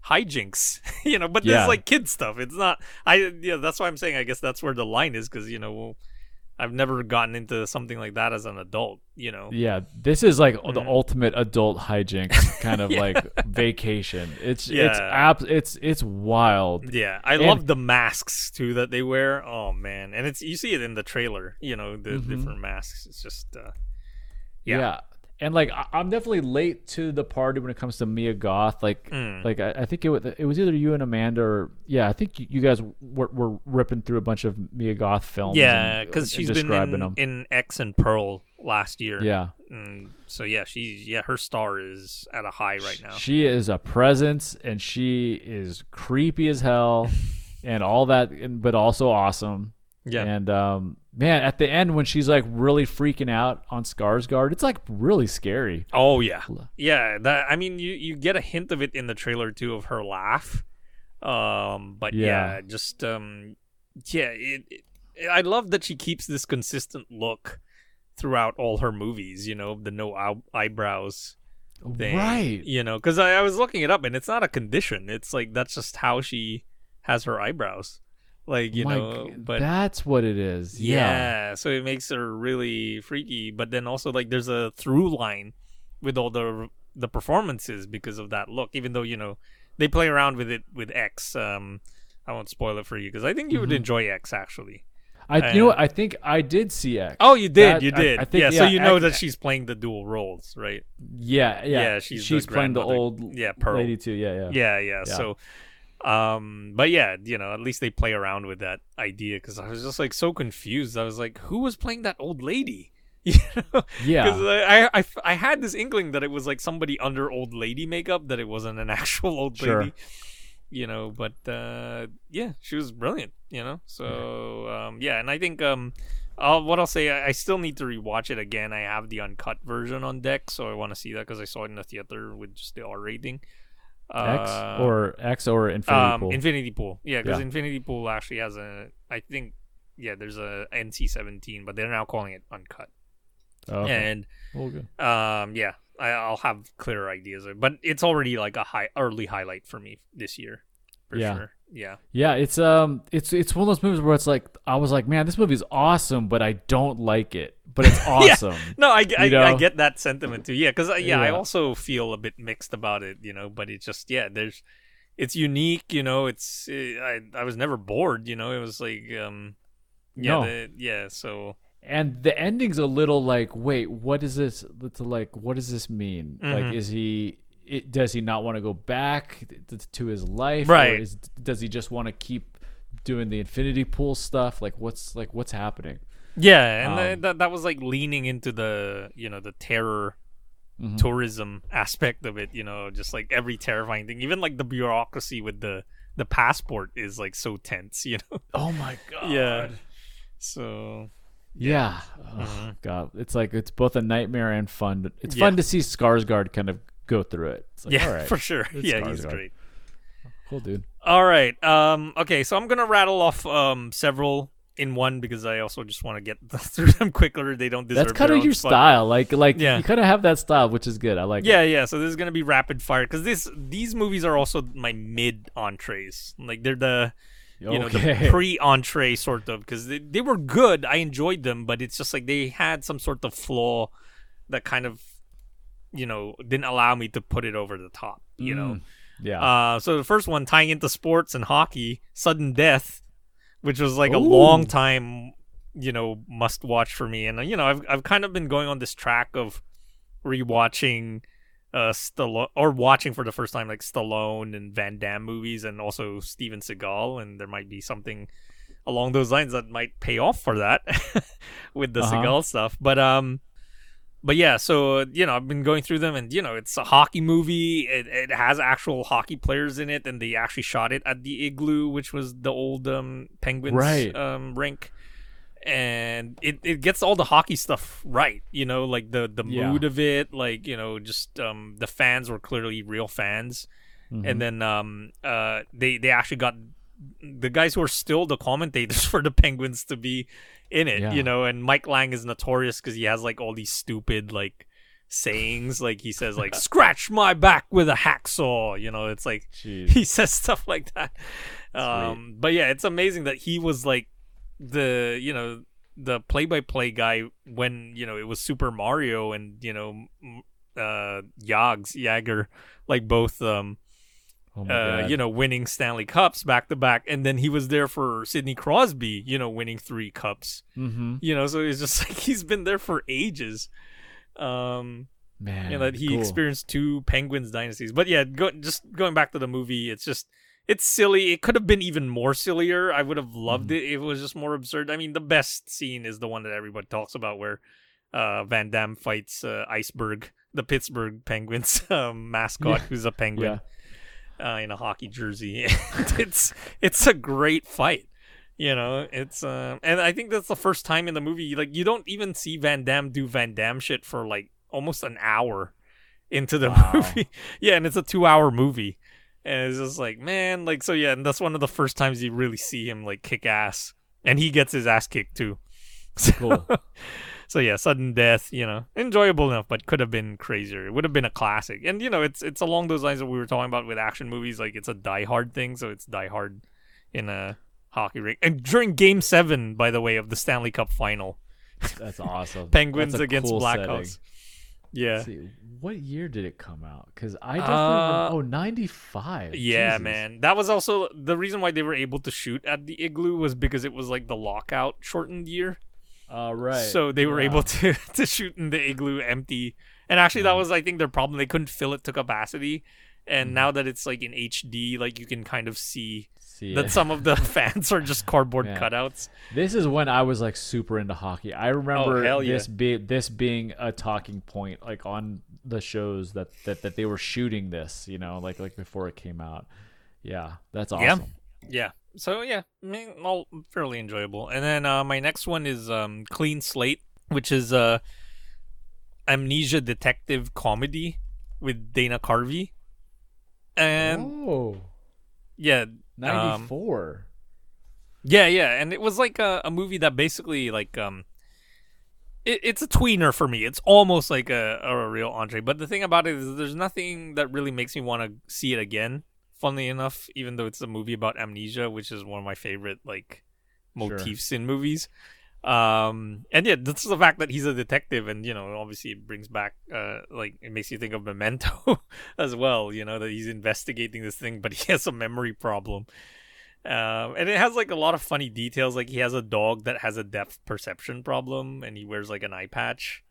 hijinks, <laughs> you know. But Yeah. is like kid stuff. It's not. I yeah, that's why I'm saying. I guess that's where the line is because you know well, I've never gotten into something like that as an adult. You know. yeah this is like the Mm. ultimate adult hijinks kind of <laughs> like vacation it's it's Yeah. ab- it's it's wild Yeah, I And- love the masks too that they wear. Oh man, and it's you see it in the trailer. You know the Mm-hmm. different masks. It's just uh, Yeah. Yeah. And like I- I'm definitely late to the party when it comes to Mia Goth. Like, Mm. like I, I think it was it was either you and Amanda, or yeah, I think you, guys were, were ripping through a bunch of Mia Goth films. yeah, because she's been in, them. in X and Pearl last year. yeah, Mm, so yeah, she's yeah, her star is at a high right now. she is a presence, and she is creepy as hell, <laughs> and all that, and, but also awesome. Yeah. And um, man, at the end when she's like really freaking out on Skarsgård, it's like really scary. Oh yeah, yeah. That I mean, you you get a hint of it in the trailer too of her laugh. Um, but yeah, Yeah. just um, yeah. It, it, I love that she keeps this consistent look throughout all her movies. You know, the no eye- eyebrows thing. Right. You know, because I, I was looking it up and it's not a condition. It's like that's just how she has her eyebrows. Like you My know, g- but that's what it is. Yeah. yeah. so it makes her really freaky. But then also like there's a through line with all the the performances because of that look. Even though you know they play around with it with X, um, I won't spoil it for you because I think you would enjoy X actually. I you know what? I think I did see X. Oh, you did, That- you did. I think- yeah, so you know X- that she's playing the dual roles, right? Yeah, yeah. Yeah, she's the playing the old Yeah, Pearl. lady too. Yeah, yeah. Yeah, yeah. Yeah. So, um, but yeah, you know, at least they play around with that idea because I was just like so confused. I was like, who was playing that old lady? <laughs> You know? Yeah. Because I, I, I had this inkling that it was like somebody under old lady makeup, that it wasn't an <laughs> actual old Sure. lady. You know, but uh, yeah, she was brilliant. You know, so um, yeah, and I think um, I'll, what I'll say, I, I still need to rewatch it again. I have the uncut version on deck, so I want to see that because I saw it in the theater with just the R rating. X Uh, or X or Infinity um, Pool. Infinity Pool. Yeah, because Yeah. Infinity Pool actually has a. I think, yeah, there's a NC-17, but they're now calling it uncut. Oh, okay. And Well, good. um, yeah, I, I'll have clearer ideas, but it's already like a high early highlight for me this year, for Yeah. sure. Yeah, Yeah, it's um, it's it's one of those movies where it's like I was like, man, this movie's awesome, but I don't like it, but it's <laughs> awesome. no, I, I, You I get that sentiment too. Yeah, because yeah, I also feel a bit mixed about it, you know. But it's just yeah, there's it's unique, you know. It's eh, I I was never bored, you know. It was like um, yeah, No. the, yeah. So and the ending's a little like, wait, what is this? It's like, what does this mean? Mm-hmm. Like, is he? It, does he not want to go back to his life? Right. Or is, does he just want to keep doing the Infinity Pool stuff? Like, what's like what's happening? Yeah, and Um, that that was like leaning into the you know the terror Mhm. tourism aspect of it. You know, just like every terrifying thing, even like the bureaucracy with the the passport is like so tense. <laughs> You know. Oh my <laughs> god. Yeah. So Yeah. Oh, Mm-hmm. God, it's like it's both a nightmare and fun. It's Yeah. fun to see Skarsgård kind of go through it. It's like, yeah, all right, for sure. Yeah, he's great. Cool, dude. All right. Um. Okay. So I'm gonna rattle off um several in one because I also just want to get <laughs> through them quicker. They don't deserve. That's kind of your spot. style. Like, like Yeah. you kind of have that style, which is good. I like. Yeah, it. yeah. So this is gonna be rapid fire because this these movies are also my mid entrees. Like they're the you know the pre entree sort of because they, they were good. I enjoyed them, but it's just like they had some sort of flaw that kind of you know didn't allow me to put it over the top. You know. Yeah. Uh, so the first one tying into sports and hockey, sudden death, which was like a long time, you know, must watch for me. And uh, you know, I've I've kind of been going on this track of rewatching uh Stallone or watching for the first time like Stallone and Van Damme movies and also Steven Seagal and there might be something along those lines that might pay off for that <laughs> with the Uh-huh. Seagal stuff. But um but yeah, so you know, I've been going through them, and you know, it's a hockey movie. It, it has actual hockey players in it, and they actually shot it at the Igloo, which was the old um, Penguins Right. um, rink. And it, it gets all the hockey stuff right, you know, like the the Yeah. mood of it, like you know, just um, the fans were clearly real fans, Mm-hmm. and then um, uh, they they actually got the guys who are still the commentators <laughs> for the Penguins to be in it, Yeah. you know. And Mike Lange is notorious because he has like all these stupid like sayings, like he says like <laughs> "scratch my back with a hacksaw," you know. It's like Jeez. he <laughs> says stuff like that. Um, but yeah, it's amazing that he was like the you know the play-by-play guy when you know it was Super Mario and you know uh Yags Jagr like both um Oh uh, you know, winning Stanley Cups back to back, and then he was there for Sidney Crosby, you know, winning three cups. Mm-hmm. You know, so it's just <laughs> like he's been there for ages. Um, Man. you know, that he cool. experienced two Penguins dynasties. But yeah, go, just going back to the movie, it's just it's silly. It could have been even more sillier. I would have loved Mm-hmm. it. It was just more absurd. I mean, the best scene is the one that everybody talks about, where uh, Van Damme fights uh, Iceberg, the Pittsburgh Penguins <laughs> um, mascot, Yeah. who's a penguin Yeah. Uh, in a hockey jersey. <laughs> It's it's a great fight. You know, it's uh, and I think that's the first time in the movie like you don't even see Van Damme do Van Damme shit for like almost an hour into the Wow. movie. <laughs> yeah, and it's a two-hour movie, and it's just like man, like so yeah, and that's one of the first times you really see him like kick ass, and he gets his ass kicked too. <laughs> So, Cool. So yeah, sudden death, you know, enjoyable enough, but could have been crazier. It would have been a classic, and you know, it's it's along those lines that we were talking about with action movies. Like it's a Die Hard thing, so it's Die Hard in a hockey rink. And during Game Seven, by the way, of the Stanley Cup Final, That's awesome. <laughs> Penguins That's against cool Blackhawks. Yeah. Let's see, what year did it come out? Because I definitely Uh, remember, oh 95. Yeah, Jesus. man. That was also the reason why they were able to shoot at the igloo was because it was like the lockout shortened year. Uh, right. So they were yeah. able to <laughs> to shoot in the igloo empty. And actually that was I think their problem. They couldn't fill it to capacity. And Mm-hmm. now that it's like in HD, like you can kind of see See that some of the <laughs> fans are just cardboard Yeah. cutouts. This is when I was like super into hockey. I remember Oh, yeah. this be this being a talking point like on the shows that, that that they were shooting this, you know, like like before it came out. Yeah, that's Yeah. awesome. Yeah. So yeah, I mean, all fairly enjoyable. And then uh, my next one is um, Clean Slate, which is a amnesia detective comedy with Dana Carvey. And oh, yeah, um, 94. yeah, yeah, and it was like a, a movie that basically like um, it, it's a tweener for me. It's almost like a, a real entree. But the thing about it is, there's nothing that really makes me want to see it again. Funnily enough, even though it's a movie about amnesia, which is one of my favorite like Sure. motifs in movies. Um, and yeah, that's the fact that he's a detective, and you know, obviously, it brings back, uh, like it makes you think of Memento <laughs> as well. You know that he's investigating this thing, but <laughs> he has a memory problem. Um, and it has like a lot of funny details. Like he has a dog that has a depth perception problem, and he wears like an eye patch.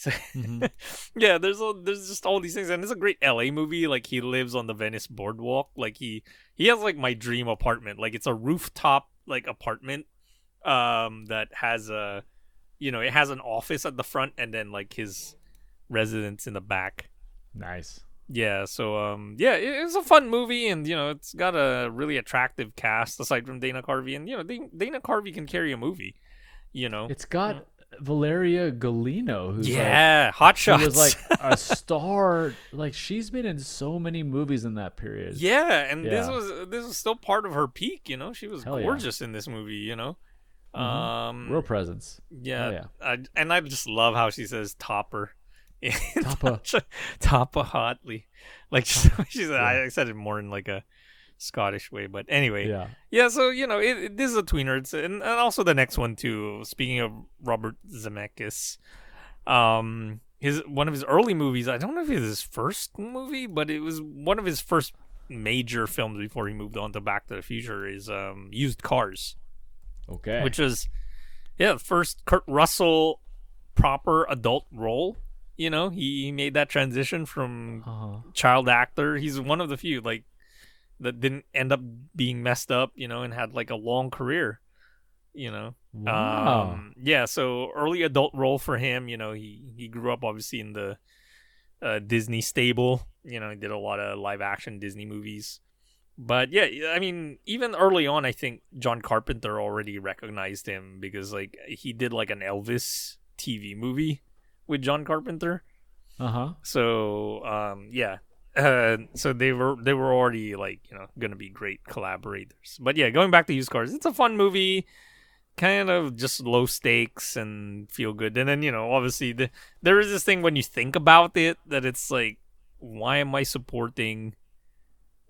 So <laughs> yeah, there's a, there's just all these things, and it's a great LA movie. Like he lives on the Venice boardwalk. Like he he has like my dream apartment. Like it's a rooftop like apartment, um, that has a, you know, it has an office at the front, and then like his residence in the back. Nice. Yeah, so um, yeah, it, it's a fun movie, and you know, it's got a really attractive cast aside from Dana Carvey, and you know, Dana, Dana Carvey can carry a movie. You know, It's got Valeria Golino, who's like, yeah, Hot she Shots. was like a <laughs> star. Like she's been in so many movies in that period. yeah, and this was this was still part of her peak. You know, she was Hell yeah. gorgeous in this movie. You know, Mhm. um, Real presence. yeah, yeah. I, and I just love how she says topper. <laughs> Topper. Topper hotly, like <laughs> she said. I said it more in like a Scottish way, but anyway, Yeah. Yeah, so you know, it, it this is a tweener. It's and, and also the next one too. Speaking of Robert Zemeckis, um, his one of his early movies. I don't know if it was his first movie, but it was one of his first major films before he moved on to Back to the Future. Is um, Used Cars, Okay. which was yeah, first Kurt Russell proper adult role. You know, he, he made that transition from uh-huh. child actor. He's one of the few like that didn't end up being messed up, you know, and had like a long career. You know, Wow. um, yeah. So early adult role for him. You know, he he grew up obviously in the uh, Disney stable. You know, he did a lot of live action Disney movies. But yeah, I mean, even early on, I think John Carpenter already recognized him because like he did like an Elvis TV movie with John Carpenter. Uh-huh. So um, yeah, uh, so they were they were already like you know gonna be great collaborators. But yeah, going back to used cars, it's a fun movie, kind of just low stakes and feel good. And then you know obviously the, there is this thing when you think about it that it's like, why am I supporting?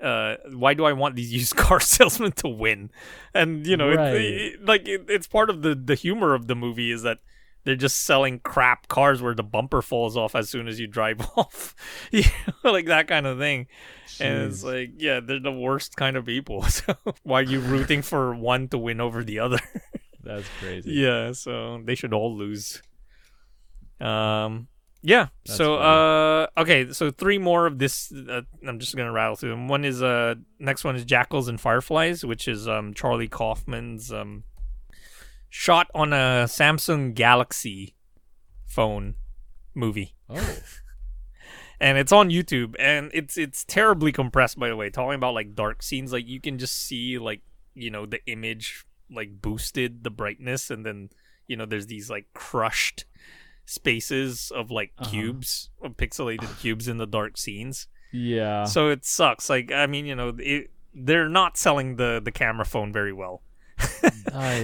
Uh, why do I want these <laughs> used car salesmen to win? And you know, Right. it, it, like it, it's part of the the humor of the movie is that they're just selling crap cars where the bumper falls off as soon as you drive <laughs> off, <laughs> you know, like that kind of thing. And it's like, yeah, they're the worst kind of people. <laughs> So why are you rooting for one to win over the other? That's crazy. yeah, so they should all lose. Um, yeah. That's so, funny. uh, okay, so three more of this. Uh, I'm just gonna rattle through them. One is uh, next one is Jackals and Fireflies, which is um Charlie Kaufman's um shot on a Samsung Galaxy phone movie Oh. <laughs> and it's on YouTube and it's it's terribly compressed by the way talking about like dark scenes like you can just see like you know the image like boosted the brightness and then you know there's these like crushed spaces of like Uh-huh. cubes of pixelated <sighs> cubes in the dark scenes Yeah. so it sucks like i mean you know it, they're not selling the the camera phone very well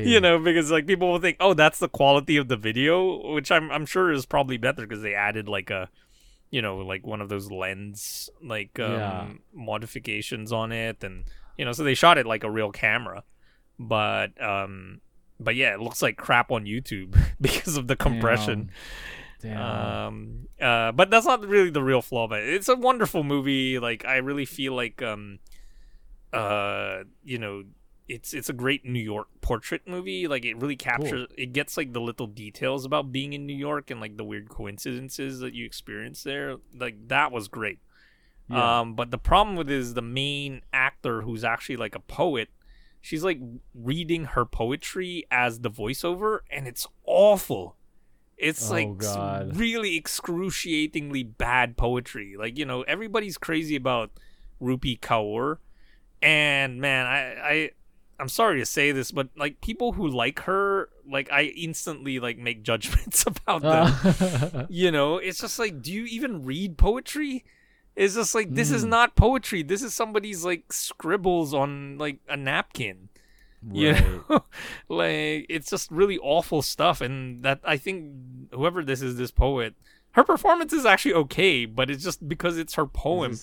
you know because like people will think oh that's the quality of the video which i'm i'm sure is probably better because they added like a you know like one of those lens like um Yeah. modifications on it and you know so they shot it like a real camera but um but yeah it looks like crap on youtube <laughs> because of the compression Damn. Um, uh, but that's not really the real flaw. But it's a wonderful movie. Like I really feel like, um, uh, you know, it's it's a great New York portrait movie. Like it really captures. It gets like the little details about being in New York and like the weird coincidences that you experience there. Like that was great. Yeah. Um, but the problem with it is the main actor, who's actually like a poet, she's like reading her poetry as the voiceover, and it's awful. It's Oh, like God. really excruciatingly bad poetry. Like you know, everybody's crazy about Rupi Kaur, and man, I I I'm sorry to say this, but like people who like her, like I instantly like make <laughs> judgments about them. Uh, <laughs> you know it's just like do you even read poetry? It's just like this Hmm. is not poetry. This is somebody's like scribbles on like a napkin. You <laughs> know? Like it's just really awful stuff and that i think whoever this is this poet her performance is actually okay but it's just because it's her poem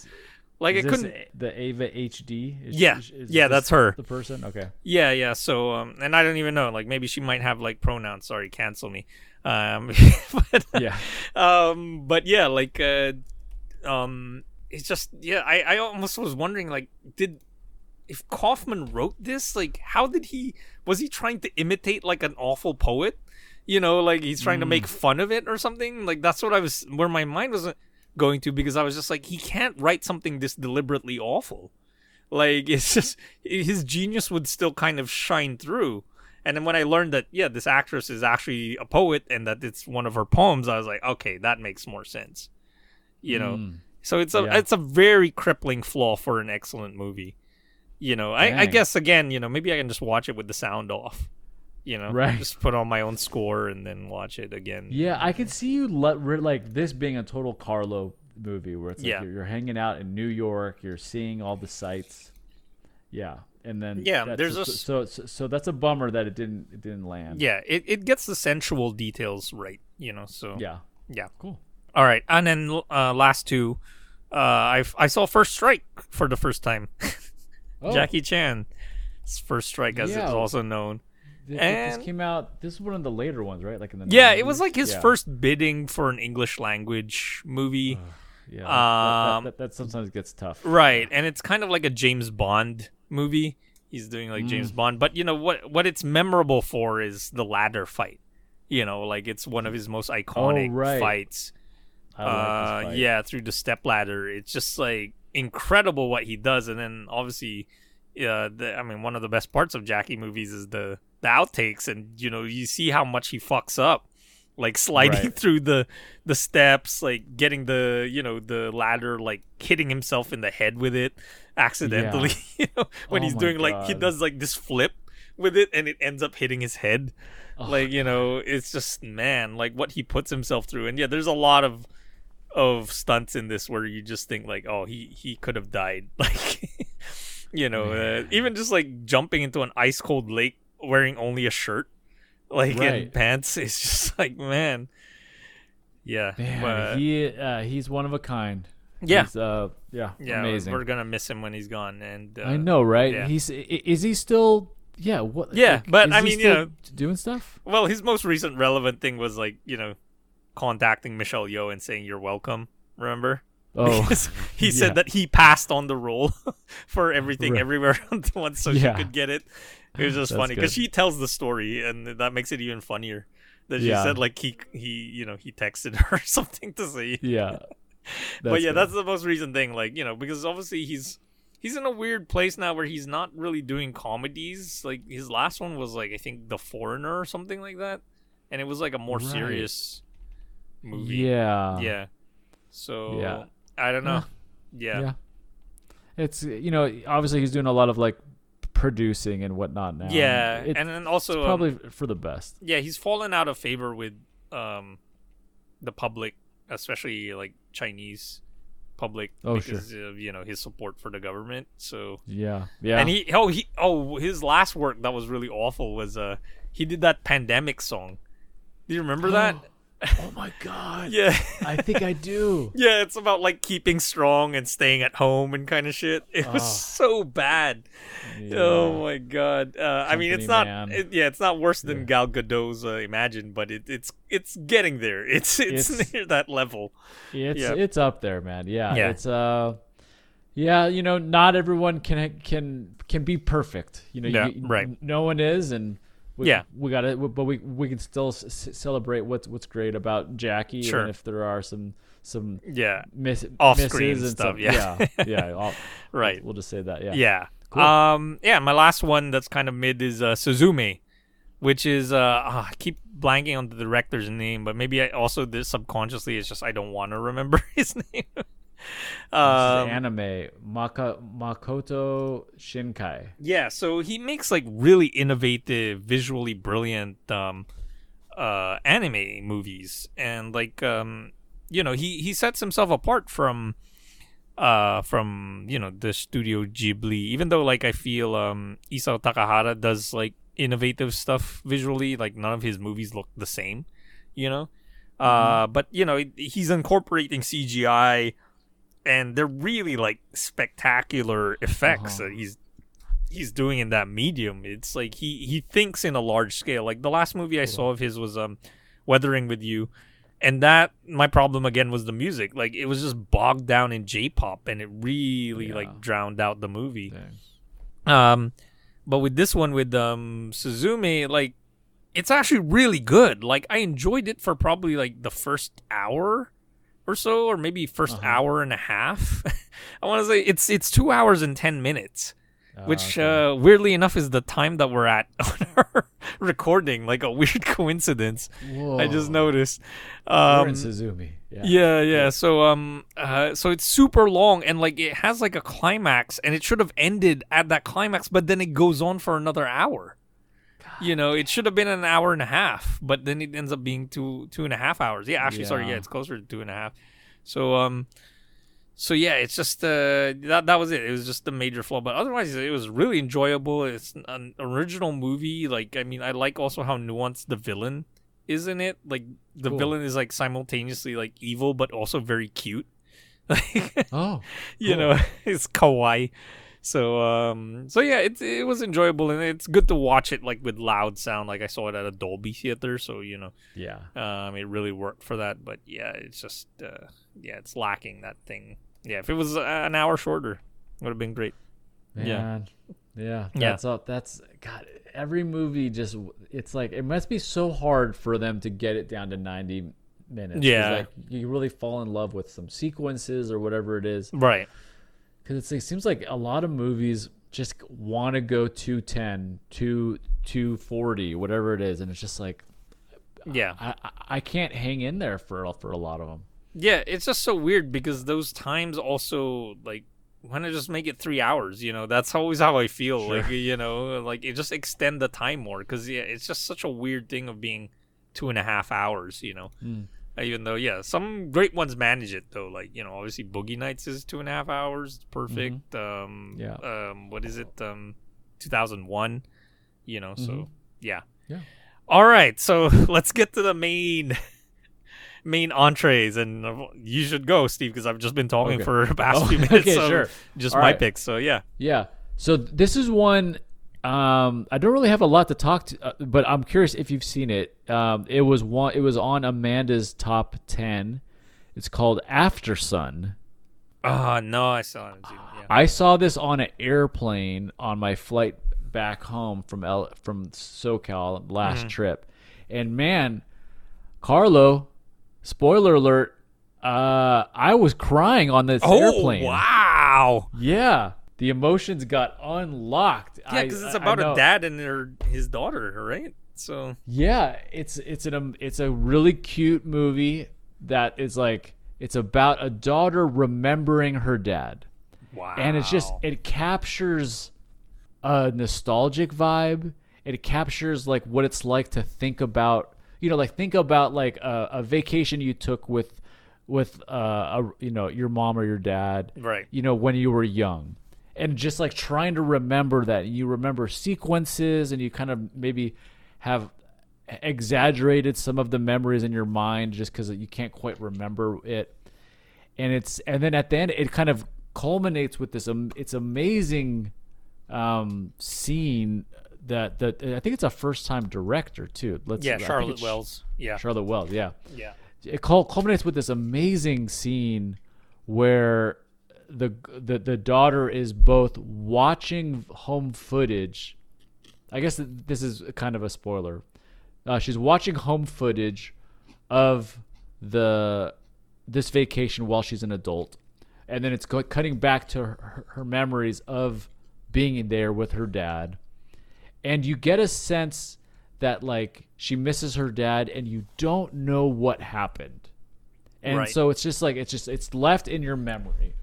like is it couldn't the Eva HD. Is, Yeah. is- is Yeah, that's her. The person. Okay. Yeah, yeah. So, um, and I don't even know. Like, maybe she might have like pronouns. Sorry, cancel me. Um, <laughs> but, Yeah. Um, but yeah, like, uh, um, it's just yeah. I I almost was wondering like, did if Kaufman wrote this, like, how did he? Was he trying to imitate like an awful poet? You know, like he's trying to make fun of it or something. Like that's what I was where my mind was going to because I was just like, he can't write something this deliberately awful. Like <laughs> it's just his genius would still kind of shine through. And then when I learned that yeah, this actress is actually a poet and that it's one of her poems, I was like, okay, that makes more sense. You know. Mm. So it's a Yeah. it's a very crippling flaw for an excellent movie. You know, I, I guess again, you know, maybe I can just watch it with the sound off. You know, Right. just put on my own score and then watch it again. Yeah, I could see you let like this being a total Carlo movie where it's like Yeah. you're, you're hanging out in New York, you're seeing all the sights. Yeah, and then Yeah, there's a, so, so so that's a bummer that it didn't it didn't land. Yeah, it, it gets the sensual details right, you know, so yeah, yeah. cool. All right. And then uh last two, uh I I saw First Strike for the first time. <laughs> Oh, Jackie Chan. First Strike as Yeah. it's also known. Th- and- this came out. This is one of the later ones, right? Like in the Yeah, it was like his Yeah. first bidding for an English language movie. Yeah, that, that, um, that, that sometimes gets tough. Right, and it's kind of like a James Bond movie. He's doing like James Mm. Bond, but you know what? What it's memorable for is the ladder fight. You know, like it's one of his most iconic Oh, right. fights. Like uh, fight. yeah, through the step ladder. It's just like incredible what he does, and then obviously, uh, the, I mean, one of the best parts of Jackie movies is the the outtakes, and you know, you see how much he fucks up, like sliding Right. <laughs> through the the steps, like getting the you know the ladder, like hitting himself in the head with it accidentally. <laughs> you know, when Oh he's doing like he does like this flip with it, and it ends up hitting his head. Oh, like you know it's just man like what he puts himself through. And yeah there's a lot of of stunts in this where you just think like oh he he could have died. <laughs> Like you know uh, even just like jumping into an ice cold lake wearing only a shirt like and Right. pants <laughs> it's just like man yeah Man, but- he uh, he's one of a kind. Yeah. He's, uh, yeah, yeah amazing. we're gonna miss him when he's gone and uh, I know, right? yeah. He's is he still? Yeah, what? Yeah, like, but is I he mean, you still know- doing stuff. well his most recent relevant thing was like you know contacting michelle yeoh and saying you're welcome remember <laughs> Oh, because he yeah. said that he passed on the role <laughs> for everything Right. everywhere once so Yeah. she could get it. It was just That's funny because she tells the story and that makes it even funnier. That she Yeah. said like he he you know he texted <laughs> her something to say. yeah. <laughs> but yeah, good. that's the most recent thing. Like you know because obviously he's he's in a weird place now where he's not really doing comedies. Like his last one was like I think The Foreigner or something like that, and it was like a more Right. serious movie. yeah, Yeah. So Yeah. I don't know. Yeah. Yeah. It's you know obviously he's doing a lot of like producing and whatnot now. Yeah, It- and then also um, probably for the best. yeah, he's fallen out of favor with um the public, especially like Chinese public, Oh, sure. because of you know his support for the government. So Yeah, yeah. and he oh he oh his last work that was really awful was uh he did that pandemic song. Do you remember that? <gasps> Oh my god. <laughs> Yeah. I think I do. <laughs> Yeah, it's about like keeping strong and staying at home and kind of shit. It was so bad. Oh my god. Uh, I mean, it's not. It, yeah, it's not worse than Gal Gadot's uh, Imagine, but it, it's it's getting there. <laughs> It's it's, It's- near that level. It's Yeah. it's up there, man. Yeah, Yeah. It's uh, yeah. You know, not everyone can can can be perfect. You know, Yeah, you, right. No one is, and we, Yeah. we got it. But we we can still s- celebrate what's what's great about Jackie, Sure. even if there are some some Yeah. miss Off-screen misses and stuff, some- yeah. yeah, <laughs> yeah. Right. We'll just say that. Yeah. Yeah. Cool. Um. Yeah. My last one that's kind of mid is uh, Suzume, which is uh. ah, I keep blanking on the director's name, but maybe I also this subconsciously it's just I don't want to remember <laughs> his name. Um, anime Maka, Makoto Shinkai. Yeah, so he makes like really innovative, visually brilliant um uh anime movies and like um you know, he he sets himself apart from uh from, you know, the studio Ghibli even though like I feel um Isao Takahata does like innovative stuff visually, like none of his movies look the same, you know? Uh but you know, he's incorporating CGI and they're really like spectacular effects that he's he's doing in that medium. It's like he he thinks in a large scale. Like the last movie I saw of his was um Weathering with You. And that my problem again was the music. Like it was just bogged down in J-pop and it really Yeah. like drowned out the movie. Dang. Um, but with this one with um Suzume, like it's actually really good. Like I enjoyed it for probably like the first hour or so, or maybe 1st Uh-huh. hour and a half. <laughs> I want to say it's it's two hours and ten minutes, which uh, weirdly enough is the time that we're at <laughs> on our recording. Like a weird <laughs> coincidence. I just Whoa. noticed. We're Um, in Suzume. Yeah. yeah, yeah. So um uh so it's super long and like it has like a climax and it should have ended at that climax, but then it goes on for another hour. You know, it should have been an hour and a half, but then it ends up being two two and a half hours. Yeah, actually sorry, yeah, Yeah. it's closer to two and a half. So um so yeah, it's just uh that that was it. It was just the major flaw, but otherwise it was really enjoyable. It's an original movie. Like I mean, I like also how nuanced the villain is in it. Like the Cool. villain is like simultaneously like evil but also very cute. <laughs> Like Oh, <laughs> you know, <laughs> it's kawaii. So um so yeah, it it was enjoyable and it's good to watch it like with loud sound. Like I saw it at a Dolby theater, so you know, yeah. um it really worked for that. But yeah, it's just uh yeah, it's lacking that thing. Yeah, if it was uh, an hour shorter, would have been great. Yeah. Man. Yeah. Yeah. That's all. That's God. Every movie just. It's like it must be so hard for them to get it down to ninety minutes. Yeah. Like you really fall in love with some sequences or whatever it is. Right. Because it's, it seems like a lot of movies just want to go 210, 2, 240, whatever it is, and it's just like Yeah. I I- I can't hang in there for for a lot of them. Yeah, it's just so weird because those times also like why not just make it three hours? You know, that's always how I feel. Like you know, like it just extend the time more because yeah, it's just such a weird thing of being two and a half hours. You know, Uh, even though yeah, some great ones manage it though. Like you know, obviously Boogie Nights is two and a half hours, it's perfect. Um, Yeah. Um, what is it? Um, two thousand one. You know, so yeah. Yeah. All right, so <laughs> let's get to the main <laughs> main entrees, and uh, you should go, Steve, because I've just been talking Okay. for <laughs> the past Oh, few minutes. okay, so sure. Just All my right. picks. So yeah, Yeah. So this is one um, I don't really have a lot to talk to, uh, but I'm curious if you've seen it. Um, it was one. It was on Amanda's top ten. It's called Aftersun. uh no, I still it. Yeah. I saw this on an airplane on my flight back home from L- from SoCal last Mm-hmm. trip, and man, Carlo, spoiler alert, uh, I was crying on this Oh airplane. wow! Yeah, the emotions got unlocked. Yeah, because it's about a dad and her his daughter, right? So Yeah, it's it's an um, it's a really cute movie that is like it's about a daughter remembering her dad. wow, and it's just it captures a nostalgic vibe it captures like what it's like to think about you know like think about like a, a vacation you took with with uh a, you know your mom or your dad Right. you know when you were young and just like trying to remember that you remember sequences and you kind of maybe have exaggerated some of the memories in your mind just because you can't quite remember it and it's and then at the end it kind of culminates with this um, it's amazing um scene that that I think it's a first time director too. Let's Yeah, Charlotte Wells. Yeah. Charlotte Wells, yeah. Yeah. It cul- culminates with this amazing scene where the the the daughter is both watching home footage. I guess this is kind of a spoiler. Uh, she's watching home footage of the this vacation while she's an adult, and then it's cutting back to her, her memories of being there with her dad, and you get a sense that like she misses her dad, and you don't know what happened, and Right. so it's just like it's just it's left in your memory.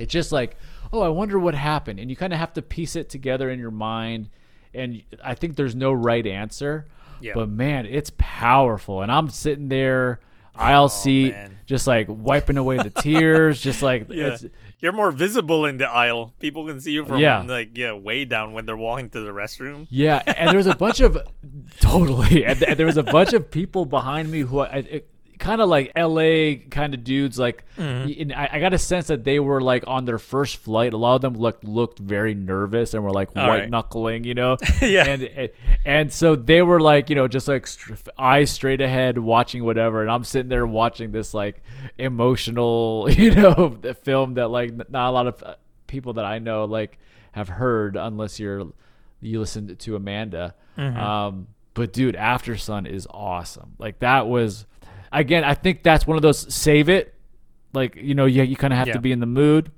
It's just like, oh, I wonder what happened, and you kind of have to piece it together in your mind. And I think there's no right answer, Yeah. but man, it's powerful. And I'm sitting there, aisle seat, Oh, man. just like wiping away the tears, just like <laughs> Yeah. it's, You're more visible in the aisle. People can see you from Yeah. like yeah, way down when they're walking to the restroom. Yeah, and there was a bunch of <laughs> totally, and, and there was a bunch of people behind me who I, kind of like L.A. kind of dudes. Like, Mm-hmm. I, I got a sense that they were like on their first flight. A lot of them looked looked very nervous and were like white right. knuckling, you know. <laughs> Yeah. and and- and so they were like, you know, just like eyes straight ahead, watching whatever, and I'm sitting there watching this like emotional, <laughs> you know, the film that like not a lot of uh, people that I know like have heard unless you're you listen to Amanda. Um, but dude, Aftersun is awesome. Like that was, again, I think that's one of those save it. Like you know, you you kind of have Yeah. to be in the mood.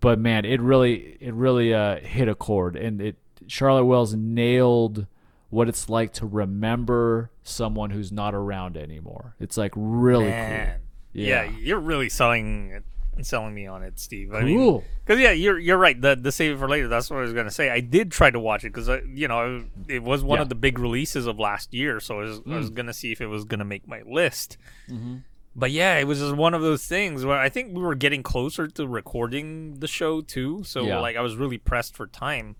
But man, it really it really uh, hit a chord, and it Charlotte Wells nailed what it's like to remember someone who's not around anymore. It's like really Man. cool. Yeah. Yeah. you're really selling selling me on it, Steve. I Cool. Because yeah, you're you're right. The the save it for later. That's what I was gonna say. I did try to watch it because uh, you know it was one Yeah. of the big releases of last year, so I was, I was mm. gonna see if it was gonna make my list. Mm-hmm. But yeah, it was just one of those things where I think we were getting closer to recording the show too. So Yeah. like I was really pressed for time,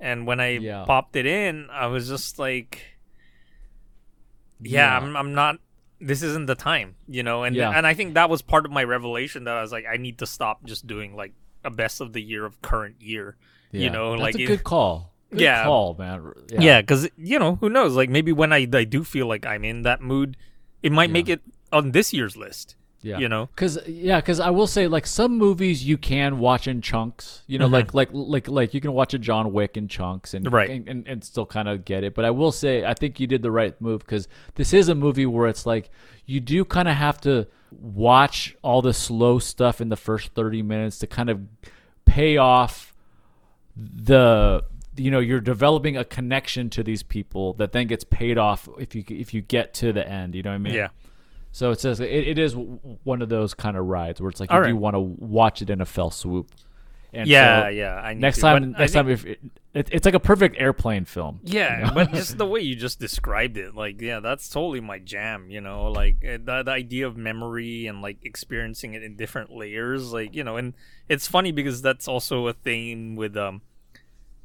and when I Yeah. popped it in, I was just like, yeah, Yeah. I'm I'm not. This isn't the time, you know, and Yeah. and I think that was part of my revelation that I was like, I need to stop just doing like a best of the year of current year, you know, that's like a it- good call. Good Yeah. call, man. yeah, because you know who knows, like maybe when I I do feel like I'm in that mood, it might make it on this year's list, Yeah. you know. Cause yeah, cause I will say like some movies you can watch in chunks. You know, like mm-hmm. like like like you can watch a John Wick in chunks and Right. and, and, and still kind of get it. But I will say I think you did the right move because this is a movie where it's like you do kind of have to watch all the slow stuff in the first thirty minutes to kind of pay off the you know you're developing a connection to these people that then gets paid off if you if you get to the end. You know what I mean? Yeah. So it says it, it is one of those kind of rides where it's like All you do want to watch it in a fell swoop. And Yeah, so yeah. I Next to, time, next time, if it, it, it's like a perfect airplane film. Yeah, but just <laughs> the way you just described it, like, yeah, that's totally my jam. You know, like uh, the, the idea of memory and like experiencing it in different layers, like you know, and it's funny because that's also a theme with um,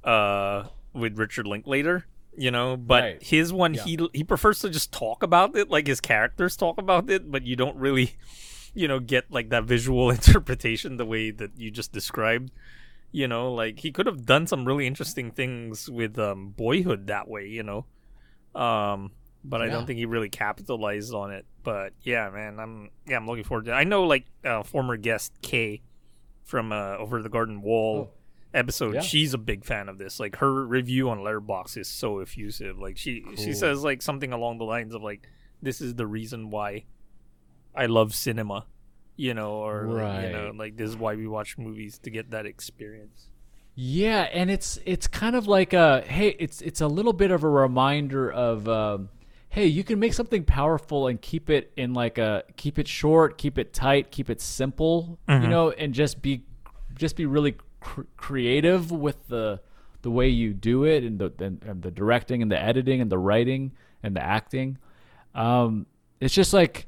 uh, with Richard Linklater. You know, but Right. his one he he prefers to just talk about it, like his characters talk about it, but you don't really, you know, get like that visual <laughs> interpretation the way that you just described you know like he could have done some really interesting things with um boyhood that way you know um but i don't think he really capitalized on it but yeah man i'm yeah i'm looking forward to it. i know like uh, former guest kay from uh over the garden wall episode. Yeah. she's a big fan of this. Like her review on Letterboxd is so effusive. Like she she says like something along the lines of like this is the reason why i love cinema you know or like, you know like this is why we watch movies to get that experience. Yeah, and it's it's kind of like a hey, it's it's a little bit of a reminder of um, hey, you can make something powerful and keep it in like a keep it short, keep it tight, keep it simple, you know, and just be just be really cr- creative with the the way you do it and the and, and the directing and the editing and the writing and the acting. Um, it's just like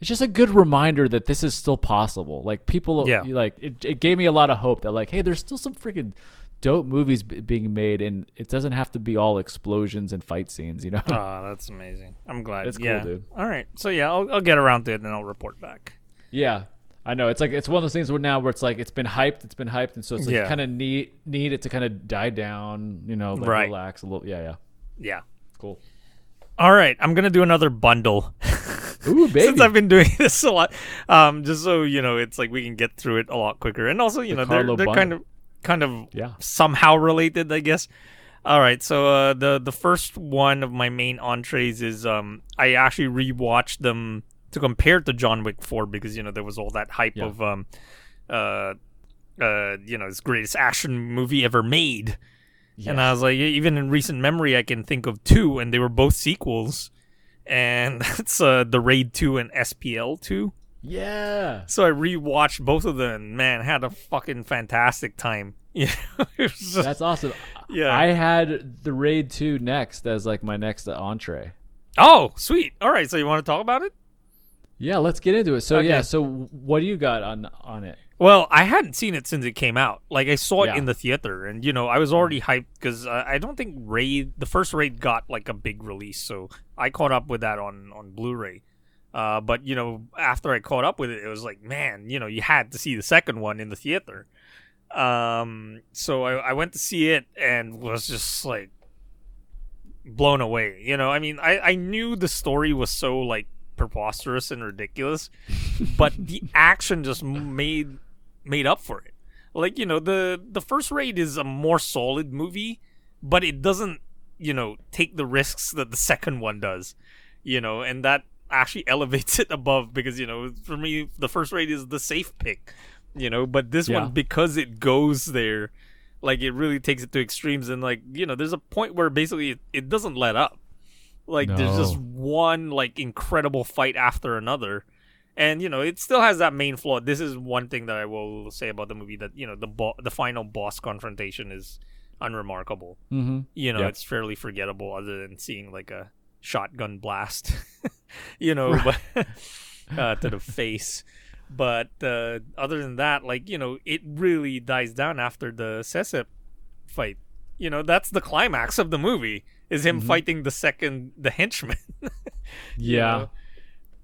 it's just a good reminder that this is still possible. Like people, Yeah. like it, it gave me a lot of hope that like, hey, there's still some freaking dope movies b- being made, and it doesn't have to be all explosions and fight scenes. You know. Oh, <laughs> that's amazing. I'm glad. That's cool, dude. All right. So yeah, I'll, I'll get around to it and I'll report back. Yeah, I know. It's like it's one of those things where now where it's like it's been hyped, it's been hyped, and so it's like Yeah. kind of need need it to kind of die down, you know, like Right. relax a little. Yeah, yeah, Yeah. cool. All right. I'm gonna do another bundle. Ooh, <laughs> baby. Since I've been doing <laughs> this a lot, um, just so you know, it's like we can get through it a lot quicker, and also you The know they're, they're kind of kind of Yeah. somehow related, I guess. All right, so uh, the the first one of my main entrees is um I actually rewatched them to compare to John Wick Four because you know there was all that hype Yeah. of um uh uh you know this greatest action movie ever made, and I was like even in recent memory I can think of two, and they were both sequels, and <laughs> that's uh the Raid Two and SPL Two. yeah. So I rewatched both of them. and, Man, had a fucking fantastic time. <laughs> You know, it was just- That's awesome. Yeah. I had the Raid 2 next as like my next entree. oh, sweet. All right, so you want to talk about it? Yeah, let's get into it. So Okay. yeah, so what do you got on on it? Well, I hadn't seen it since it came out. Like I saw it Yeah. in the theater, and you know I was already hyped because uh, I don't think Raid, the first Raid, got like a big release, so I caught up with that on on Blu-ray. Uh, but you know, after I caught up with it, it was like, man, you know, you had to see the second one in the theater. Um, so I, I went to see it and was just like blown away. You know, I mean, I I knew the story was so like preposterous and ridiculous, <laughs> but the action just made made up for it. Like you know, the the first raid is a more solid movie, but it doesn't you know take the risks that the second one does. You know, and that actually <laughs> elevates it above because you know for me the first raid is the safe pick. You know, but this Yeah. one because it goes there, like it really takes it to extremes and like you know there's a point where basically it, it doesn't let up. Like there's just one like incredible fight after another. And you know, it still has that main flaw. This is one thing that I will say about the movie that you know the bo- the final boss confrontation is unremarkable. Mm-hmm. You know, Yeah. it's fairly forgettable other than seeing like a shotgun blast, <laughs> you know, but <laughs> uh, to the face. But uh, other than that, like you know, it really dies down after the Cecep fight. You know, that's the climax of the movie is him Mm-hmm. fighting the second the henchman. <laughs> Yeah.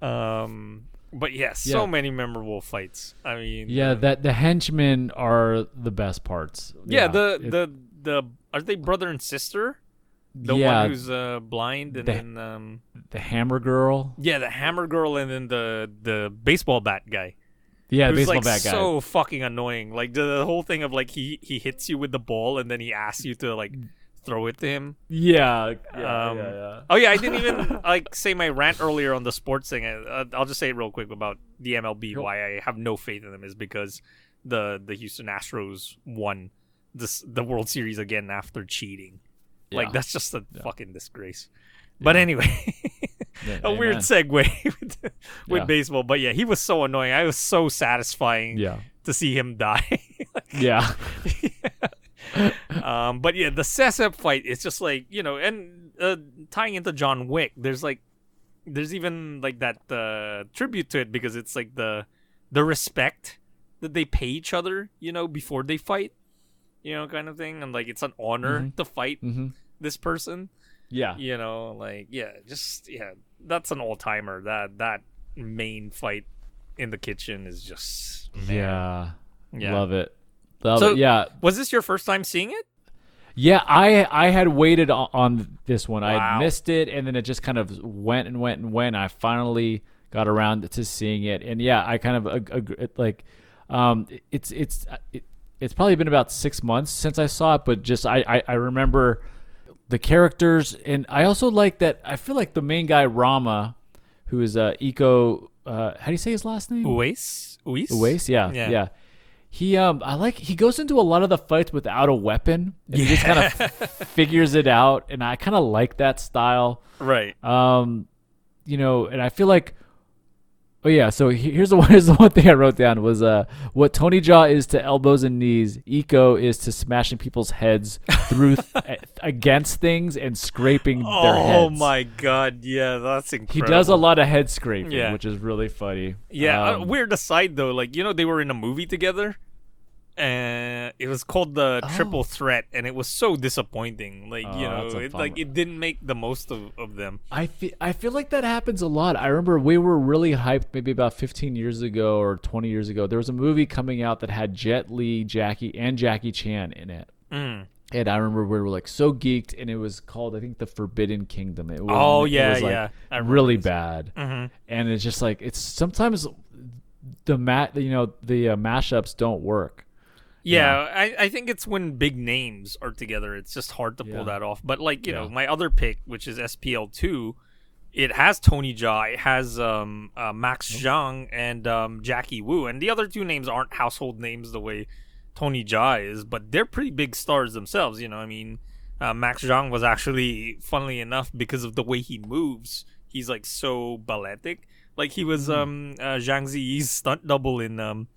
know? Um. But yeah, so Yeah. many memorable fights. I mean, Yeah, uh, that the henchmen are the best parts. yeah. The it- the the are they brother and sister? The yeah, one who's uh, blind and the- then um the hammer girl. yeah the hammer girl and then the the baseball bat guy. Yeah, the who's baseball like bat guy. so fucking annoying. Like the, the whole thing of like he he hits you with the ball and then he asks you to like throw it to him. yeah, yeah, Um, yeah, yeah. Oh yeah, I didn't even <laughs> like say my rant earlier on the sports thing. Uh, I'll just say it real quick about the MLB. Why I have no faith in them is because the the Houston Astros won this the World Series again after cheating. Like that's just a fucking disgrace. But anyway, <laughs> <laughs> a weird segue with, with baseball. But yeah, he was so annoying. I was so satisfying Yeah, to see him die. yeah, um, but yeah, the Cecep fight is just like you know, and uh, tying into John Wick, there's like, there's even like that uh, tribute to it because it's like the the respect that they pay each other, you know, before they fight, you know, kind of thing, and like it's an honor to fight hmm this person, yeah. you know, like yeah, just yeah, that's an all timer. That that main fight in the kitchen is just man. Yeah. Yeah. Love it. So-. Yeah. Was this your first time seeing it? Yeah, I I had waited on, on this one. I Wow. had missed it, and then it just kind of went and went and went. I finally got around to seeing it, and yeah, I kind of like, um, it's it's it, it's probably been about six months since I saw it, but just I I, I remember the characters, and I also like that. I feel like the main guy Rama, who is uh Iko. Uh, how do you say his last name? Uwais? Uwais? Uwais, yeah, Yeah. yeah, He um, I like he goes into a lot of the fights without a weapon. And He just kind of figures it out, and I kind of like that style. Right. Um, you know, and I feel like, oh yeah. So here's the <laughs> one. Here's the one thing I wrote down was uh, what Tony Jaa is to elbows and knees. Iko is to smashing people's heads through <laughs> th- against things and scraping their heads. Oh my god, yeah, that's incredible. He does a lot of head scraping, Yeah. which is really funny. Yeah, uh, Um, weird aside though, like you know they were in a movie together. And it was called the Triple Threat, and it was so disappointing. Like you Oh, know, it, like it didn't make the most of, of them. I feel I feel like that happens a lot. I remember we were really hyped maybe about 15 years ago or 20 years ago. There was a movie coming out that had Jet Li, Jackie, and Jackie Chan in it. Mm. And I remember we were like so geeked, and it was called I think The Forbidden Kingdom. It was, Oh, it yeah, was, like, yeah. I really this. bad. Mhm. And it's just like it's sometimes the mat you know the uh, mashups don't work. Yeah, I, I think it's when big names are together, it's just hard to pull Yeah. that off. But like you know, my other pick, which is SPL two, it has Tony Jaa, it has um, uh, Max Zhang, and um, Jackie Wu, and the other two names aren't household names the way Tony Jaa is, but they're pretty big stars themselves. You know, I mean, uh, Max Zhang was actually, funnily enough, because of the way he moves, he's like so balletic. Like he was um, uh, Zhang Ziyi's stunt double in um,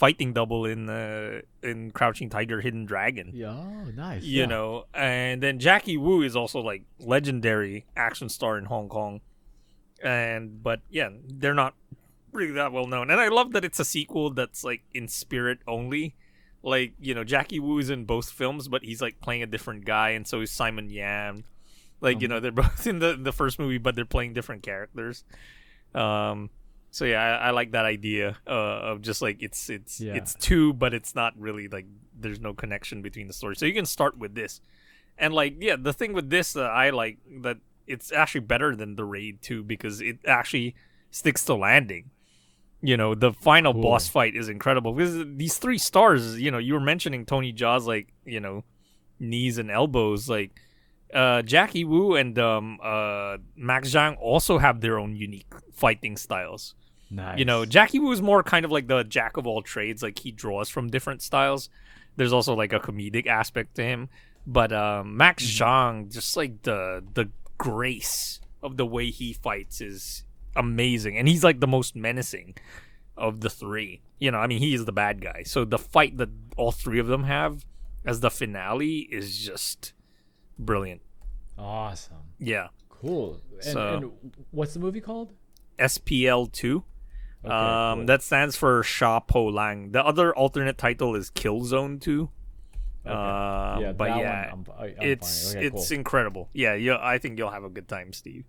fighting double in uh, in Crouching Tiger, Hidden Dragon. Yeah, oh, nice. You yeah. know, and then Jackie Wu is also like legendary action star in Hong Kong, and but yeah, they're not really that well known. And I love that it's a sequel that's like in spirit only. Like you know, Jackie Wu is in both films, but he's like playing a different guy, and so is Simon Yam. Like you know, they're <laughs> both in the the first movie, but they're playing different characters. Um, so yeah, I, I like that idea uh, of just like it's it's Yeah. it's two, but it's not really like there's no connection between the stories. So you can start with this, and like yeah, the thing with this that I like that it's actually better than the raid two because it actually sticks to landing. You know, the final Cool. boss fight is incredible because these three stars. You know, you were mentioning Tony Jaa's like you know knees and elbows like uh, Jackie Wu and um, uh, Max Zhang also have their own unique fighting styles. Nice. You know, Jackie Wu is more kind of like the jack of all trades. Like he draws from different styles. There's also like a comedic aspect to him. But um, Max Zhang, just like the the grace of the way he fights is amazing, and he's like the most menacing of the three. You know, I mean, he is the bad guy. So the fight that all three of them have as the finale is just brilliant. awesome, Yeah. cool. And, So- and what's the movie called? SPL two. Okay, um, cool. that stands for Sha Po Lang. The other alternate title is Killzone Two. Okay. Um, yeah, but yeah, one, I'm, I, I'm it's. Okay, it's cool. incredible. Yeah, you I think you'll have a good time, Steve.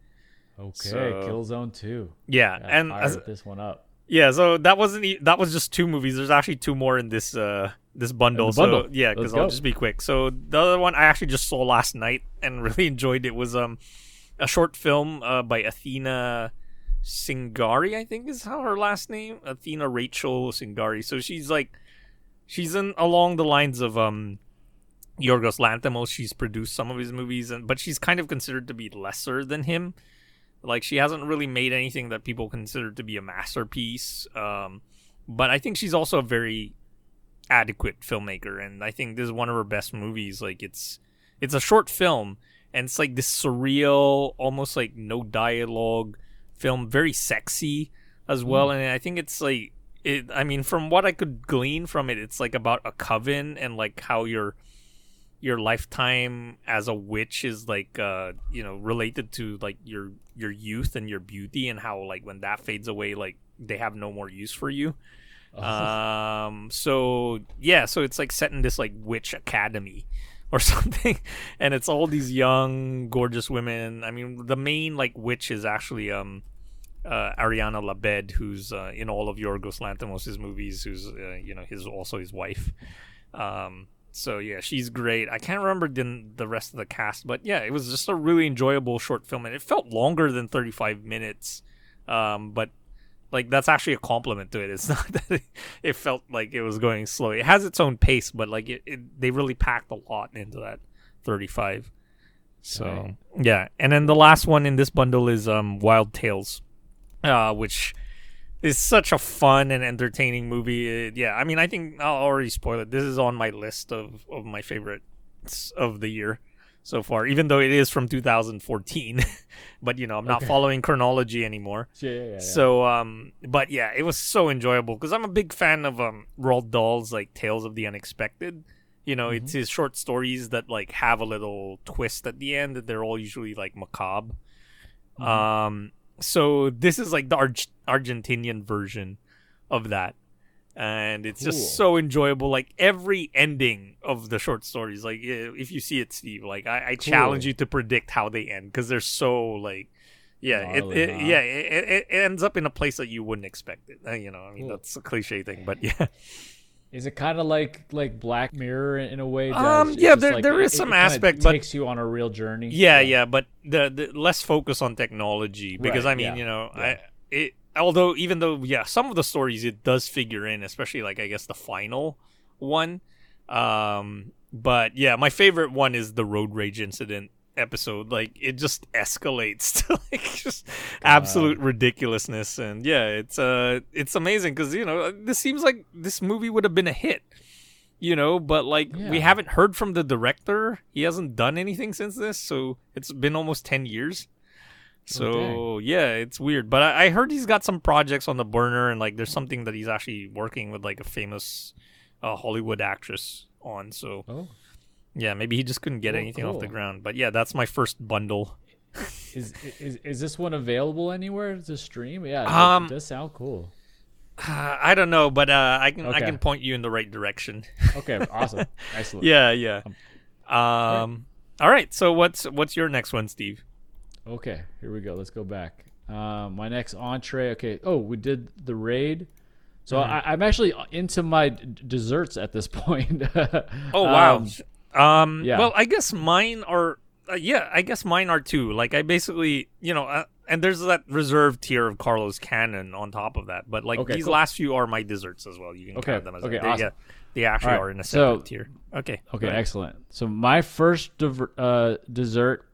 okay. so- Killzone Two. Yeah, Yeah, and as, this one up. yeah, so that wasn't that was just two movies. There's actually two more in this uh this bundle. So bundle. yeah, because I'll just be quick. So the other one I actually just saw last night and <laughs> really enjoyed it was um a short film uh, by Athina Tsangari, I think is how her last name. Athina Rachel Tsangari. So she's like she's in along the lines of um Yorgos Lanthimos. She's produced some of his movies and but she's kind of considered to be lesser than him. Like she hasn't really made anything that people consider to be a masterpiece. Um but I think she's also a very adequate filmmaker and I think this is one of her best movies. Like it's it's a short film and it's like this surreal, almost like no dialogue film, very sexy as well. And I think it's like it. I mean, from what I could glean from it, it's like about a coven and like how your your lifetime as a witch is like uh you know related to like your your youth and your beauty and how like when that fades away like they have no more use for you <laughs> um so yeah so it's like set in this like witch academy <laughs> or something and it's all these young gorgeous women i mean the main like witch is actually um uh, Ariane Labed, who's uh, in all of Yorgos Lanthimos' movies, who's uh, you know his also his wife. Um, so yeah, she's great. I can't remember the the rest of the cast, but yeah, it was just a really enjoyable short film, and it felt longer than thirty five minutes. Um, but like that's actually a compliment to it. It's <laughs> not that it, it felt like it was going slow. It has its own pace, but like it, it they really packed a lot into that thirty five. So Right. yeah, and then the last one in this bundle is um Wild Tales, uh, which is such a fun and entertaining movie. Uh, yeah, I mean, I think I'll already spoil it. This is on my list of of my favorites of the year so far, even though it is from 2014. <laughs> but you know, I'm not following chronology anymore. Yeah, yeah, yeah. So, um, but yeah, it was so enjoyable because I'm a big fan of um Roald Dahl's like Tales of the Unexpected. You know, it's his short stories that like have a little twist at the end. That they're all usually like macabre. Um, so this is like the Arg- Argentinian version of that, and it's Cool. just so enjoyable. Like every ending of the short stories, like if you see it, Steve, like I, I challenge you to predict how they end because they're so like. Yeah, it, Gnarly, it, huh? yeah, it, it, it ends up in a place that you wouldn't expect it. Uh, you know, I mean, Cool. that's a cliche thing, but yeah. Is it kind of like like Black Mirror in a way? Um, yeah, there- like there it- is it some kinda aspect, but- takes you on a real journey. Yeah, yeah, but the, the less focus on technology because Right, I mean, yeah, you know, yeah. I it although even though yeah, some of the stories it does figure in, especially like I guess the final one. Um, but yeah, my favorite one is the road rage incident episode. Like it just escalates <laughs> to like just absolute ridiculousness, and yeah, it's uh, it's amazing because you know this seems like this movie would have been a hit you know but like we haven't heard from the director. He hasn't done anything since this so it's been almost 10 years. So yeah it's weird. But I, I heard he's got some projects on the burner and like there's something that he's actually working with like a famous uh, hollywood actress on so Oh, yeah maybe he just couldn't get Cool, anything off the ground but yeah that's my first bundle <laughs> is, is is this one available anywhere to stream? Yeah, it- Um, it does sound cool. uh, <sighs> i don't know but uh, i can i can point you in the right direction <laughs> Okay, awesome, <laughs> excellent. yeah yeah um all right so what's what's your next one steve Okay, here we go. Let's go back. Um, my next entree. Okay. Oh, we did the raid. So Mm-hmm. I, I'm actually into my d- desserts at this point. Oh wow. Um, Um, yeah. Well, I guess mine are. Uh, yeah, I guess mine are too. Like I basically, you know, uh, and there's that reserved tier of Carlo's Canon on top of that. But like Okay, these cool. last few are my desserts as well. You can Okay, count them as okay, a, they, awesome. yeah, they actually All right, are in a so- separate tier. Okay. Okay, excellent. So my first diver- uh, dessert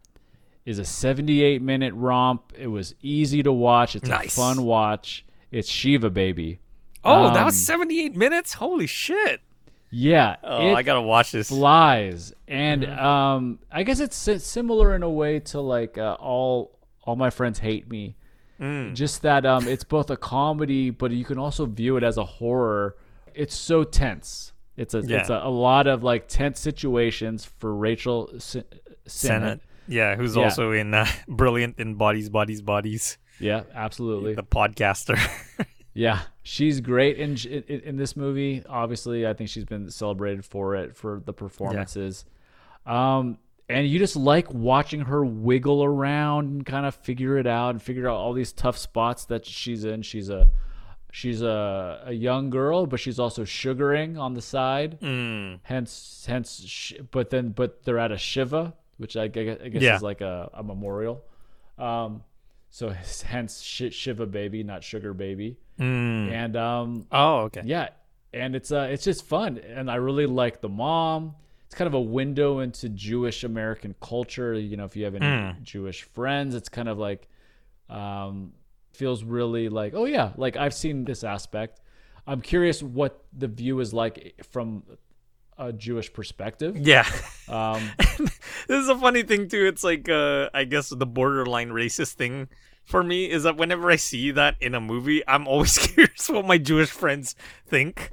is a 78 minute romp. It was easy to watch. It's Nice. a fun watch. It's Shiva Baby. Oh, that was Um, 78 minutes. Holy shit! Yeah, Oh, I gotta watch this. flies, and Mm-hmm. um, I guess it's similar in a way to like uh, all all my friends hate me. Mm. Just that um, it's both a comedy, but you can also view it as a horror. It's so tense. It's a it's a, a lot of like tense situations for Rachel S- Sennett. Senate. Yeah, who's Yeah. also in uh, <laughs> Brilliant in Bodies, Bodies, Bodies, Yeah, absolutely. the podcaster. <laughs> Yeah, she's great in, in in this movie. Obviously, I think she's been celebrated for it for the performances. Um, and you just like watching her wiggle around and kind of figure it out and figure out all these tough spots that she's in. She's a she's a, a young girl, but she's also sugaring on the side. Mm. Hence, hence, sh- but then, but they're at a shiva, which I, guess, I guess Yeah. is like a, a memorial. Um, so <laughs> hence Sh- Shiva baby, not sugar baby. Mm. And um, Oh, okay. yeah, and it's uh, it's just fun, and I really like the mom. It's kind of a window into Jewish American culture. You know, if you have any Mm. Jewish friends, it's kind of like um, feels really like oh yeah, like I've seen this aspect. I'm curious what the view is like from a Jewish perspective. Yeah. Um, <laughs> this is a funny thing too. It's like uh I guess the borderline racist thing for me is that whenever I see that in a movie, I'm always <laughs> curious what my Jewish friends think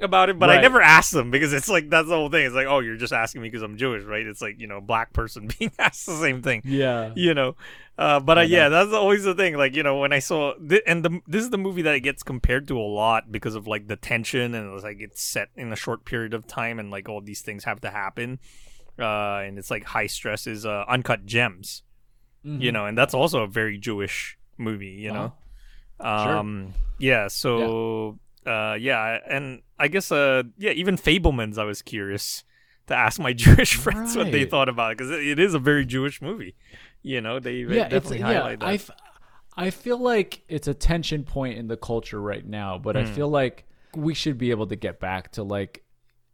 about it, but I never asked them because it's like that's the whole thing. It's like, oh, you're just asking me because I'm Jewish, right? It's like you know, a black person <laughs> being asked the same thing. yeah, You know, uh, but uh, yeah, that's always the thing. Like you know, when I saw th- and the, this is the movie that it gets compared to a lot because of like the tension and it's like it's set in a short period of time and like all these things have to happen, uh, and it's like high stress is uh, uncut gems, you know, and that's also a very Jewish movie, you know. Sure. Um, yeah. So, uh, yeah, and I guess, uh, yeah, even Fabelmans, I was curious to ask my <laughs> Jewish friends what they thought about it because it, is a very Jewish movie. You know, they yeah, definitely yeah. highlight that. I, I feel like it's a tension point in the culture right now, but I Hmm. feel like we should be able to get back to like,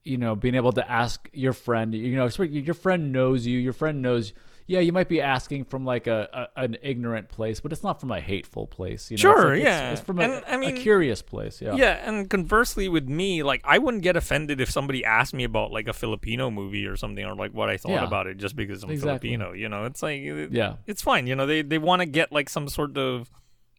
you know, being able to ask your friend. You know, your friend knows you. Your friend knows. Yeah, you might be asking from like a, a an ignorant place, but it's not from a hateful place. You know? It's Sure, like- it's- yeah. it's, from a, And, I mean- a curious place. Yeah, yeah, and conversely with me, like I wouldn't get offended if somebody asked me about like a Filipino movie or something, or like what I thought Yeah. about it, just because I'm Exactly. Filipino. You know, it's like it- Yeah. it's fine. You know, they they want to get like some sort of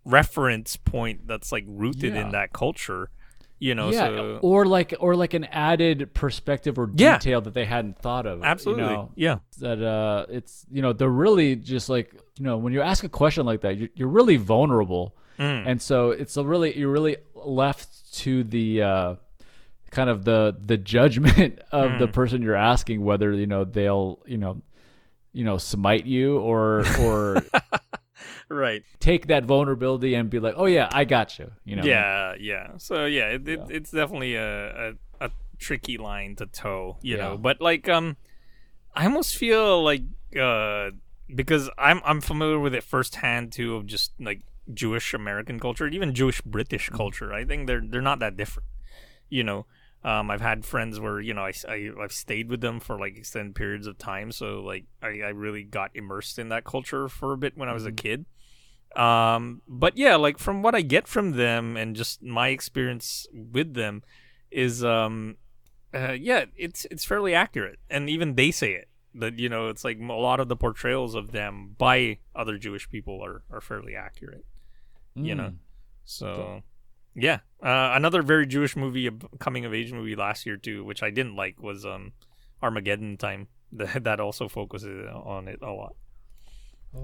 reference point that's like rooted Yeah. in that culture. You know, yeah, so or like or like an added perspective or Yeah. detail that they hadn't thought of. you absolutely, know? yeah. that uh it's you know they're really just like you know when you ask a question like that you're, you're really vulnerable Mm. and so it's a really you're really left to the uh, kind of the the judgment <laughs> of the Mm. person you're asking whether you know they'll you know you know smite you or or <laughs> right. take that vulnerability and be like, oh yeah, I got you. You know, Yeah, yeah. So yeah, it, it, it's definitely a, a a tricky line to toe, you Yeah. know. But like, um, I almost feel like uh because I'm I'm familiar with it firsthand too of just like Jewish American culture, even Jewish British Mm-hmm. culture. I think they're they're not that different, you know. Um, I've had friends where you know I, I have stayed with them for like extended periods of time, so like I, I really got immersed in that culture for a bit when I was a kid. Um, but yeah, like from what I get from them and just my experience with them is, um, uh, yeah, it's it's fairly accurate, and even they say it that you know it's like a lot of the portrayals of them by other Jewish people are are fairly accurate, you know. So yeah, uh, another very Jewish movie, a coming of age movie last year too, which I didn't like was um Armageddon Time. <laughs> That that also focuses on it a lot.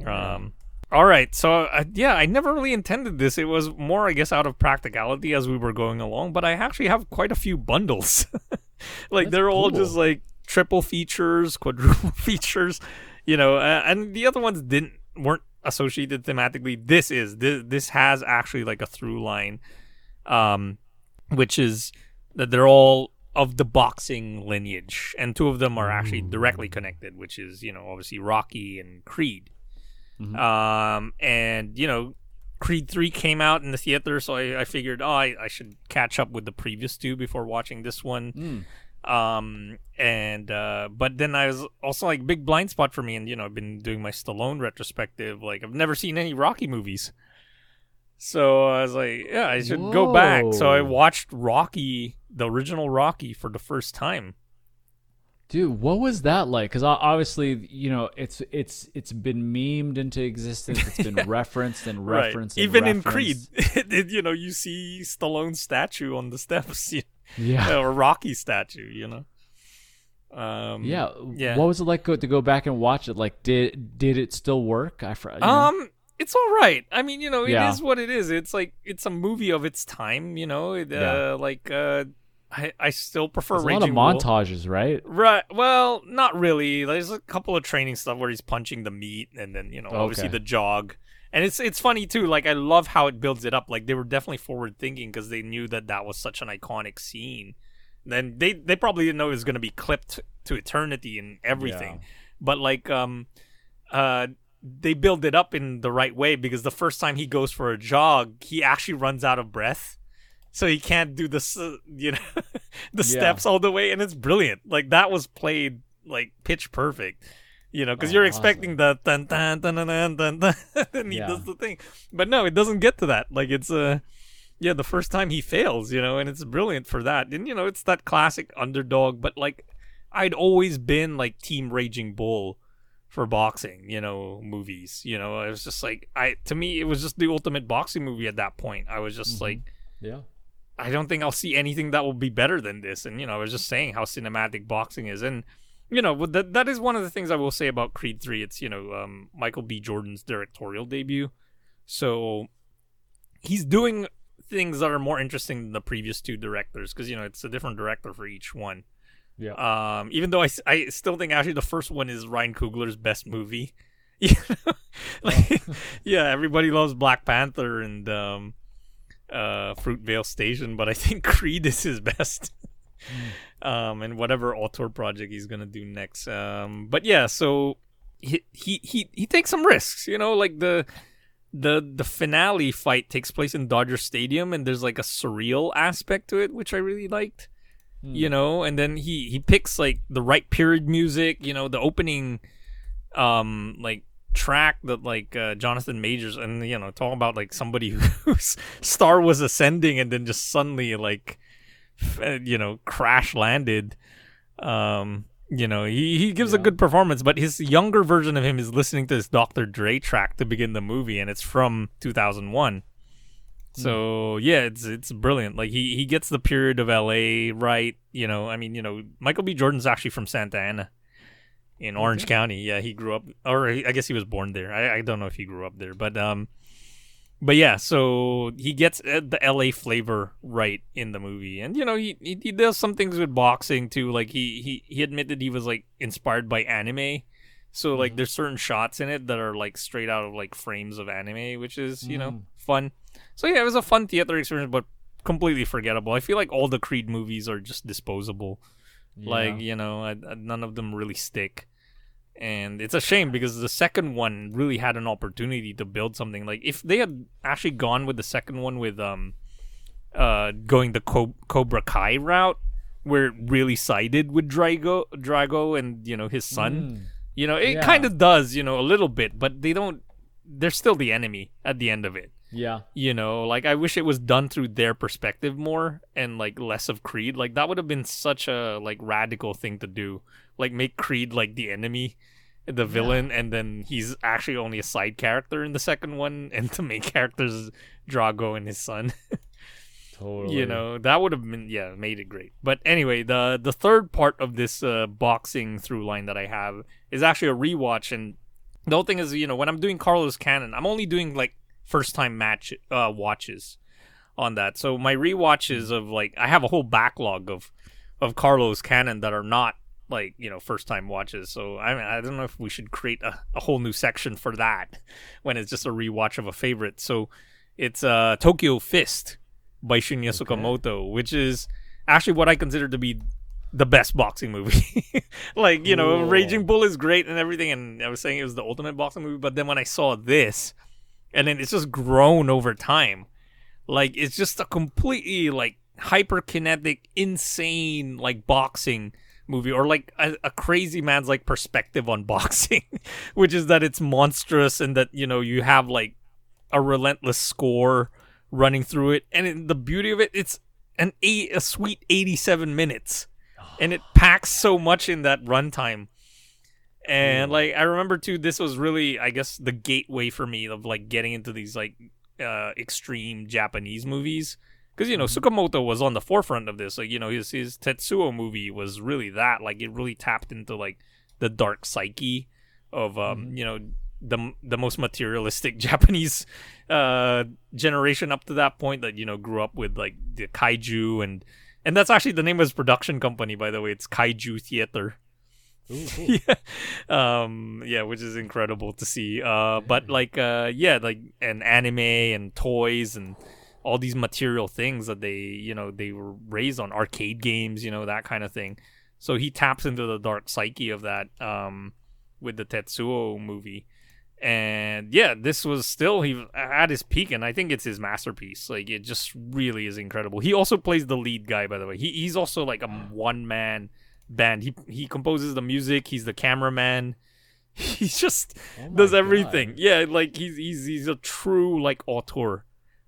Um, all right, so uh, yeah, I never really intended this. It was more, I guess, out of practicality as we were going along. But I actually have quite a few bundles. <laughs> like That's they're all just like triple features, quadruple <laughs> features, you know. Uh, and the other ones didn't weren't associated thematically. This is this this has actually like a through line, um, which is that they're all of the boxing lineage, and two of them are actually directly connected, which is you know obviously Rocky and Creed. Um, and you know, Creed three came out in the theater, so I, I figured, oh, I, I should catch up with the previous two before watching this one. Um, and uh, but then I was also like big blind spot for me, and you know, I've been doing my Stallone retrospective. Like I've never seen any Rocky movies. So I was like, yeah, I should go back. So I watched Rocky, the original Rocky, for the first time. Dude, what was that like? Because obviously, you know, it's it's it's been memed into existence. It's been <laughs> referenced and referenced. and Even in Creed, <laughs> you know, you see Stallone's statue on the steps, <laughs> you yeah, or Rocky statue, you know. Um, yeah, yeah. What was it like go, to go back and watch it? Like, did did it still work? I fr- you know? It's all right. I mean, you know, it is Yeah. what it is. It's like it's a movie of its time. You know, it, Yeah. uh, like uh, I I still prefer There's a lot of montages, right? Right. Well, not really. There's a couple of training stuff where he's punching the meat, and then you know, obviously the jog. And it's it's funny too. Like I love how it builds it up. Like they were definitely forward thinking because they knew that that was such an iconic scene. Then they they probably didn't know it was going to be clipped to eternity and everything. Yeah. But like um, uh, they build it up in the right way because the first time he goes for a jog, he actually runs out of breath. So he can't do the you know <laughs> the Yeah. steps all the way, and it's brilliant. Like that was played like pitch perfect, you know, because Oh, you're awesome. expecting the dun dun dun dun dun dun, <laughs> and he Yeah. does the thing, but no, it doesn't get to that. Like it's uh, yeah, the first time he fails, you know, and it's brilliant for that. And you know, it's that classic underdog, but like I'd always been like Team Raging Bull for boxing, you know, movies. You know, it was just like I to me it was just the ultimate boxing movie at that point. I was just like Yeah. I don't think I'll see anything that will be better than this. And you know, I was just saying how cinematic boxing is, and you know, that that is one of the things I will say about Creed Three. It's you know, um, Michael B. Jordan's directorial debut, so he's doing things that are more interesting than the previous two directors because you know it's a different director for each one. Yeah. Um, even though I, I still think actually the first one is Ryan Coogler's best movie. You <laughs> know? <laughs> like, yeah, everybody loves Black Panther and um, uh, Fruitvale Station, but I think <laughs> Creed is his best. um, and whatever auteur project he's gonna do next. Um, but yeah, so he he he he takes some risks. You know, like the the the finale fight takes place in Dodger Stadium, and there's like a surreal aspect to it, which I really liked you know and then he he picks like the right period music you know the opening um like track that like uh, jonathan majors and you know talking about like somebody <laughs> whose star was ascending and then just suddenly like f- uh, you know crash landed. Um you know he, he gives a good performance but his younger version of him is listening to this dr dre track to begin the movie and it's from 2001 so yeah, it's it's brilliant. Like he he gets the period of LA right. You know, I mean, you know, Michael B. Jordan's actually from Santa Ana in Orange County. Yeah, he grew up, or I guess he was born there. I, I don't know if he grew up there, but um, but yeah, so he gets uh, the LA flavor right in the movie, and you know he, he he does some things with boxing too. Like he he he admitted he was like inspired by anime, so like there's certain shots in it that are like straight out of like frames of anime, which is you know fun. So yeah, it was a fun theater experience, but completely forgettable. I feel like all the Creed movies are just disposable. Like you know, I, I- none of them really stick. And it's a shame because the second one really had an opportunity to build something. Like if they had actually gone with the second one with um, uh, going the Co- Cobra Kai route, where it really sided with Drago, Drago, and you know his son. You know, it Yeah. kind of does, you know, a little bit, but they don't. They're still the enemy at the end of it Yeah. you know like i wish it was done through their perspective more and like less of creed. Like that would have been such a like radical thing to do. Like make creed like the enemy the villain and then he's actually only a side character in the second one <laughs> and the main character's drago and his son. <laughs> Totally. you know that would have been yeah made it great. But anyway the the third part of this uh, boxing through line that i have is actually a rewatch and the whole thing is you know when i'm doing Carlo's Canon i'm only doing like first time match uh watches on that. So my rewatches of like i have a whole backlog of of Carlo's Canon that are not like you know first time watches. So i mean, i don't know if we should create a, a whole new section for that <laughs> when it's just a rewatch of a favorite. So it's uh tokyo fist by Shinya Tsukamoto, which is actually what I consider to be the best boxing movie. <laughs> like, you know, Raging Bull is great and everything, and I was saying it was the ultimate boxing movie, but then when I saw this, and then it's just grown over time. Like, it's just a completely, like, hyperkinetic, insane, like, boxing movie, or like a, a crazy man's, like, perspective on <laughs> boxing, which is that it's monstrous and that, you know, you have, like, a relentless score running through it. And it, the beauty of it it's an eight, a sweet 87 minutes. And it packs so much in that runtime and like i remember too this was really i guess the gateway for me of like getting into these like uh extreme japanese movies because you know Tsukamoto was on the forefront of this. Like you know his his Tetsuo movie was really that. Like it really tapped into like the dark psyche of um you know the the most materialistic <laughs> Japanese uh generation up to that point that you know grew up with like the kaiju and and that's actually the name of his production company by the way. It's Kaiju Theater. <laughs> yeah. Um yeah, which is incredible to see. Uh but like uh yeah, like and anime and toys and all these material things that they, you know, they were raised on arcade games, you know, that kind of thing. So he taps into the dark psyche of that um with the Tetsuo movie. And yeah, this was still he at his peak, and I think it's his masterpiece. Like it just really is incredible. He also plays the lead guy, by the way. He he's also like a one man band. He he composes the music. He's the cameraman. <laughs> He just oh does everything. Yeah, like he's he's he's a true like auteur.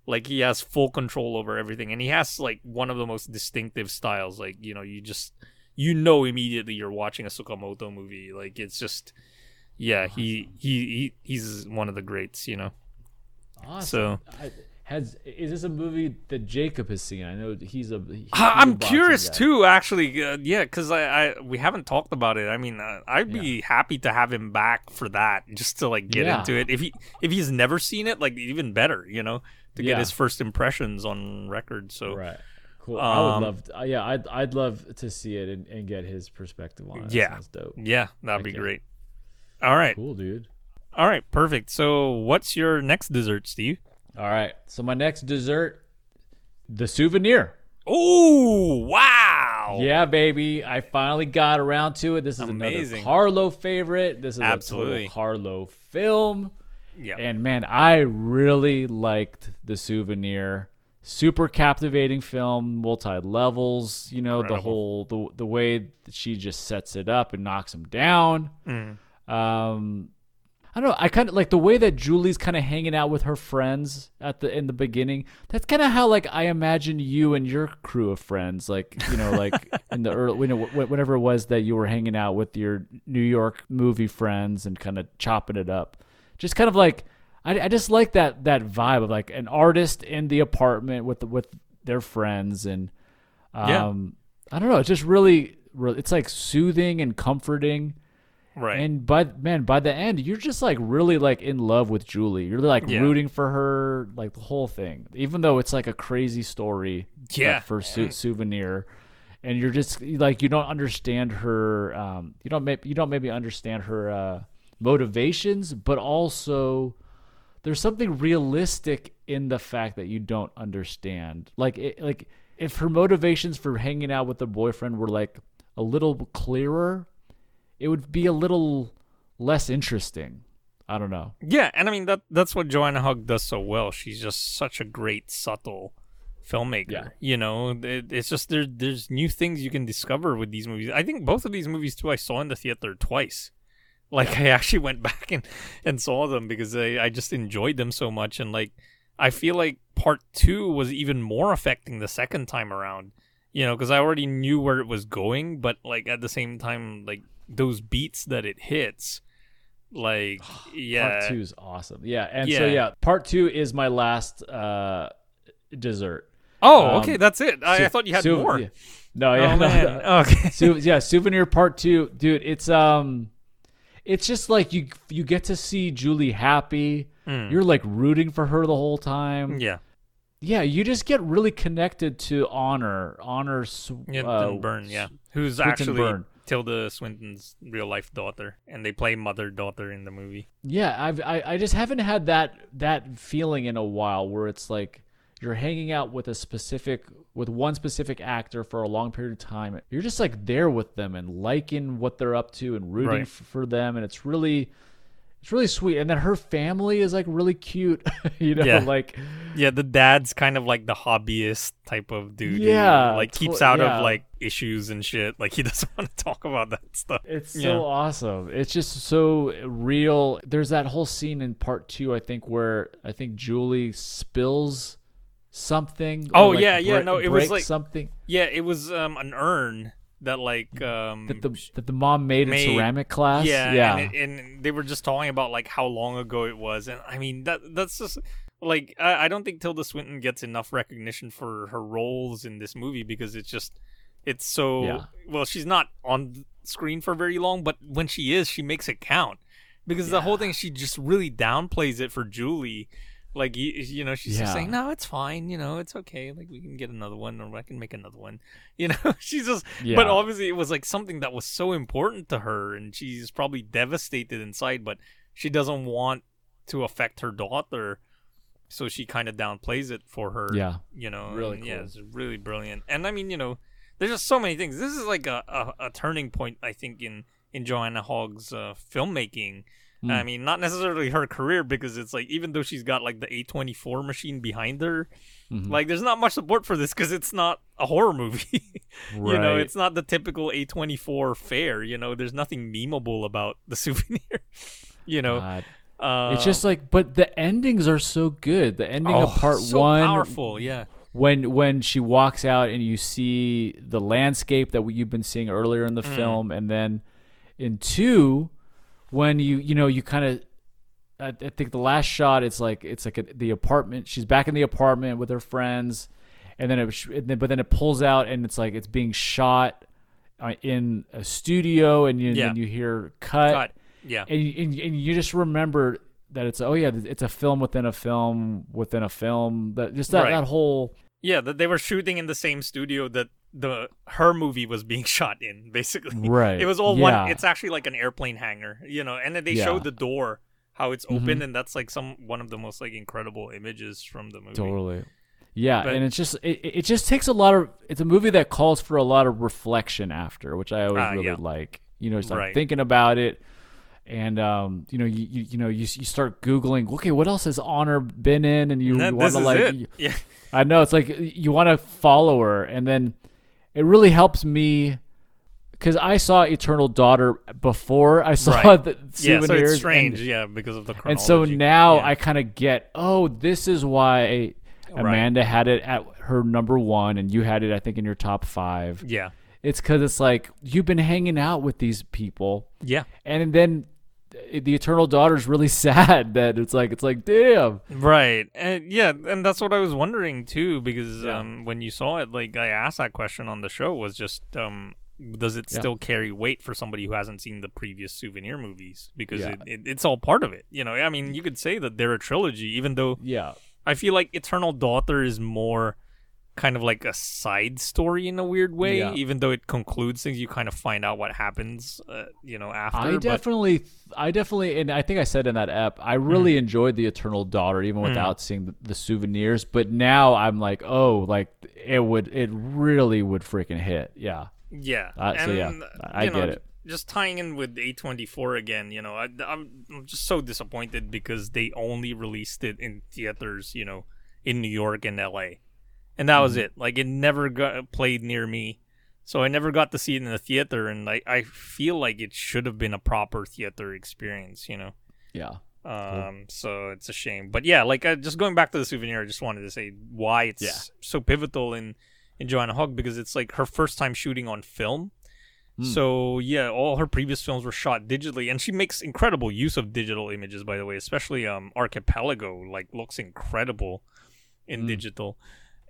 Like he has full control over everything, and he has like one of the most distinctive styles. Like you know, you just you know immediately you're watching a Tsukamoto movie. Like it's just yeah, he he, he he's one of the greats. You know. Awesome. I, has is this a movie that Jacob has seen? I know he's a. he's a I'm boxing curious guy. too, actually. Uh, yeah, because I, I we haven't talked about it. I mean, uh, I'd be happy to have him back for that, just to like get Yeah. into it. If he if he's never seen it, like even better, you know, to Yeah. get his first impressions on record. So Right. Cool. I would Um, love. To, uh, yeah, I'd I'd love to see it and, and get his perspective on it. Yeah. sounds dope. yeah, that'd be great. All right, Cool, dude. all right, perfect. So, what's your next dessert, Steve? All right. So my next dessert, the souvenir. Oh, wow! Yeah, baby. I finally got around to it. This is Amazing. another Carlo favorite. This is Absolutely. a total Carlo film. yeah, And man, I really liked the souvenir. Super captivating film, multi levels. You know the whole the the way that she just sets it up and knocks him down. Mm. Um, I don't know. I kind of like the way that Julie's kind of hanging out with her friends at the in the beginning. That's kind of how like I imagine you and your crew of friends, like you know, like <laughs> in the early, you know, wh- whenever it was that you were hanging out with your New York movie friends and kind of chopping it up. Just kind of like I, I just like that that vibe of like an artist in the apartment with the, with their friends and Yeah. um I don't know. It's just really, really it's like soothing and comforting Right. And by man, by the end, you're just like really like in love with Julie. You're like Yeah. rooting for her, like the whole thing. Even though it's like a crazy story, like, Yeah. for su- souvenir, and you're just like you don't understand her. Um, you don't maybe you don't maybe understand her uh, motivations, but also there's something realistic in the fact that you don't understand. Like it, like if her motivations for hanging out with the boyfriend were like a little clearer, it would be a little less interesting. I don't know. Yeah, and I mean that that's what Joanna Hogg does so well. She's just such a great subtle filmmaker. Yeah. You know, it, it's just there there's new things you can discover with these movies. I think both of these movies too I saw in the theater twice. Like I actually <laughs> went back and and saw them because I I just enjoyed them so much and like I feel like part 2 was even more affecting the second time around. You know, because I already knew where it was going, but like at the same time like those beats that it hits like <sighs> yeah Part two is awesome. Yeah, and so Yeah. yeah, part two is my last uh, dessert. Oh, Um, okay, that's it. I, I thought you had sou- more. yeah. No, yeah, oh <laughs> no, no. Okay. <laughs> Sou- yeah, souvenir part two, dude. It's um, it's just like you you get to see Julie happy. You're like rooting for her the whole time. Yeah. Yeah, you just get really connected to Honor. Honor, Yeah, uh, Byrne, yeah. Who's Swinton actually Byrne. Tilda Swinton's real life daughter, and they play mother daughter in the movie. Yeah, I've, I I just haven't had that that feeling in a while where it's like you're hanging out with a specific with one specific actor for a long period of time. You're just like there with them and liking what they're up to and rooting Right. for them, and it's really it's really sweet. And then her family is like really cute, <laughs> you know, Yeah. like Yeah, the dad's kind of like the hobbyist type of dude. who, Yeah, like keeps out yeah. of like issues and shit. Like he <laughs> doesn't want to talk about that stuff. It's so Yeah. awesome. It's just so real. There's that whole scene in part two, I think, where I think Julie spills something. Oh, like, yeah, yeah, bre- no, it was like- something Yeah, it was um an urn that like um that the that the mom made, made- in ceramic class. Yeah, yeah, And, it, and they were just talking about like how long ago it was, and I mean that that's just like I, I don't think Tilda Swinton gets enough recognition for her roles in this movie because it's just it's so Yeah. well she's not on screen for very long, but when she is, she makes it count because the whole thing she just really downplays it for Julie. Like you, you know, she's just Yeah. saying, "No, it's fine. You know, it's okay. Like we can get another one, or I can make another one." <laughs> You know, she's just. But Yeah. obviously, it was like something that was so important to her, and she's probably devastated inside. But she doesn't want to affect her daughter, so she kind of downplays it for her. Yeah. you know, Really and, Yeah, cool. it's really brilliant. And I mean, you know, there's just so many things. This is like a a, a turning point, I think, in in Joanna Hogg's uh, filmmaking. Hmm. I mean, not necessarily her career because it's like even though she's got like the A24 machine behind her, Mm-hmm. like there's not much support for this because it's not a horror movie. <laughs> you know, it's not the typical A24 fare. You know, there's nothing memeable about the <laughs> souvenir. you know, God. uh, it's just like, but the endings are so good. The ending oh, of part so one, powerful. Yeah, when when she walks out and you see the landscape that you've been seeing earlier in the Mm. film, and then in two, when you you know you kind of. I, I think the last shot it's like it's like a, the apartment. She's back in the apartment with her friends, and then it but then it pulls out and it's like it's being shot uh, in a studio, and you, Yeah. then you hear cut, Cut. yeah. and, you- and, and you just remember that it's oh yeah it's a film within a film within a film that just that, Right. that whole Yeah, that they were shooting in the same studio that the her movie was being <laughs> shot in, basically. Right, It was all yeah. one. It's actually like an airplane hangar, you know. And then they Yeah. Mm-hmm. showed the door how it's open, and that's like some one of the most like incredible images from the movie. Totally. Yeah, But- and it's just it, it just takes a lot of it's a movie that calls for a lot of reflection after, which I always Ah, really yeah. like. You know, start Right. thinking about it, and um, you know, you you, you know, you you start googling. Okay, what else has Honor been in? And you, And want to like, you- Yeah, I know it's like you want to follow her, and then it really helps me because I saw Eternal Daughter before I saw Right. the yeah. So it's strange, and- yeah, because of the and so now Yeah. I kind of get, oh, this is why Amanda had it at her number one, and you had it, I think, in your top five. yeah, It's because it's like you've been hanging out with these people, yeah, and then the Eternal Daughter is really <laughs> sad that it's like it's like damn. right, and yeah, and that's what I was wondering too, because Yeah. um, when you saw it, like I asked that question on the show, was just um, does it Yeah. still carry weight for somebody who hasn't seen the previous souvenir movies? Because Yeah. it, it, it's all part of it. You know, I mean, you could say that they're a trilogy, even though Yeah. I feel like Eternal Daughter is more kind of like a side story in a weird way. Yeah. Even though it concludes things, you kind of find out what happens, uh, you know, after. I but- definitely, I definitely, and I think I said in that app, I Mm. really enjoyed the Eternal Daughter, even without seeing the, the souvenirs. But now I'm like, oh, like it would, it really would freaking hit. Yeah, Yeah. Uh, so yeah, I know, get it. Just tying in with A24 again, you know, I, I'm, I'm just so disappointed because they only released it in theaters, you know, in New York and LA. And that Mm-hmm. was it. Like, it never got played near me. So I never got to see it in the theater. And I, I feel like it should have been a proper theater experience, you know? yeah, Um, so it's a shame, but yeah, like uh, just going back to the souvenir, I just wanted to say why it's Yeah. so pivotal in in Joanna Hogg because it's like her first time shooting on film. Hmm. So yeah, all her previous films were shot digitally, and she makes incredible use of digital images. By the way, especially um Archipelago, like looks incredible in Hmm. digital,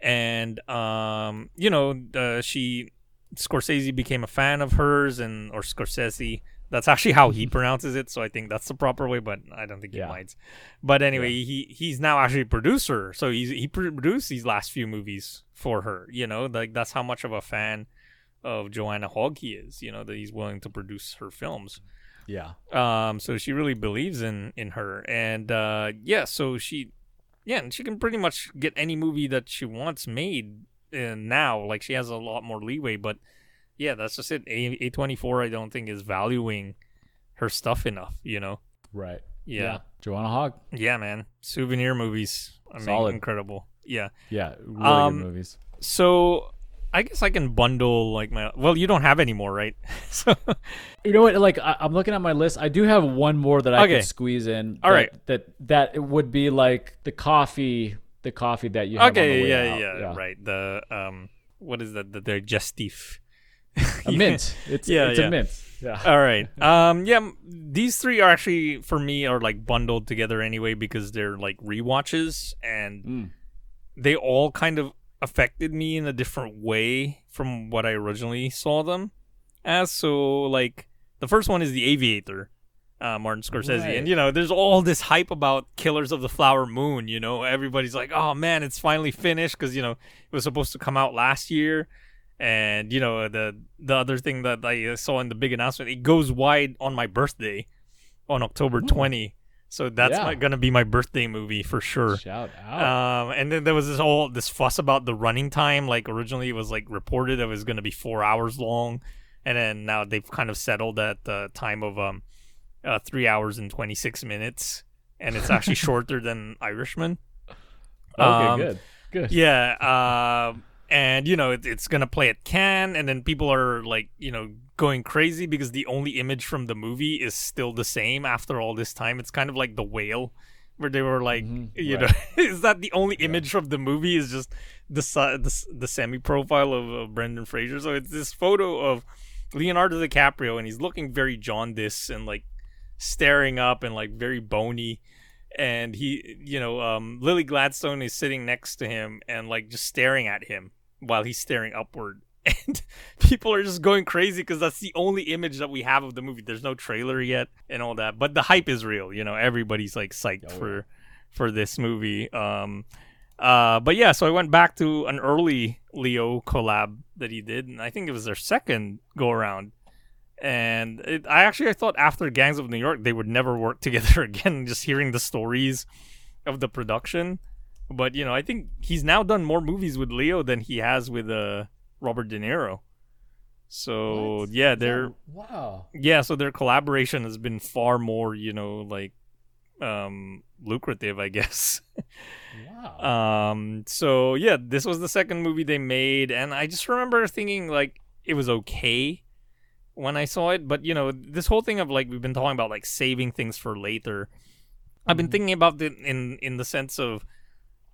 and um you know uh, she Scorsese became a fan of hers, and or Scorsese. That's actually how he pronounces it, so I think that's the proper way. But I don't think he Yeah. minds. But anyway, he he's now actually a producer, so he's he produced these last few movies for her. You know, like that's how much of a fan of Joanna Hogg he is. You know that he's willing to produce her films. yeah, Um, so she really believes in in her, and uh, yeah, so she, yeah, and she can pretty much get any movie that she wants made uh, now. Like she has a lot more leeway, but yeah, that's just it. A twenty four, I don't think is valuing her stuff enough. You know? right. Yeah, Joanna Hogg. yeah, man. Souvenir movies, I mean, Solid. incredible. Yeah. Yeah, really Um, good movies. So I guess I can bundle like my. Well, you don't have any more, right? <laughs> so You know what? Like I, I'm looking at my list. I do have one more that I Okay. could squeeze in. All that, right. That that it would be like the coffee, the coffee that you have. on the okay, yeah, out. yeah, right. The um, what is that? The digestif. A <laughs> mint. It's Yeah, it's yeah. a mint. Yeah. All right. <laughs> Um. Yeah. These three are actually for me are like bundled together anyway because they're like rewatches and Mm. they all kind of affected me in a different way from what I originally saw them as. So like the first one is The Aviator. Uh, Martin Scorsese, Right. and you know, there's all this hype about Killers of the Flower Moon. You know, everybody's like, "Oh man, it's finally finished," because you know it was supposed to come out last year, and you know the the other thing that I saw in the big announcement, it goes wide on my birthday, on October 20. So that's Yeah. gonna be my birthday movie for sure. Shout out. Um, and then there was this whole this fuss about the running time. Like originally it was like reported it was gonna be four hours long, and then now they've kind of settled at the time of um, uh, three hours and twenty six minutes, and it's actually <laughs> shorter than Irishman. okay, um, good. Good. Yeah, uh, and you know it, it's gonna play at Cannes, and then people are like, you know, going crazy because the only image from the movie is still the same after all this time. It's kind of like the whale, where they were like, <laughs> you know, <laughs> is that the only image from the movie is just the the, the semi profile of uh, Brendan Fraser. So it's this photo of Leonardo DiCaprio, and he's looking very jaundiced and like staring up and like very bony. And he you know um lily gladstone is sitting next to him and like just staring at him while he's staring upward and <laughs> people are just going crazy because that's the only image that we have of the movie there's no trailer yet and all that but the hype is real you know everybody's like psyched for for this movie um uh but yeah so i went back to an early leo collab that he did and i think it was their second go around and it, I actually I thought after Gangs of New York they would never work <laughs> together again. Just hearing the stories of the production, but you know I think he's now done more movies with Leo than he has with uh, Robert De Niro. So yeah, they're Wow. yeah, so their collaboration has been far more you know like um lucrative, I <laughs> guess. Wow. Um. So yeah, this was the second movie they made, and I just remember thinking like it was okay when I saw it, but you know this whole thing of like we've been talking about like saving things for later. I've been thinking about it in in the sense of,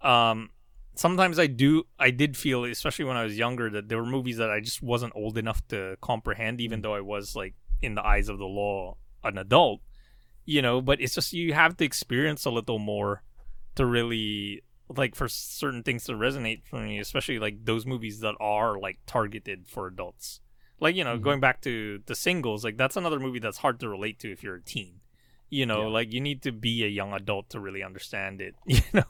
um, sometimes I do I did feel, especially when I was younger, that there were movies that I just wasn't old enough to comprehend, even mm. though I was like in the eyes of the law an adult, you know. But it's just you have to experience a little more to really like for certain things to resonate for me, especially like those movies that are like targeted for adults. Like you know, mm-hmm. going back to the singles, like that's another movie that's hard to relate to if you're a teen. You know, like you need to be a young adult to really understand it. <laughs> You know.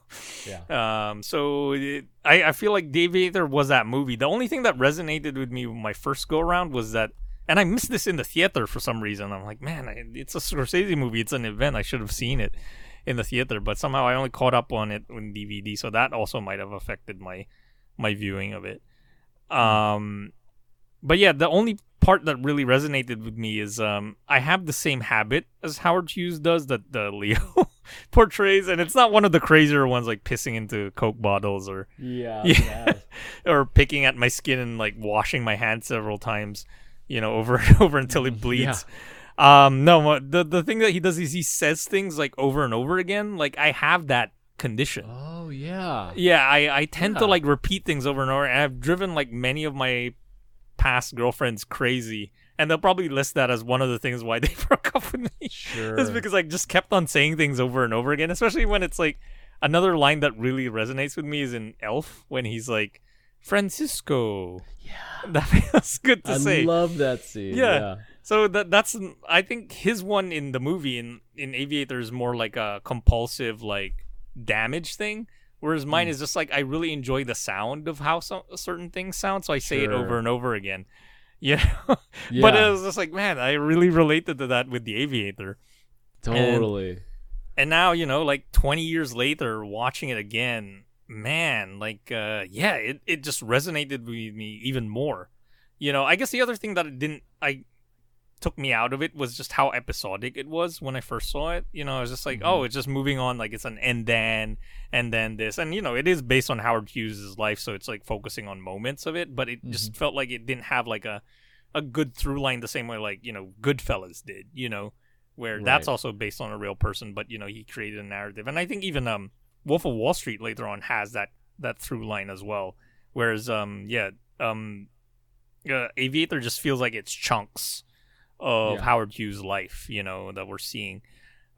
Yeah. Um. So it, I I feel like Aviator was that movie. The only thing that resonated with me my first go around was that. And I missed this in the theater for some reason. I'm like, man, I- it's a Scorsese movie. It's an event. I should have seen it in the theater, but somehow I only caught up on it on DVD. So that also might have affected my my viewing of it. Um, but yeah, the only part that really resonated with me is um, I have the same habit as Howard Hughes does that the <laughs> Leo portrays, and it's not one of the crazier ones like pissing into Coke bottles or Yeah. <laughs> Yeah. <laughs> or picking at my skin and like washing my hands several times, you know, over and over until it bleeds. Um, no, the the thing that he does is he says things like over and over again. Like I have that condition. Oh yeah. Yeah, I, I tend to like repeat things over and over, and I've driven like many of my past girlfriends crazy, and they'll probably list that as one of the things why <laughs> they broke up with me. Sure. Is because I just kept on saying things over and over again, especially when it's like another line that really resonates with me is in Elf when he's like, Francisco. Yeah, that <laughs> feels good to I say. love that scene. Yeah. Yeah. So that that's I think his one in the movie in in Aviator is more like a compulsive like damage thing, whereas mine is just like I really enjoy the sound of how some certain things sound, so I say it over and over again. <laughs> Yeah, but it was just like man, I really related to that with the Aviator, Totally. and now you know like 20 years later, watching it again, man, like uh yeah, it it just resonated with me even more. You know, I guess the other thing that it didn't I took me out of it was just how episodic it was when I first saw it. You know, I was just like, oh, it's just moving on, like it's an and then and then this, and you know, it is based on Howard Hughes' life, so it's like focusing on moments of it, but it just felt like it didn't have like a a good through line the same way like you know Goodfellas did. You know, where that's also based on a real person, but you know, he created a narrative, and I think even um Wolf of Wall Street later on has that that through line as well. Whereas um yeah um uh, Aviator just feels like it's chunks of Yeah. Howard Hughes' life, you know, that we're seeing,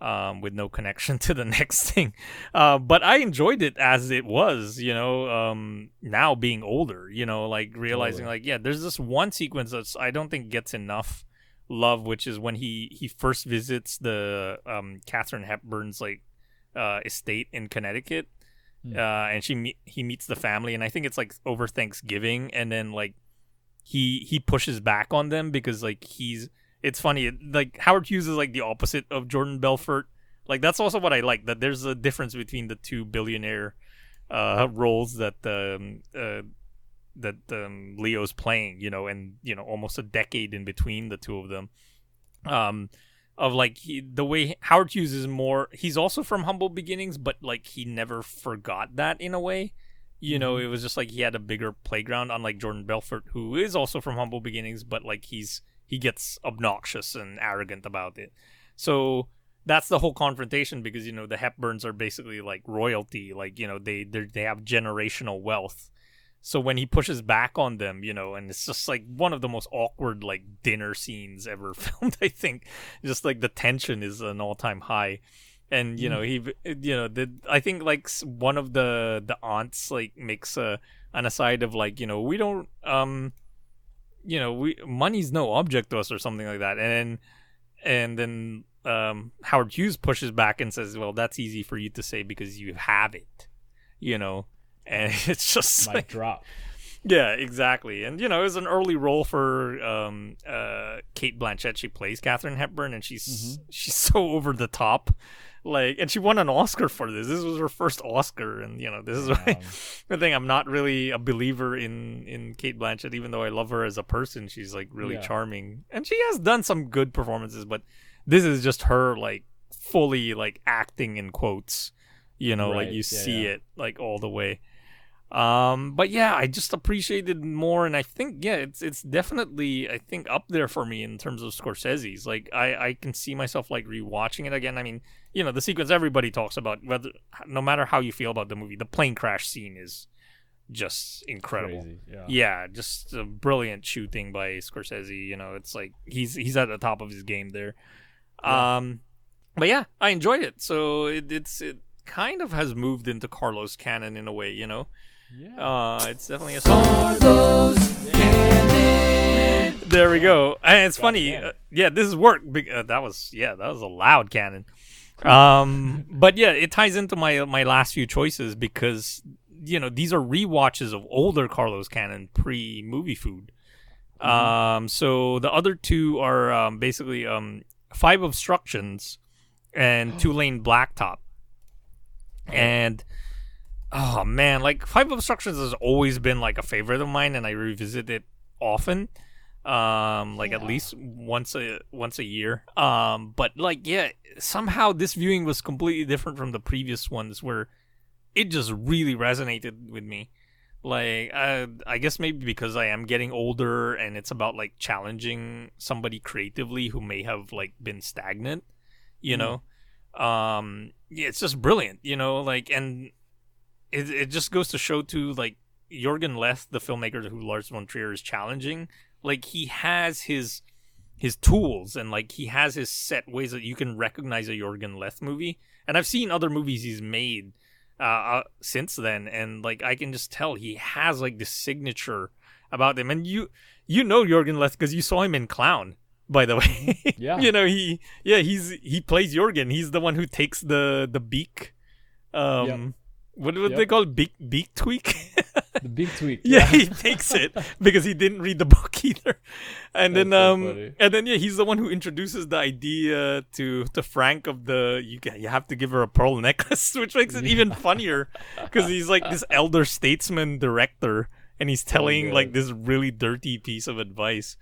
um, with no connection <laughs> to the next thing. Uh, but I enjoyed it as it was, you know, um, now being older, you know, like realizing Totally. like, yeah, there's this one sequence that's I don't think gets enough love, which is when he he first visits the um Katharine Hepburn's like uh estate in Connecticut. Hmm. Uh, and she meet, he meets the family, and I think it's like over Thanksgiving, and then like he he pushes back on them because like he's it's funny like Howard Hughes is like the opposite of Jordan Belfort. Like that's also what I like that there's a difference between the two billionaire uh roles that um uh that um Leo's playing, you know, and you know almost a decade in between the two of them. Um of like he, the way Howard Hughes is more he's also from humble beginnings but like he never forgot that in a way you know it was just like he had a bigger playground unlike jordan belfort who is also from humble beginnings but like he's he gets obnoxious and arrogant about it. So that's the whole confrontation because you know the hepburns are basically like royalty like you know they they they have generational wealth. So when he pushes back on them you know and it's just like one of the most awkward like dinner scenes ever <laughs> filmed i think. Just like the tension is an all-time high. And you know he you know the i think like one of the the aunts like makes a an aside of like you know we don't um you know we money's no object to us or something like that and and then um howard hughes pushes back and says well that's easy for you to say because you have it you know and <laughs> it's just Mic like drop. yeah, exactly. And you know, it was an early role for um uh Cate Blanchett. She plays Katharine Hepburn and she's she's so over the top. Like and she won an Oscar for this. This was her first Oscar and you know, this is why <laughs> the thing I'm not really a believer in in Cate Blanchett even though I love her as a person. She's like really Yeah. charming. And she has done some good performances, but this is just her like fully like acting in quotes. You know, like Right, you yeah, see yeah. it like all the way. Um, but yeah, I just appreciated more, and I think yeah, it's it's definitely I think up there for me in terms of Scorsese's. Like I I can see myself like rewatching it again. I mean, you know, the sequence everybody talks about, whether no matter how you feel about the movie, the plane crash scene is just incredible. Crazy. Yeah. Yeah, just a brilliant shooting by Scorsese. You know, it's like he's he's at the top of his game there. Um, but yeah, I enjoyed it. So it, it's it kind of has moved into Carlo's Canon in a way. You know, Yeah. uh, it's definitely a song. there we go. And it's funny. Uh, yeah, this is work. Uh, that was yeah, that was a loud cannon. Um, but yeah, it ties into my my last few choices because you know these are rewatches of older Carlo's Canon pre movie food. Um, so the other two are um, basically um, five obstructions and <gasps> two lane blacktop. And oh man, like five obstructions has always been like a favorite of mine, and I revisit it often. Um, like at least once a once a year. Um, but like yeah, somehow this viewing was completely different from the previous ones, where it just really resonated with me. Like uh, I guess maybe because I am getting older, and it's about like challenging somebody creatively who may have like been stagnant. You know, um, yeah, it's just brilliant. You know, like and it it just goes to show too like Jorgen Leth, the filmmaker who Lars von Trier is challenging, like he has his his tools and like he has his set ways that you can recognize a Jorgen Leth movie. And I've seen other movies he's made uh, uh since then, and like I can just tell he has like this signature about him. And you you know Jorgen Leth because you saw him in Clown. By the <laughs> way, Yeah. you know he yeah he's he plays Jorgen. He's the one who takes the the beak. Um, Yep. What what they call big beak beak tweak. The big tweak. <laughs> yeah, he takes it because he didn't read the book <laughs> either. And then so um funny. and then yeah, he's the one who introduces the idea to to Frank of the you you have to give her a pearl necklace, <laughs> which makes it even funnier because he's like this elder statesman director and he's telling God. like this really dirty piece of advice.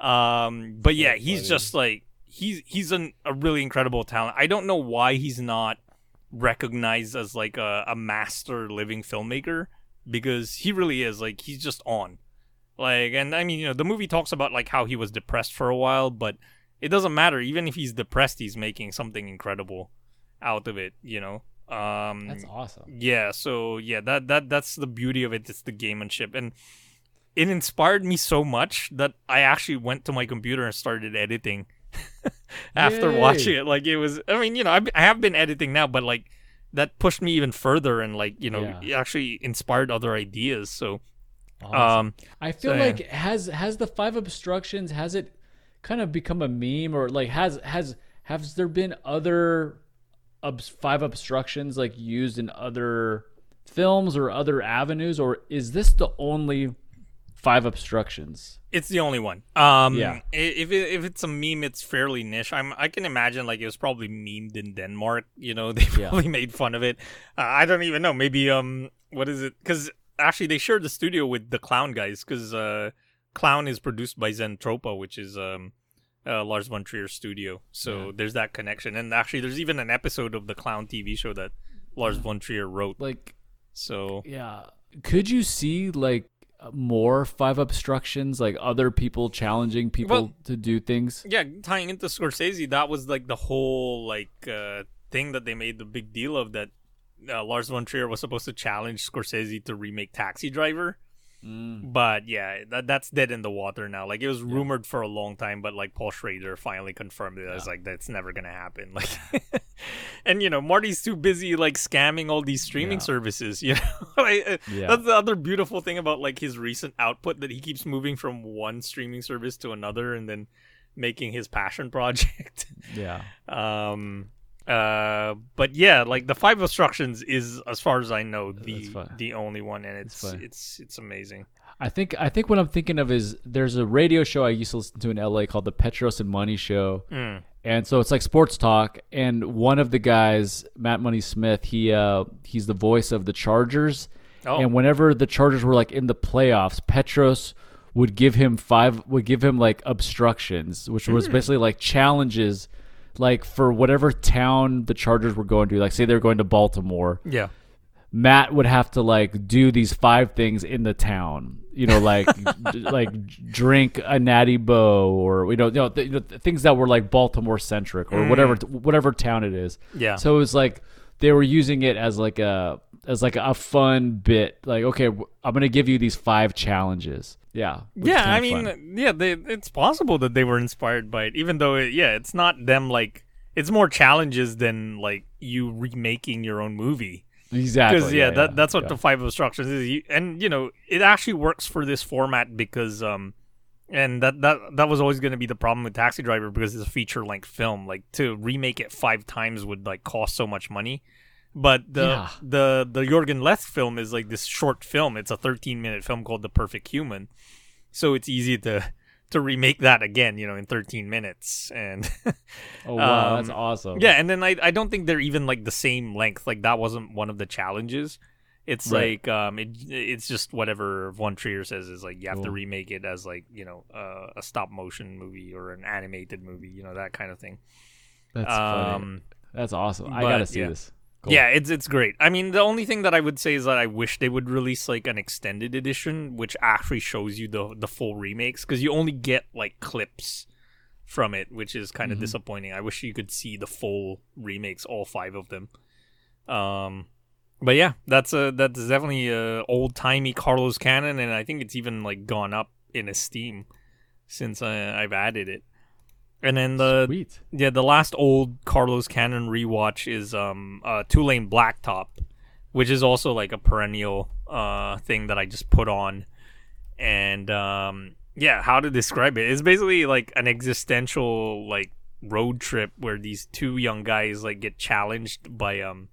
Um but yeah, he's funny. just like he's he's an, a really incredible talent. I don't know why he's not recognized as like a, a master living filmmaker because he really is like he's just on. Like and i mean you know the movie talks about like how he was depressed for a while but it doesn't matter. Even if he's depressed he's making something incredible out of it you know? Um That's awesome. yeah so yeah that that that's the beauty of it. It's the gamemanship. And it inspired me so much that i actually went to my computer and started editing <laughs> after Yay. watching it like it was i mean you know I, I have been editing now but like that pushed me even further and like you know Yeah. it actually inspired other ideas so Awesome. um I feel so, yeah. like has has the five obstructions has it kind of become a meme or like has has has there been other obs- five obstructions like used in other films or other avenues or is this the only five obstructions? It's the only one. Um, Yeah. If it, if it's a meme, it's fairly niche. I'm I can imagine like it was probably memed in Denmark. You know, <laughs> they Yeah. probably made fun of it. Uh, I don't even know. Maybe um, what is it? Because actually, they shared the studio with the Clown guys. Because uh, Clown is produced by Zentropa, which is um. Uh, Lars von Trier studio, so there's that connection, and actually, there's even an episode of the Clown TV show that Lars von Trier wrote. Like So yeah, could you see like more five obstructions like other people challenging people Well- to do things? yeah, tying into Scorsese, that was like the whole like uh, thing that they made the big deal of that uh, Lars von Trier was supposed to challenge Scorsese to remake Taxi Driver. But yeah, that that's dead in the water now. Like it was rumored for a long time, but like Paul Schrader finally confirmed it. I was like, that's never gonna happen. <laughs> Like, and you know, Marty's too busy like scamming all these streaming Yeah. services. <laughs> You know, Like, uh, Yeah. that's the other beautiful thing about like his recent output that he keeps moving from one streaming service to another, and then making his passion <laughs> project. Yeah. um uh but yeah like the five obstructions is as far as i know the the only one and it's it's it's amazing I think I think what I'm thinking of is there's a radio show I used to listen to in LA called the Petros and Money Show. Mm. And so it's like sports talk and one of the guys, Matt Money Smith, he uh he's the voice of the Chargers. Oh. And whenever the Chargers were like in the playoffs, Petros would give him five would give him like obstructions, which was basically like challenges like for whatever town the Chargers were going to. Like say they're going to Baltimore. yeah Matt would have to like do these five things in the town. You know, like <laughs> d- like drink a Natty Boh, or you know, you know, th- you know th- things that were like Baltimore centric, or whatever mm. whatever town it is. Yeah. So it was like they were using it as like a as like a fun bit. Like, okay, I'm gonna give you these five challenges. Yeah. yeah i mean fun. yeah they it's possible that they were inspired by it even though it, yeah it's not them like it's more challenges than like you remaking your own movie exactly. because yeah, that that's what yeah. the five obstructions is You- and you know it actually works for this format because um and that that that was always going to be the problem with Taxi Driver because it's a feature length film. Like to remake it five times would like cost so much money. But the Yeah. the the Jorgen Leth film is like this short film. It's a 13 minute film called The Perfect Human, so it's easy to to remake that again. You know, in 13 minutes and. <laughs> Oh wow, that's Um, awesome. Yeah, and then I I don't think they're even like the same length. Like that wasn't one of the challenges. It's Right. like um it it's just whatever Von Trier says is like you have to remake it as like, you know, uh, a stop motion movie or an animated movie, you know, that kind of thing. that's funny. Um That's awesome. I gotta see yeah. this. Cool. Yeah, it's it's great. I mean, the only thing that I would say is that I wish they would release like an extended edition, which actually shows you the the full remakes, because you only get like clips from it, which is kind of disappointing. I wish you could see the full remakes, all five of them. Um, but yeah, that's a that's definitely a old timey Carlo's Canon, and I think it's even like gone up in esteem since uh, I've added it. And then the Sweet. yeah, the last old Carlo's Canon rewatch is um uh Two Lane Blacktop, which is also like a perennial uh thing that I just put on. And um yeah, how to describe it? It's basically like an existential like road trip where these two young guys like get challenged by um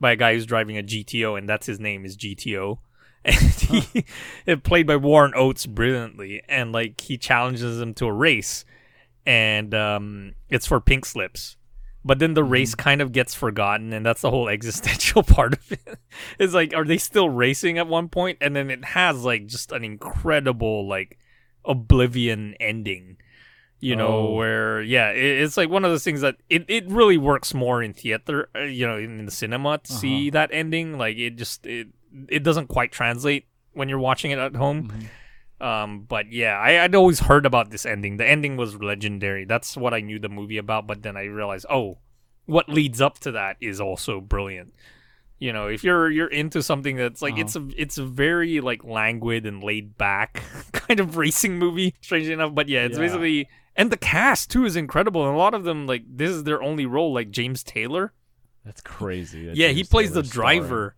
by a guy who's driving a GTO and that's his name is GTO. <laughs> And he it <laughs> played by Warren Oates brilliantly and like he challenges him to a race and um, it's for pink slips. But then the race kind of gets forgotten, and that's the whole <laughs> existential part of it. <laughs> It's like, are they still racing at one point? And then it has like just an incredible like oblivion ending, you know, Oh. where yeah, it, it's like one of those things that it, it really works more in theater, uh, you know, in, the cinema to see that ending. Like it just it it doesn't quite translate when you're watching it at home. Um, but yeah, I, I'd always heard about this ending. The ending was legendary. That's what I knew the movie about. But then I realized, oh, what leads up to that is also brilliant. You know, if you're you're into something that's like it's a it's a very like languid and laid back <laughs> kind of racing movie, strangely enough. But yeah, it's Yeah. basically and the cast too is incredible. And a lot of them like this is their only role. Like James Taylor, That's crazy. that yeah, he James plays the driver.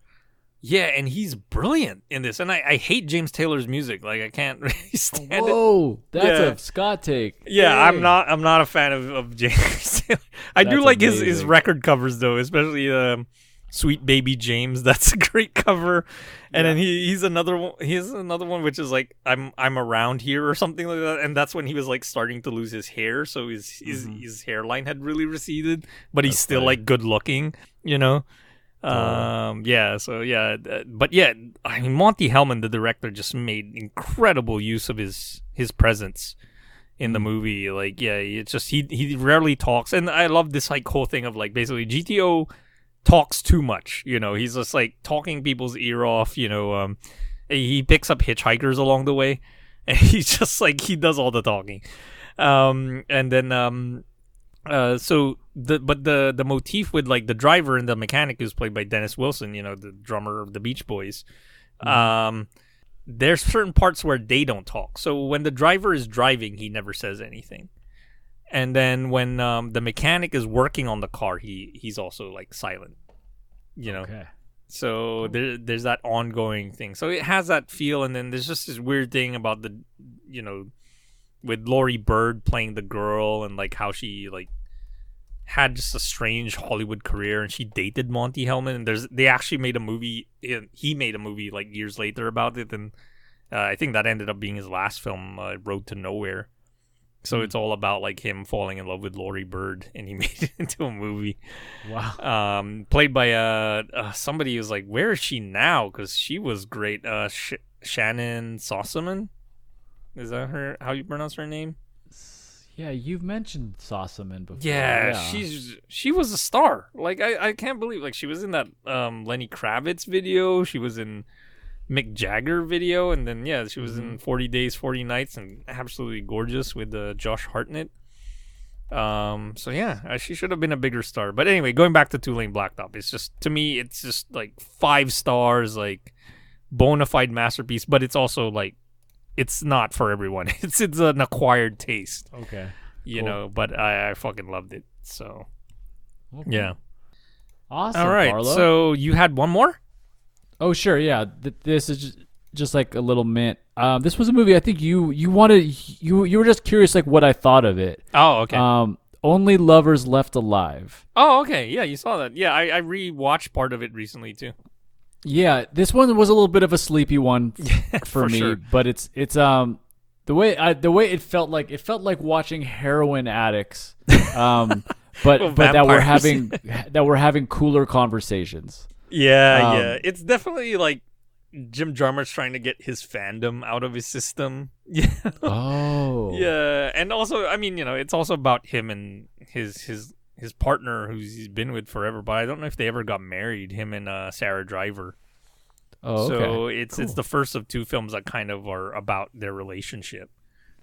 Driver. Yeah, and he's brilliant in this. And I, I hate James Taylor's music. Like I can't <laughs> really stand it. Whoa, that's Yeah. a Scott take. Yeah, I'm not. I'm not a fan of, of <laughs> James. Taylor. I do That's like his, his record covers though, especially um, "Sweet Baby James." <laughs> That's a great cover. And then he, he's another one. He's another one which is like I'm I'm around here or something like that. And that's when he was like starting to lose his hair, so his his, his hairline had really receded, but he's Mm-hmm. Still funny. like good looking. You know. Um. Yeah. So yeah. But yeah. I mean, Monte Hellman, the director, just made incredible use of his his presence in Mm. the movie. Like, yeah, it's just he he rarely talks, and I love this like whole thing of like basically GTO talks too much. You know, he's just like talking people's ear off. You know, um, he picks up hitchhikers along the way, <laughs> and he's just like he does all the talking. Um, and then um, uh, so the but the the motif with like the driver and the mechanic who's played by Dennis Wilson, you know, the drummer of the Beach Boys. Um, there's certain parts where they don't talk. So when the driver is driving, he never says anything. And then when um, the mechanic is working on the car, he he's also like silent. You know. Okay. So there, there's that ongoing thing. So it has that feel, and then there's just this weird thing about the, you know, with Laurie Bird playing the girl and like how she like had just a strange Hollywood career, and she dated Monte Hellman. And there's they actually made a movie. He made a movie like years later about it, and uh, I think that ended up being his last film, uh, Road to Nowhere. So it's all about like him falling in love with Laurie Bird, and he <laughs> made it into a movie Wow. um, played by uh, uh somebody who's like, where is she now? Because she was great. Uh, Sh- Shannyn Sossamon, is that her? How you pronounce her name? Yeah, you've mentioned Sossamon before. Yeah, she's she was a star. Like I, I can't believe like she was in that um Lenny Kravitz video. She was in Mick Jagger video, and then yeah, she was in Forty Days, Forty Nights, and absolutely gorgeous with uh, Josh Hartnett. Um, so yeah, uh, she should have been a bigger star. But anyway, going back to Two-Lane Blacktop, it's just to me, it's just like five stars, like bona fide masterpiece. But it's also like it's not for everyone. <laughs> It's it's an acquired taste Okay. you Cool. know but I, I fucking loved it so Okay. yeah Awesome. all right Carlo. so you had one more Oh sure, yeah. Th- this is just, just like a little mint. Um, this was a movie I think you you wanted you you were just curious like what I thought of it. Oh, okay. Um, only lovers left alive. oh, okay. Yeah, you saw that. Yeah, I, I rewatched part of it recently too. Yeah, this one was a little bit of a sleepy one <laughs> for, for me, sure. but it's it's um the way I, the way it felt like it felt like watching heroin addicts, <laughs> um, but Well, but that we're having <laughs> that we're having cooler conversations. Yeah, Um, yeah. It's definitely like Jim Jarmusch trying to get his fandom out of his system. Yeah. Oh, Yeah, and also, I mean, you know, it's also about him and his his his partner, who's he's been with forever. But I don't know if they ever got married. Him and uh, Sara Driver. Oh, okay. So it's it's the first of two films that kind of are about their relationship.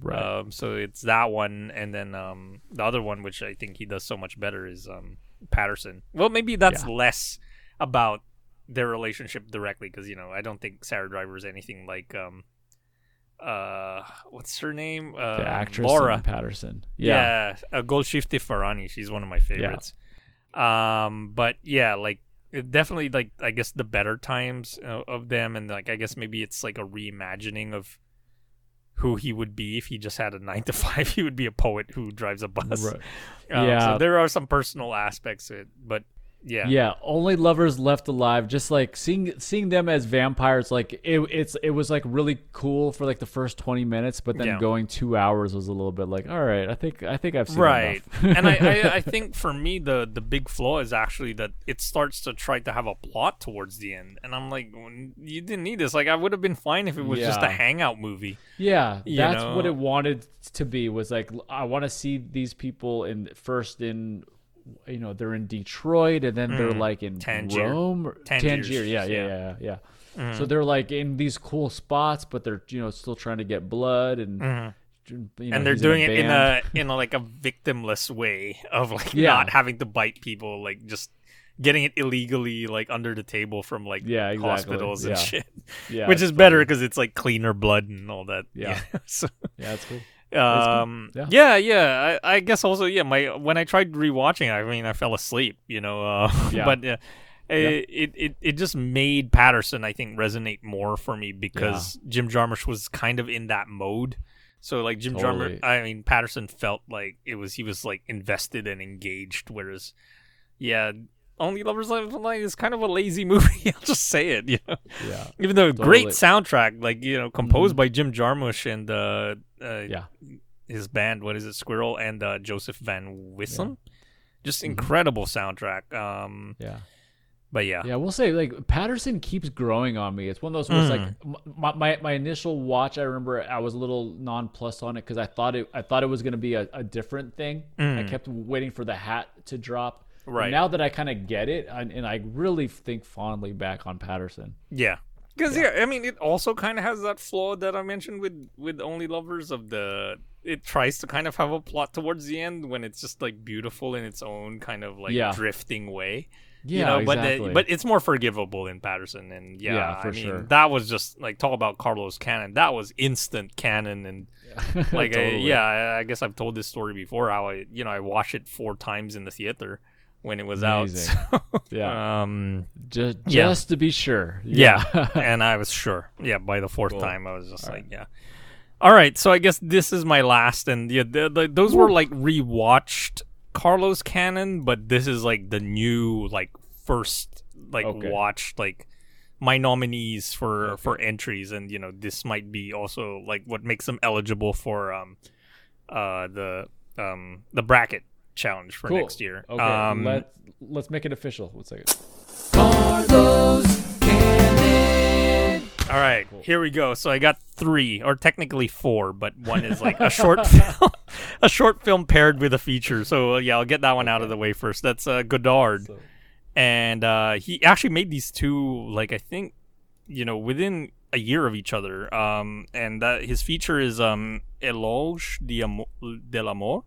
right. Um, so it's that one, and then um, the other one, which I think he does so much better, is um, Paterson. Well, maybe that's Yeah. less about their relationship directly, because you know I don't think Sara Driver is anything like um, uh, what's her name? Uh, the actress Laura. Paterson. Yeah. Yeah, uh, Golshifteh Farahani. She's one of my favorites. yeah. Um, but yeah, like definitely like I guess the better times uh, of them, and like I guess maybe it's like a reimagining of who he would be if he just had a <laughs> nine to five. He would be a poet who drives a bus. Right. Um, Yeah. So there are some personal aspects to it, but yeah. Yeah, only lovers left alive. Just like seeing seeing them as vampires, like it, it's it was like really cool for like the first twenty minutes, but then Yeah. going two hours was a little bit like, all right, I think I think I've seen right and I, I i <laughs> think for me the the big flaw is actually that it starts to try to have a plot towards the end and i'm like you didn't need this like i would have been fine if it was just a hangout movie yeah, that's what it wanted to be. Was like I want to see these people in first in. You know they're in Detroit and then they're like in Mm. Tangier. Rome, or- Tangiers, Tangier. Yeah, yeah, yeah. Yeah, yeah. So they're like in these cool spots, but they're you know still trying to get blood and you know, and they're doing in it in a in a like a victimless way of like Yeah. not having to bite people like just getting it illegally like under the table from like Yeah, exactly. hospitals and Yeah. shit yeah, which is better because it's like cleaner blood and all that Yeah. <laughs> so Yeah, that's cool. Um Yeah. yeah yeah I, I guess also yeah my when i tried rewatching it, i mean i fell asleep you know uh <laughs> Yeah. but uh, it, it it it just made paterson i think resonate more for me because jim jarmusch was kind of in that mode so like jim Totally. jarmusch i mean paterson felt like it was he was like invested and engaged whereas yeah only lovers left alive is kind of a lazy <laughs> movie i'll just say it you know Yeah. even though great soundtrack like you know composed by jim jarmusch and uh, uh Yeah. his band what is it squirrel and uh, jozef van wissem just incredible soundtrack um Yeah. but yeah Yeah, we'll say like Paterson keeps growing on me. It's one of those it's like Mm. my, my my initial watch. I remember I was a little nonplussed on it because I thought it I thought it was gonna be a, a different thing. I kept waiting for the hat to drop. But. Right. now that I kind of get it, and, and I really think fondly back on Paterson. yeah because yeah. i mean it also kind of has that flaw that i mentioned with with only lovers of the it tries to kind of have a plot towards the end when it's just like beautiful in its own kind of like Yeah. drifting way Yeah, you know, but the- exactly. but it's more forgivable in Paterson, and yeah, Yeah, for I mean sure. that was just like talk about Carlo's Canon. That was instant canon, and <laughs> like I- yeah, I, I guess I've told this story before. How I you know I watched it four times in the theater when it was Amazing. out. <laughs> So, Yeah. um, just Yeah. just to be sure. yeah, <laughs> and I was sure. Yeah, by the fourth time, I was just like, yeah. All right, so I guess this is my last, and yeah, the, the, those were like rewatched Carlo's Canon, but this is like the new like first like Okay. watched like my nominees for for entries, and you know this might be also like what makes them eligible for um uh the um the bracket challenge for Cool. next year. Okay, um, let let's make it official. One second. All right, here we go. So I got three, or technically four, but one is like a <laughs> short <laughs> film, a short film paired with a feature. So uh, yeah, I'll get that one out of the way first. That's uh, Godard, and uh, he actually made these two like I think, you know, within a year of each other. Um, and that his feature is um, Eloge de l'Amour.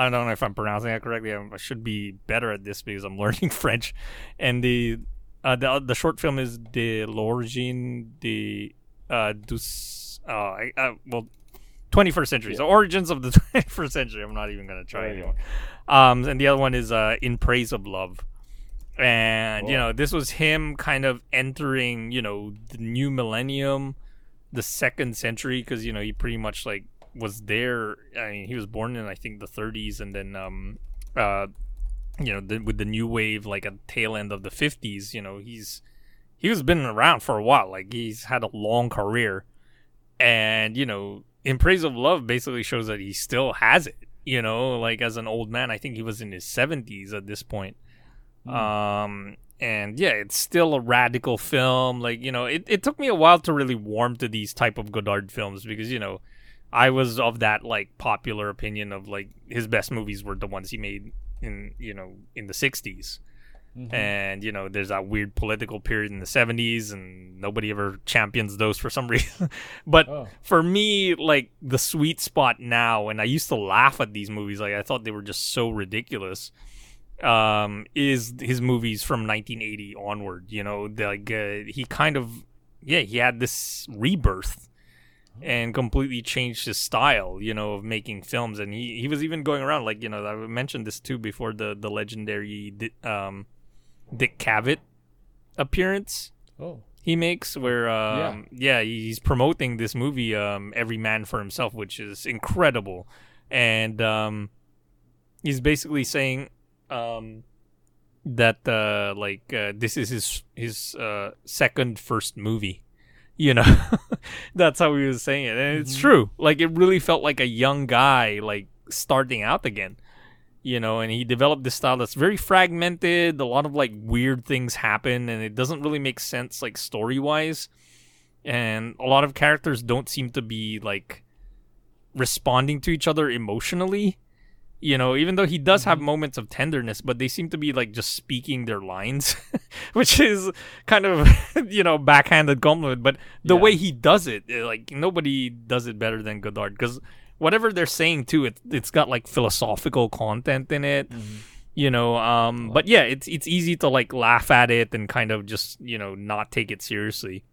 I don't know if I'm pronouncing that correctly. I should be better at this because I'm <laughs> learning French. And the uh, the the short film is De l'origine de uh, dus, uh, I, uh, well, 21st century. So origins of the <laughs> 21st century. I'm not even gonna try anymore. Um, and the other one is uh, In Praise of Love. And you know, this was him kind of entering, you know, the new millennium the second century because you know he pretty much like was there. I mean, he was born in I think the 30s, and then um, uh, you know, the, with the new wave, like at tail end of the 50s, you know, he's he was been around for a while. Like he's had a long career, and you know, in praise of love, basically shows that he still has it. You know, like as an old man, I think he was in his 70s at this point. Um, and yeah, it's still a radical film. Like you know, it, it took me a while to really warm to these type of Godard films because you know, I was of that like popular opinion of like his best movies were the ones he made in you know in the 60s and you know there's that weird political period in the 70s and nobody ever champions those for some <laughs> reason. But for me like the sweet spot now and i used to laugh at these movies like i thought they were just so ridiculous um is his movies from 1980 onward you know? The, like uh, he kind of yeah he had this rebirth and completely changed his style, you know, of making films. And he, he was even going around like you know I mentioned this too before the the legendary um, Dick Cavett appearance Oh. he makes where um, yeah. he's promoting this movie um, Every Man for Himself, which is incredible, and um, he's basically saying um, that uh, like uh, this is his his uh, second first movie you know <laughs> that's how he was saying it. And it's mm-hmm. true. Like it really felt like a young guy like starting out again you know and he developed this style that's very fragmented. A lot of like weird things happen and it doesn't really make sense like story wise and a lot of characters don't seem to be like responding to each other emotionally you know even though he does have moments of tenderness but they seem to be like just speaking their lines <laughs> which is kind of <laughs> you know backhanded compliment but the Yeah. way he does it eh, like nobody does it better than godard because whatever they're saying too it, it's got like philosophical content in it you know um but yeah it's it's easy to like laugh at it and kind of just you know not take it seriously.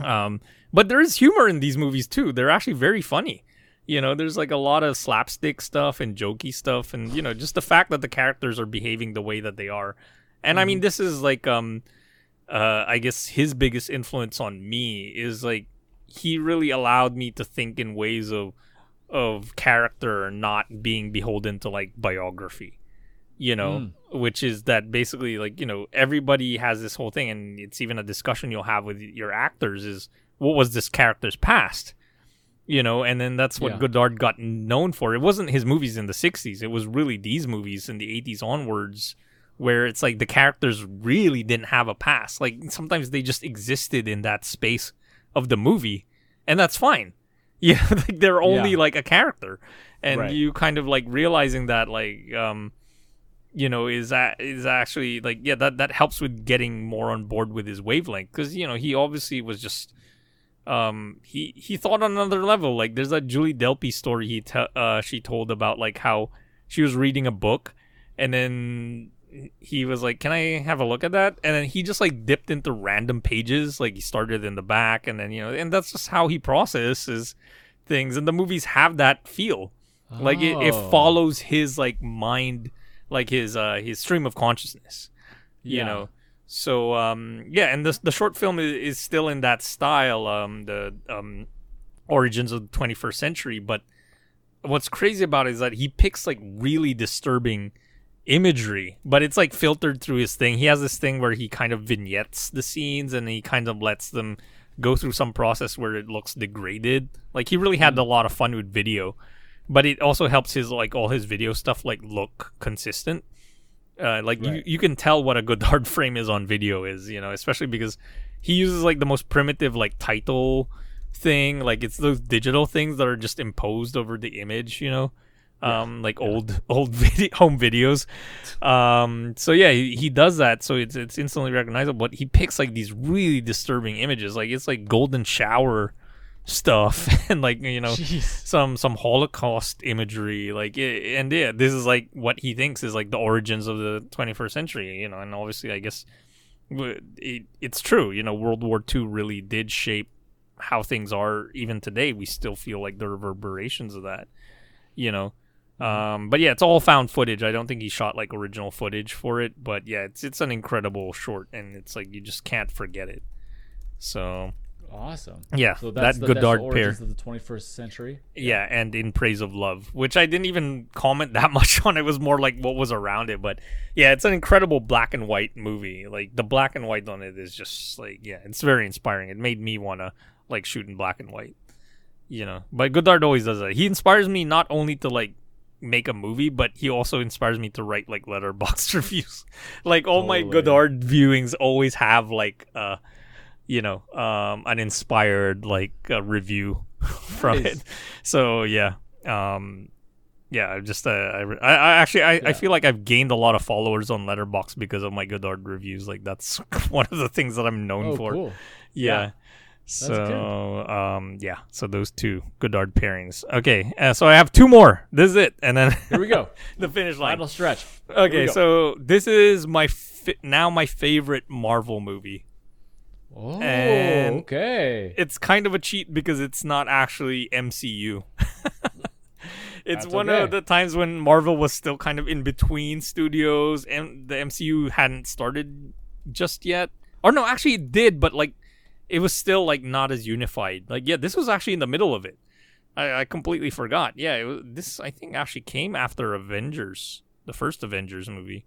Um but there is humor in these movies too. They're actually very funny you know there's like a lot of slapstick stuff and jokey stuff and you know just the fact that the characters are behaving the way that they are. And i mean this is like um uh i guess his biggest influence on me is like he really allowed me to think in ways of of character not being beholden to like biography you know which is that basically like you know everybody has this whole thing and it's even a discussion you'll have with your actors is what was this character's past you know and then that's what Yeah. godard got known for it wasn't his movies in the 60s it was really these movies in the 80s onwards where it's like the characters really didn't have a past like sometimes they just existed in that space of the movie and that's fine <laughs> yeah like they're only Yeah. like a character and Right. you kind of like realizing that like um you know is that is actually like yeah that that helps with getting more on board with his wavelength because you know he obviously was just um he he thought on another level. Like there's that Julie Delpy story he te- uh she told about like how she was reading a book and then he was like can I have a look at that? And then he just like dipped into random pages like he started in the back and then you know and that's just how he processes things. And the movies have that feel. Like it, it Oh. follows his like mind like his uh his stream of consciousness you know so um yeah and the the short film is, is still in that style um the um origins of the 21st century but what's crazy about it is that he picks like really disturbing imagery but it's like filtered through his thing. He has this thing where he kind of vignettes the scenes and he kind of lets them go through some process where it looks degraded. Like he really had a lot of fun with video but it also helps his like all his video stuff like look consistent uh, like you, you can tell what a good <laughs> hard frame is on video is you know especially because he uses like the most primitive like title thing. Like it's those digital things that are just imposed over the image you know um like old <laughs> old video home videos. Um so yeah he, he does that so it's it's instantly recognizable but he picks like these really disturbing images. Like it's like golden shower stuff <laughs> and like you know some some holocaust imagery like and yeah this is like what he thinks is like the origins of the 21st century you know and obviously i guess it, it's true you know world war ii really did shape how things are even today. We still feel like the reverberations of that you know um but yeah it's all found footage. I don't think he shot like original footage for it but yeah it's it's an incredible short and it's like you just can't forget it. So Awesome. Yeah, So that's that the, that's the Godard pair. of the 21st century. Yeah, and in praise of love, which I didn't even comment <laughs> that much on. It was more like what was around it, but yeah, it's an incredible black and white movie. Like the black and white on it is just like yeah, it's very inspiring. It made me wanna like shoot in black and white, you know. But Godard always does that. He inspires me not only to like make a movie, but he also inspires me to write like letterboxd <laughs> reviews. like all my Godard viewings always have like uh you know um an inspired like uh, review <laughs> from Nice. it. So yeah, um, yeah, I just uh, I, I, actually I, I feel like I've gained a lot of followers on Letterboxd because of my Godard reviews. Like that's <laughs> one of the things that I'm known Oh, for. cool. Yeah. good. So um yeah, so those two Godard pairings. Okay, uh, so I have two more. This is it, and then Here we go. <laughs> the finish line. Final stretch. Okay, so this is my fi- now my favorite Marvel movie. Oh, And- okay. it's kind of a cheat because it's not actually MCU. <laughs> it's That's one okay. of the times when Marvel was still kind of in between studios and the MCU hadn't started just yet. Or no, actually it did, but like it was still like not as unified. Like yeah, this was actually in the middle of it. I, I completely forgot. Yeah, it was, this I think actually came after Avengers, the first Avengers movie.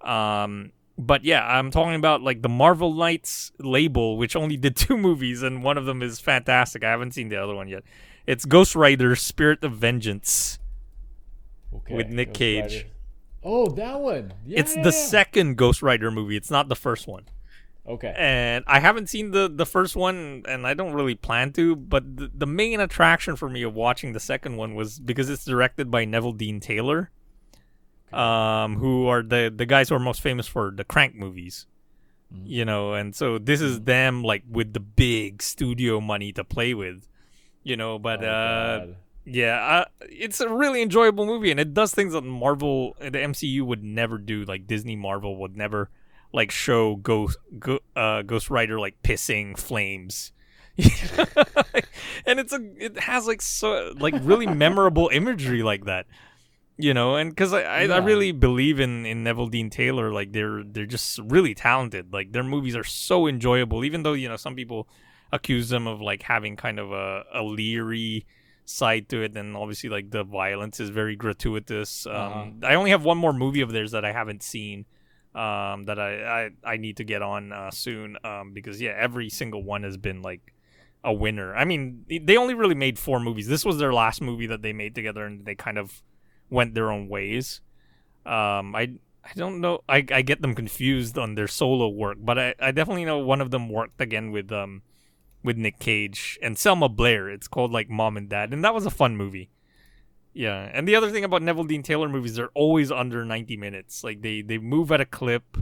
Um, but yeah, I'm talking about like the Marvel Knights label, which only did <laughs> two movies, and one of them is fantastic. I haven't seen the other one yet. It's Ghost Rider: Spirit of Vengeance. okay. with Nick Ghost Cage. Rider. Oh, that one. Yeah, it's yeah, the yeah. second Ghost Rider movie. It's not the first one. Okay. and I haven't seen the the first one, and I don't really plan to. But the, the main attraction for me of watching the second one was because it's directed by Neveldine Taylor, um, who are the the guys who are most famous for the Crank movies, Mm-hmm. you know. And so this is them like with the big studio money to play with, you know. But Oh, uh, yeah, uh, it's a really enjoyable movie, and it does things that Marvel, the MCU would never do. Like Disney, Marvel would never like show Ghost, go, uh, Ghost Rider like pissing flames. <laughs> <laughs> and it's a, it has like so like really memorable imagery like that, you know. And because I, I, I really believe in in Neveldine Taylor, like they're they're just really talented. Like their movies are so enjoyable, even though you know some people accuse them of like having kind of a, a leery side to it and obviously like the violence is very gratuitous um Uh-huh. i only have one more movie of theirs that i haven't seen um that i i, I need to get on uh, soon um because yeah every single one has been like a winner i mean they only really made four movies this was their last movie that they made together and they kind of went their own ways um i I don't know. I, I get them confused on their solo work, but I, I definitely know one of them worked again with um with Nick Cage and Selma Blair. It's called like Mom and Dad, and that was a fun movie. Yeah, and the other thing about Neveldine Taylor movies, they're always under ninety minutes. Like they they move at a clip,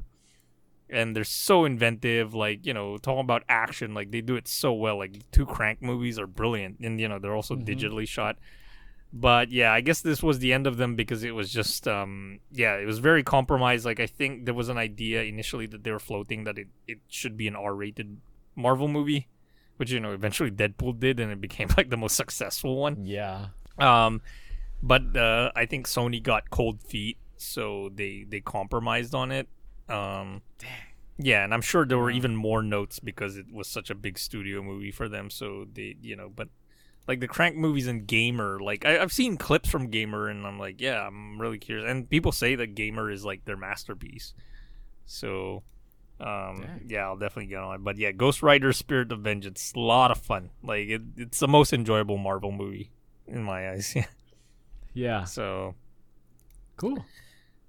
and they're so inventive. Like you know, talking about action, like they do it so well. Like two Crank movies are brilliant, and you know they're also digitally shot. But yeah, I guess this was the end of them because it was just um yeah, it was very compromised. Like I think there was an idea initially that they were floating that it, it should be an R rated Marvel movie. Which you know eventually Deadpool did and it became like the most <laughs> successful one. Yeah. Um, but uh, I think Sony got cold feet, so they they compromised on it. Um, yeah, and I'm sure there were even more notes because it was such a big studio movie for them. So they, you know, but like the Crank movies and Gamer, like I, I've seen clips from Gamer, and I'm like, yeah, I'm really curious. And people say that Gamer is like their masterpiece. So, um, yeah, I'll definitely get on it. But yeah, Ghost Rider: Spirit of Vengeance, a lot of fun. Like it, it's the most enjoyable Marvel movie in my eyes. Yeah. <laughs> Yeah. So, Cool.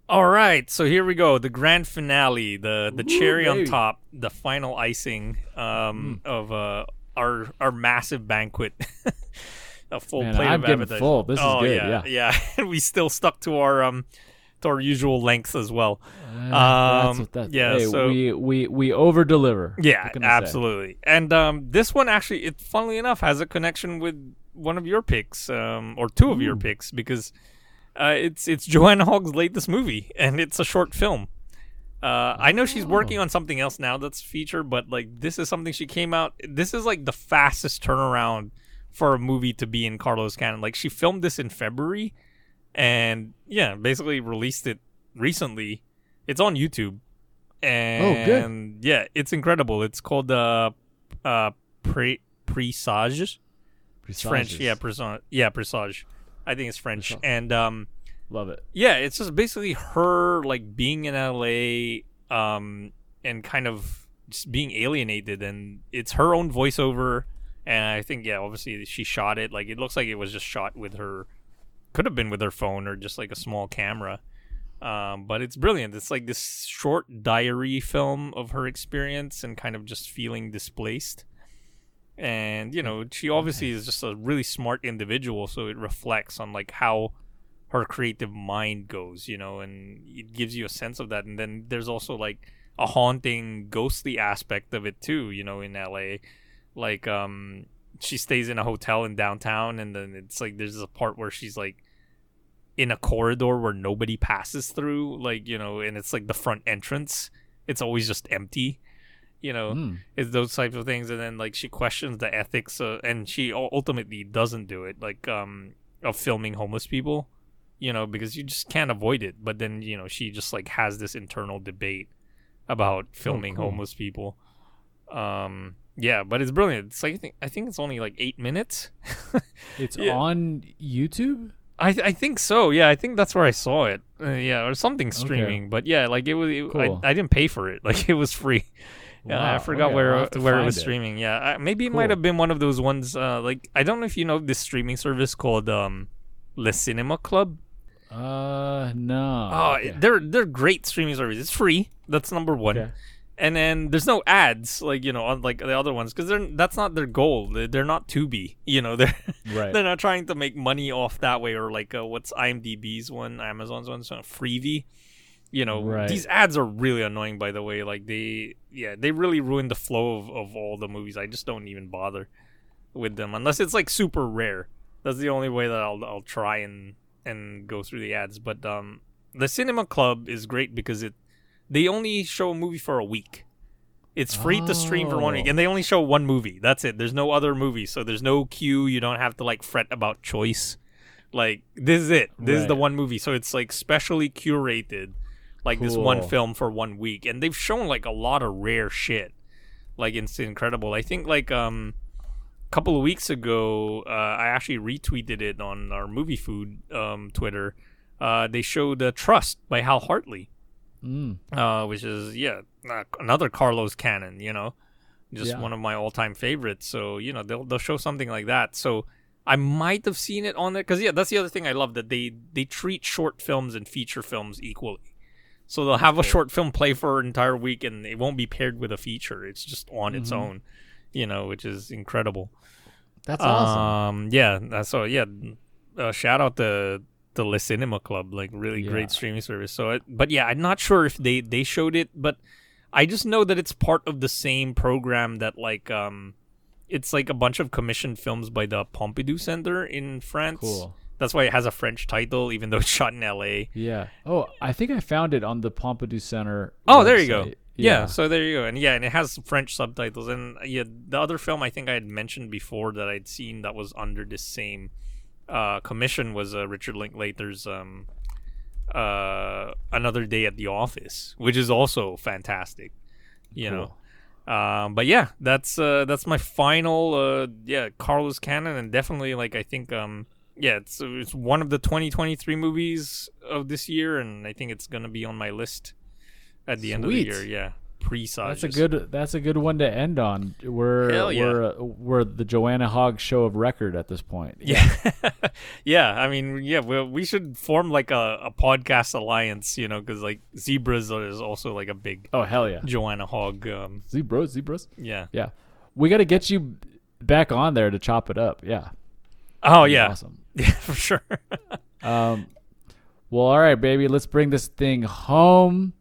all right. So here we go. The grand finale, the the Ooh, cherry on top, the final icing um, Hmm. of uh, our our massive banquet. <laughs> A full Man, plate I'm of appetizers. full. This is oh, good, Yeah, yeah. yeah. <laughs> we still stuck to our um to our usual length as well. Uh, Um, that's what that, yeah, Hey, so- we we we over deliver. Yeah, absolutely. And um, this one actually, it funnily enough, has a connection with one of your picks, um, or two of your picks, because uh, it's it's Joanna Hogg's latest movie, and it's a short film. Uh, I know she's working on something else now that's featured, but like this is something she came out. This is like the fastest turnaround for a movie to be in Carlo's canon. Like she filmed this in February, and yeah, basically released it recently. It's on YouTube, and Oh, good. yeah, it's incredible. It's called uh, uh, Pre Presage. It's French, yeah, presage. Yeah, presage. I think it's French, and um, love it. yeah, it's just basically her like being in LA, um, and kind of just being alienated, and it's her own voiceover, and I think yeah, obviously she shot it. Like it looks like it was just shot with her, could have been with her phone or just like a small camera. Um, but it's brilliant. It's like this short diary film of her experience and kind of just feeling displaced. And you know, she obviously is just a really smart individual, so it reflects on like how her creative mind goes, you know, and it gives you a sense of that. And then there's also like a haunting, ghostly aspect of it too, you know, in LA. Like, um, she stays in a hotel in downtown, and then it's like there's a part where she's like in a corridor where nobody passes through, like, you know, and it's like the front entrance. It's always just empty, you know Mm. it's those types of things and then like she questions the ethics uh, and she ultimately doesn't do it like um of filming homeless people you know because you just can't avoid it but then you know she just like has this internal debate about filming cool. homeless people um yeah but it's brilliant it's like i think i think it's only like eight minutes <laughs> It's Yeah. on YouTube. I I think so. Yeah, I think that's where I saw it. Uh, yeah, or something streaming. But yeah, like it was. It, Cool. I, I didn't pay for it. <laughs> Like it was free. Yeah, I forgot okay, where I'll where it was it. streaming. Yeah, I, maybe it might have been one of those ones. Uh, like I don't know if you know this streaming service called um, Le Cinema Club. Uh, no. Oh, Okay. they're they're great streaming services. It's free. That's number one. Okay. And then there's no ads, like you know, unlike the other ones, because they're that's not their goal. They're, they're not Tubi. You know, <laughs> they're Right. they're not trying to make money off that way, or like uh, what's IMDb's one, Amazon's one, so Freevee. You know, Right. these ads are really annoying. By the way, like they, yeah, they really ruin the flow of, of all the movies. I just don't even bother with them unless it's like super rare. That's the only way that I'll I'll try and and go through the ads. But um, the Cinema Club is great because it they only show a movie for a week. It's free to stream for one week, Oh. and they only show one movie. That's it. There's no other movie, so there's no queue. You don't have to like fret about choice. Like this is it. This is the one movie. So it's like specially curated, like this one film for one week, and they've shown like a lot of rare shit. Like it's incredible. I think like um couple of weeks ago, uh, I actually retweeted it on our movie food um, Twitter. Uh, they showed uh, Trust by Hal Hartley, Mm. uh, which is yeah uh, another Carlo's Canon. You know, just Yeah. one of my all-time favorites. So you know they'll they'll show something like that. So I might have seen it on there because yeah, that's the other thing I love that they they treat short films and feature films equally. So they'll have a short film play for an entire week, and it won't be paired with a feature. It's just on its own, you know, which is incredible. That's awesome. Um, yeah. So yeah, uh, shout out the the Le Cinema Club, like really Yeah. great streaming service. So, it, but yeah, I'm not sure if they they showed it, but I just know that it's part of the same program that like um, it's like a bunch of commissioned films by the Pompidou Center in France. Cool. That's why it has a French title, even though it's shot in L.A. Yeah. Oh, I think I found it on the Pompidou Center. Oh, there you go. Website. Yeah. so there you go, and yeah, and it has French subtitles. And yeah, the other film I think I had mentioned before that I'd seen that was under the same uh, commission was uh, Richard Linklater's um, uh, Another Day at the Office, which is also fantastic. You know. Um, but yeah, that's uh, that's my final uh, yeah Carlo's Canon, and definitely like I think um, yeah it's it's one of the 2023 movies of this year, and I think it's gonna be on my list at the end of the year. Yeah, presage. That's a good. That's a good one to end on. We're Hell yeah. we're we're the Joanna Hogg show of record at this point. Yeah, <laughs> yeah. I mean, yeah. We we should form like a, a podcast alliance, you know, because like zebras is also like a big Oh hell yeah. Joanna Hogg. Um, Zebras, zebras. yeah. Yeah. We got to get you back on there to chop it up. Yeah. Oh yeah. Awesome. <laughs> Yeah, for sure. Um, well, all right, baby. Let's bring this thing home.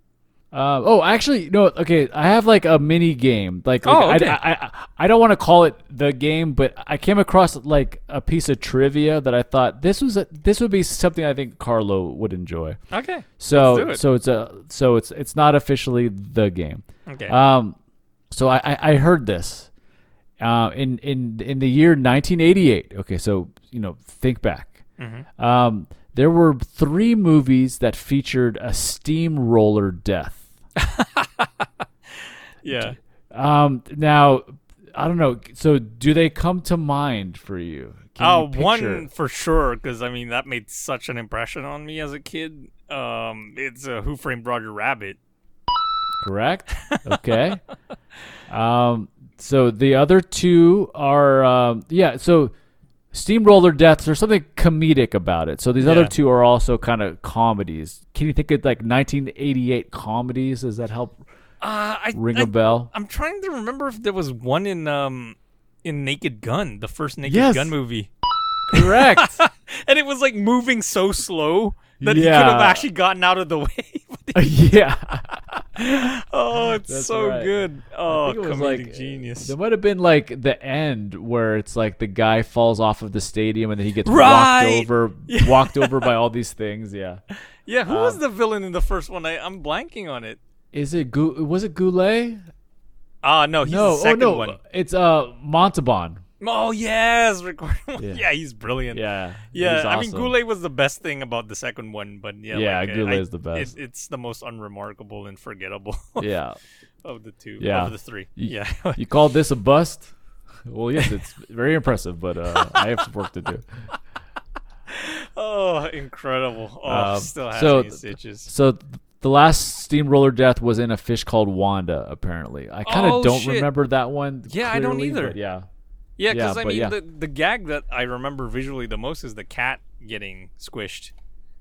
Uh, oh, actually, no. Okay, I have like a mini game. Like, like Oh, okay. I, I, I, I don't want to call it the game, but I came across like a piece of trivia that I thought this was a, this would be something I think Carlo would enjoy. okay. So, Let's do it. so it's a, so it's it's not officially the game. Okay. Um, so I, I, I heard this, uh, in in in the year 1988. Okay, so you know, think back. Mm-hmm. Um, there were three movies that featured a steamroller death. <laughs> yeah. Um, now, I don't know. So do they come to mind for you? Can Oh, you one for sure, because I mean that made such an impression on me as a kid. Um, it's uh, Who Framed Roger Rabbit. correct? <laughs> Okay. um. So the other two are um. Yeah. So. Steamroller Deaths, there's something comedic about it. So these other two are also kind of comedies. Can you think of like 1988 comedies? Does that help Uh, I, ring I, a bell? I'm trying to remember if there was one in um in Naked Gun, the first Naked Yes. Gun movie, Correct. <laughs> and it was like moving so slow that he could have actually gotten out of the <laughs> way. <laughs> Yeah. <laughs> oh, <laughs> it's That's so right. good. Oh, it comedic like genius. There might have been like the end where it's like the guy falls off of the stadium and then he gets Right. walked over, <laughs> Yeah. walked over by all these things. Yeah. Yeah, who Um, was the villain in the first one? I, I'm blanking on it. Is it was it Goulet? Ah, no, he's no, the second oh no, one. it's uh Montalban. Oh yes, Ricardo. <laughs> Yeah. Yeah. he's brilliant. Yeah, Yeah, I mean. Goulet was the best thing about the second one, but yeah, Yeah, like, Goulet is the best. It, it's the most unremarkable and forgettable <laughs> Yeah, of the two. Yeah. of the three. You- yeah, <laughs> you called this a bust? Well, yes, it's very impressive, but uh, I have some work to do. oh, incredible. Oh, Um, still has so stitches. So th- the last steamroller death was in a fish called Wanda. Apparently, I kind of Oh, don't shit. remember that one. Yeah, I don't either. but Yeah, Yeah, yeah, because I mean, yeah. the the gag that I remember visually the most is the cat getting squished.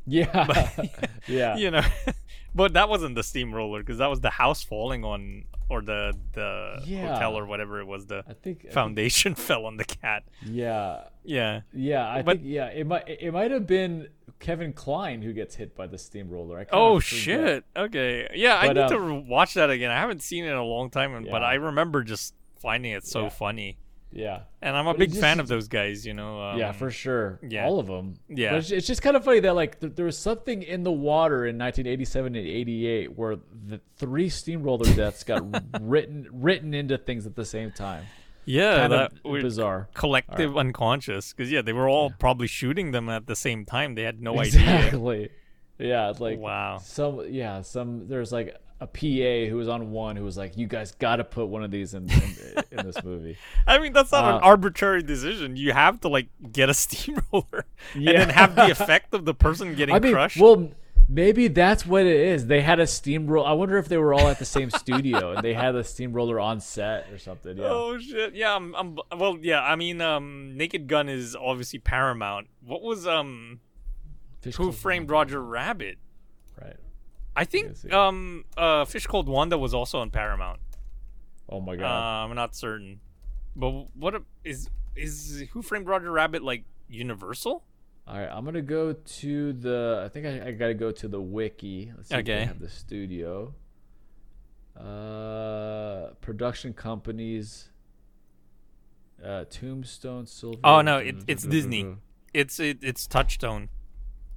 yeah, <laughs> But, <laughs> yeah. you know <laughs> but that wasn't the steamroller because that was the house falling on or the the Yeah. hotel or whatever it was the I think I think- foundation fell on the cat Yeah, yeah yeah. I But- think yeah. It might it might have been Kevin Kline who gets hit by the steamroller. I oh shit okay yeah i need um, to watch that again i haven't seen it in a long time but i remember just finding it so Yeah. funny Yeah, and i'm a But big it's fan of those guys you know um, yeah, for sure. yeah. all of them. Yeah. but it's, it's just kind of funny that like th- there was something in the water in 1987 and 88 where the three steamroller <laughs> deaths got written written into things at the same time. yeah Kind that bizarre. collective unconscious because yeah they were all probably shooting them at the same time they had no idea Exactly. Yeah, like Wow. Some yeah, some there's like a PA who was on one who was like, "You guys got to put one of these in in, in this <laughs> movie." I mean, that's not Uh, an arbitrary decision. You have to like get a <laughs> steamroller and then have the effect of the person <laughs> getting I mean, crushed. well, maybe that's what it is. They had a steamroller. I wonder if they were all at the same studio and they had a steamroller on set or something. Yeah. Oh shit! Yeah, I'm, I'm. Well, yeah. I mean, um, Naked Gun is obviously Paramount. What was um, Fish Who Framed Roger Rabbit? I think um, uh, Fish Called Wanda was also on Paramount. Oh my Uh, god. I'm not certain, but what a- is is Who Framed Roger Rabbit like Universal? all right, I'm gonna go to the. I think I, I gotta go to the wiki. Let's see if Okay. they have the studio. Uh, production companies. Uh, Tombstone Silver. Oh no, it, it's Disney. <laughs> It's it, it's Touchstone.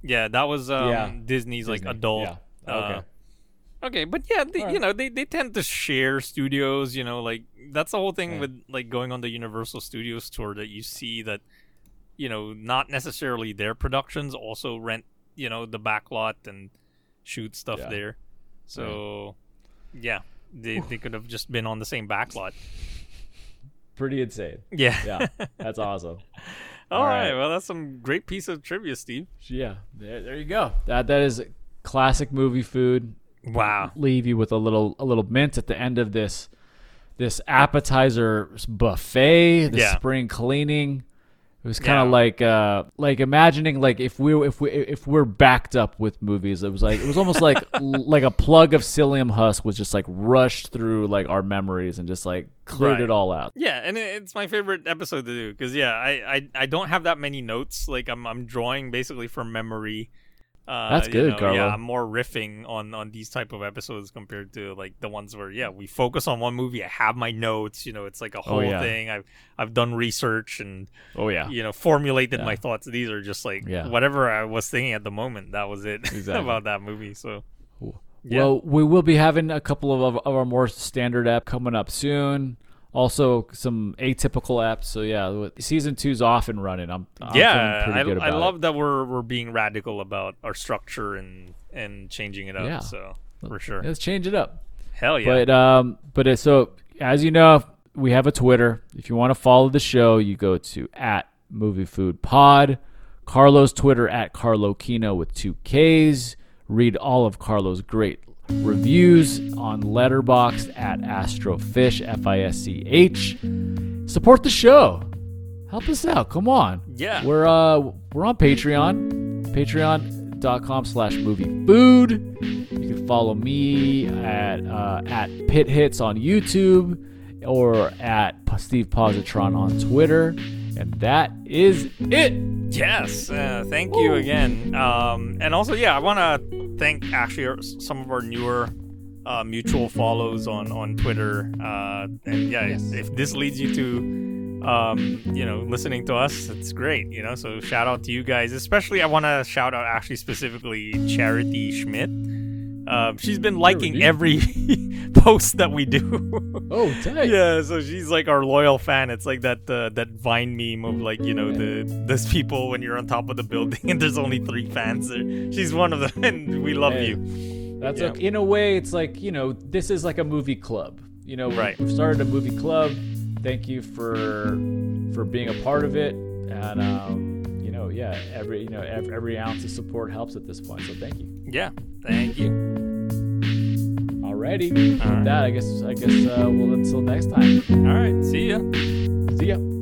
Yeah, that was um, Yeah. Disney's like adult. yeah. Okay. uh, okay, but yeah, they, you know they they tend to share studios. You know, like that's the whole thing Yeah. with like going on the Universal Studios tour that you see that you know not necessarily their productions also rent you know the backlot and shoot stuff Yeah. there. So yeah, they they could have just been on the same backlot. Pretty insane. Yeah. Yeah, that's awesome. All <laughs> All right. right. Well, that's some great piece of trivia, Steve. Yeah, there, there you go. That that is classic movie food. Wow. Leave you with a little a little mint at the end of this this appetizer buffet, the Yeah. spring cleaning. It was kind Yeah. of like uh like imagining like if we if we if we're backed up with movies. It was like it was almost like <laughs> like a plug of psyllium husk was just like rushed through like our memories and just like cleared Right. it all out. Yeah, and it's my favorite episode to do because yeah, I, I I don't have that many notes. Like I'm I'm drawing basically from memory. Uh, That's you good, know, Carlo. Yeah, I'm more riffing on on these type of episodes compared to like the ones where yeah we focus on one movie. I have my notes. You know, it's like a whole Oh, yeah. thing. I've I've done research and Oh yeah. you know formulated Yeah. my thoughts. These are just like Yeah. whatever I was thinking at the moment. That was it <laughs> Exactly. about that movie. So. Well, we will be having a couple of, of our more standard app coming up soon. Also, some atypical apps. So yeah, season two's off and running. I'm, I'm yeah, I, I love it. that we're we're being radical about our structure and and changing it up. Yeah. So for sure, Let's change it up. hell yeah. But um, but it, so as you know, we have a Twitter. If you want to follow the show, you go to at Movie Food Pod. Carlos Twitter at Carlo Kino with two Ks. Read all of Carlo's great reviews on Letterboxd at Astrofish F I S C H. Support the show. Help us out. Come on. Yeah. We're uh we're on Patreon. Patreon.com slash movie food. You can follow me at uh, at Pit Hits on YouTube or at Steve Positron on Twitter. And that is it. Yes, uh, thank you again. Um, and also, yeah, I want to thank actually some of our newer uh, mutual follows on on Twitter. Uh, and yeah, Yes. if this leads you to, um, you know, listening to us, it's great. You know, so shout out to you guys. Especially, I want to shout out actually specifically Charity Schmidt. Um, she's been liking every <laughs> post that we do. Oh, tight. Yeah, so she's like our loyal fan. It's like that uh, that Vine meme of like you know the those people when you're on top of the building <laughs> and there's only three fans. She's one of them, <laughs> and we love Hey. you. That's Yeah. in a way, it's like you know, this is like a movie club. You know, Right. we've started a movie club. Thank you for for being a part of it, and um, you know, yeah, every you know every, every ounce of support helps at this point. So thank you. Yeah, thank you. Alrighty. All right. With that, I guess I guess uh, well until next time. All right. See ya. See ya.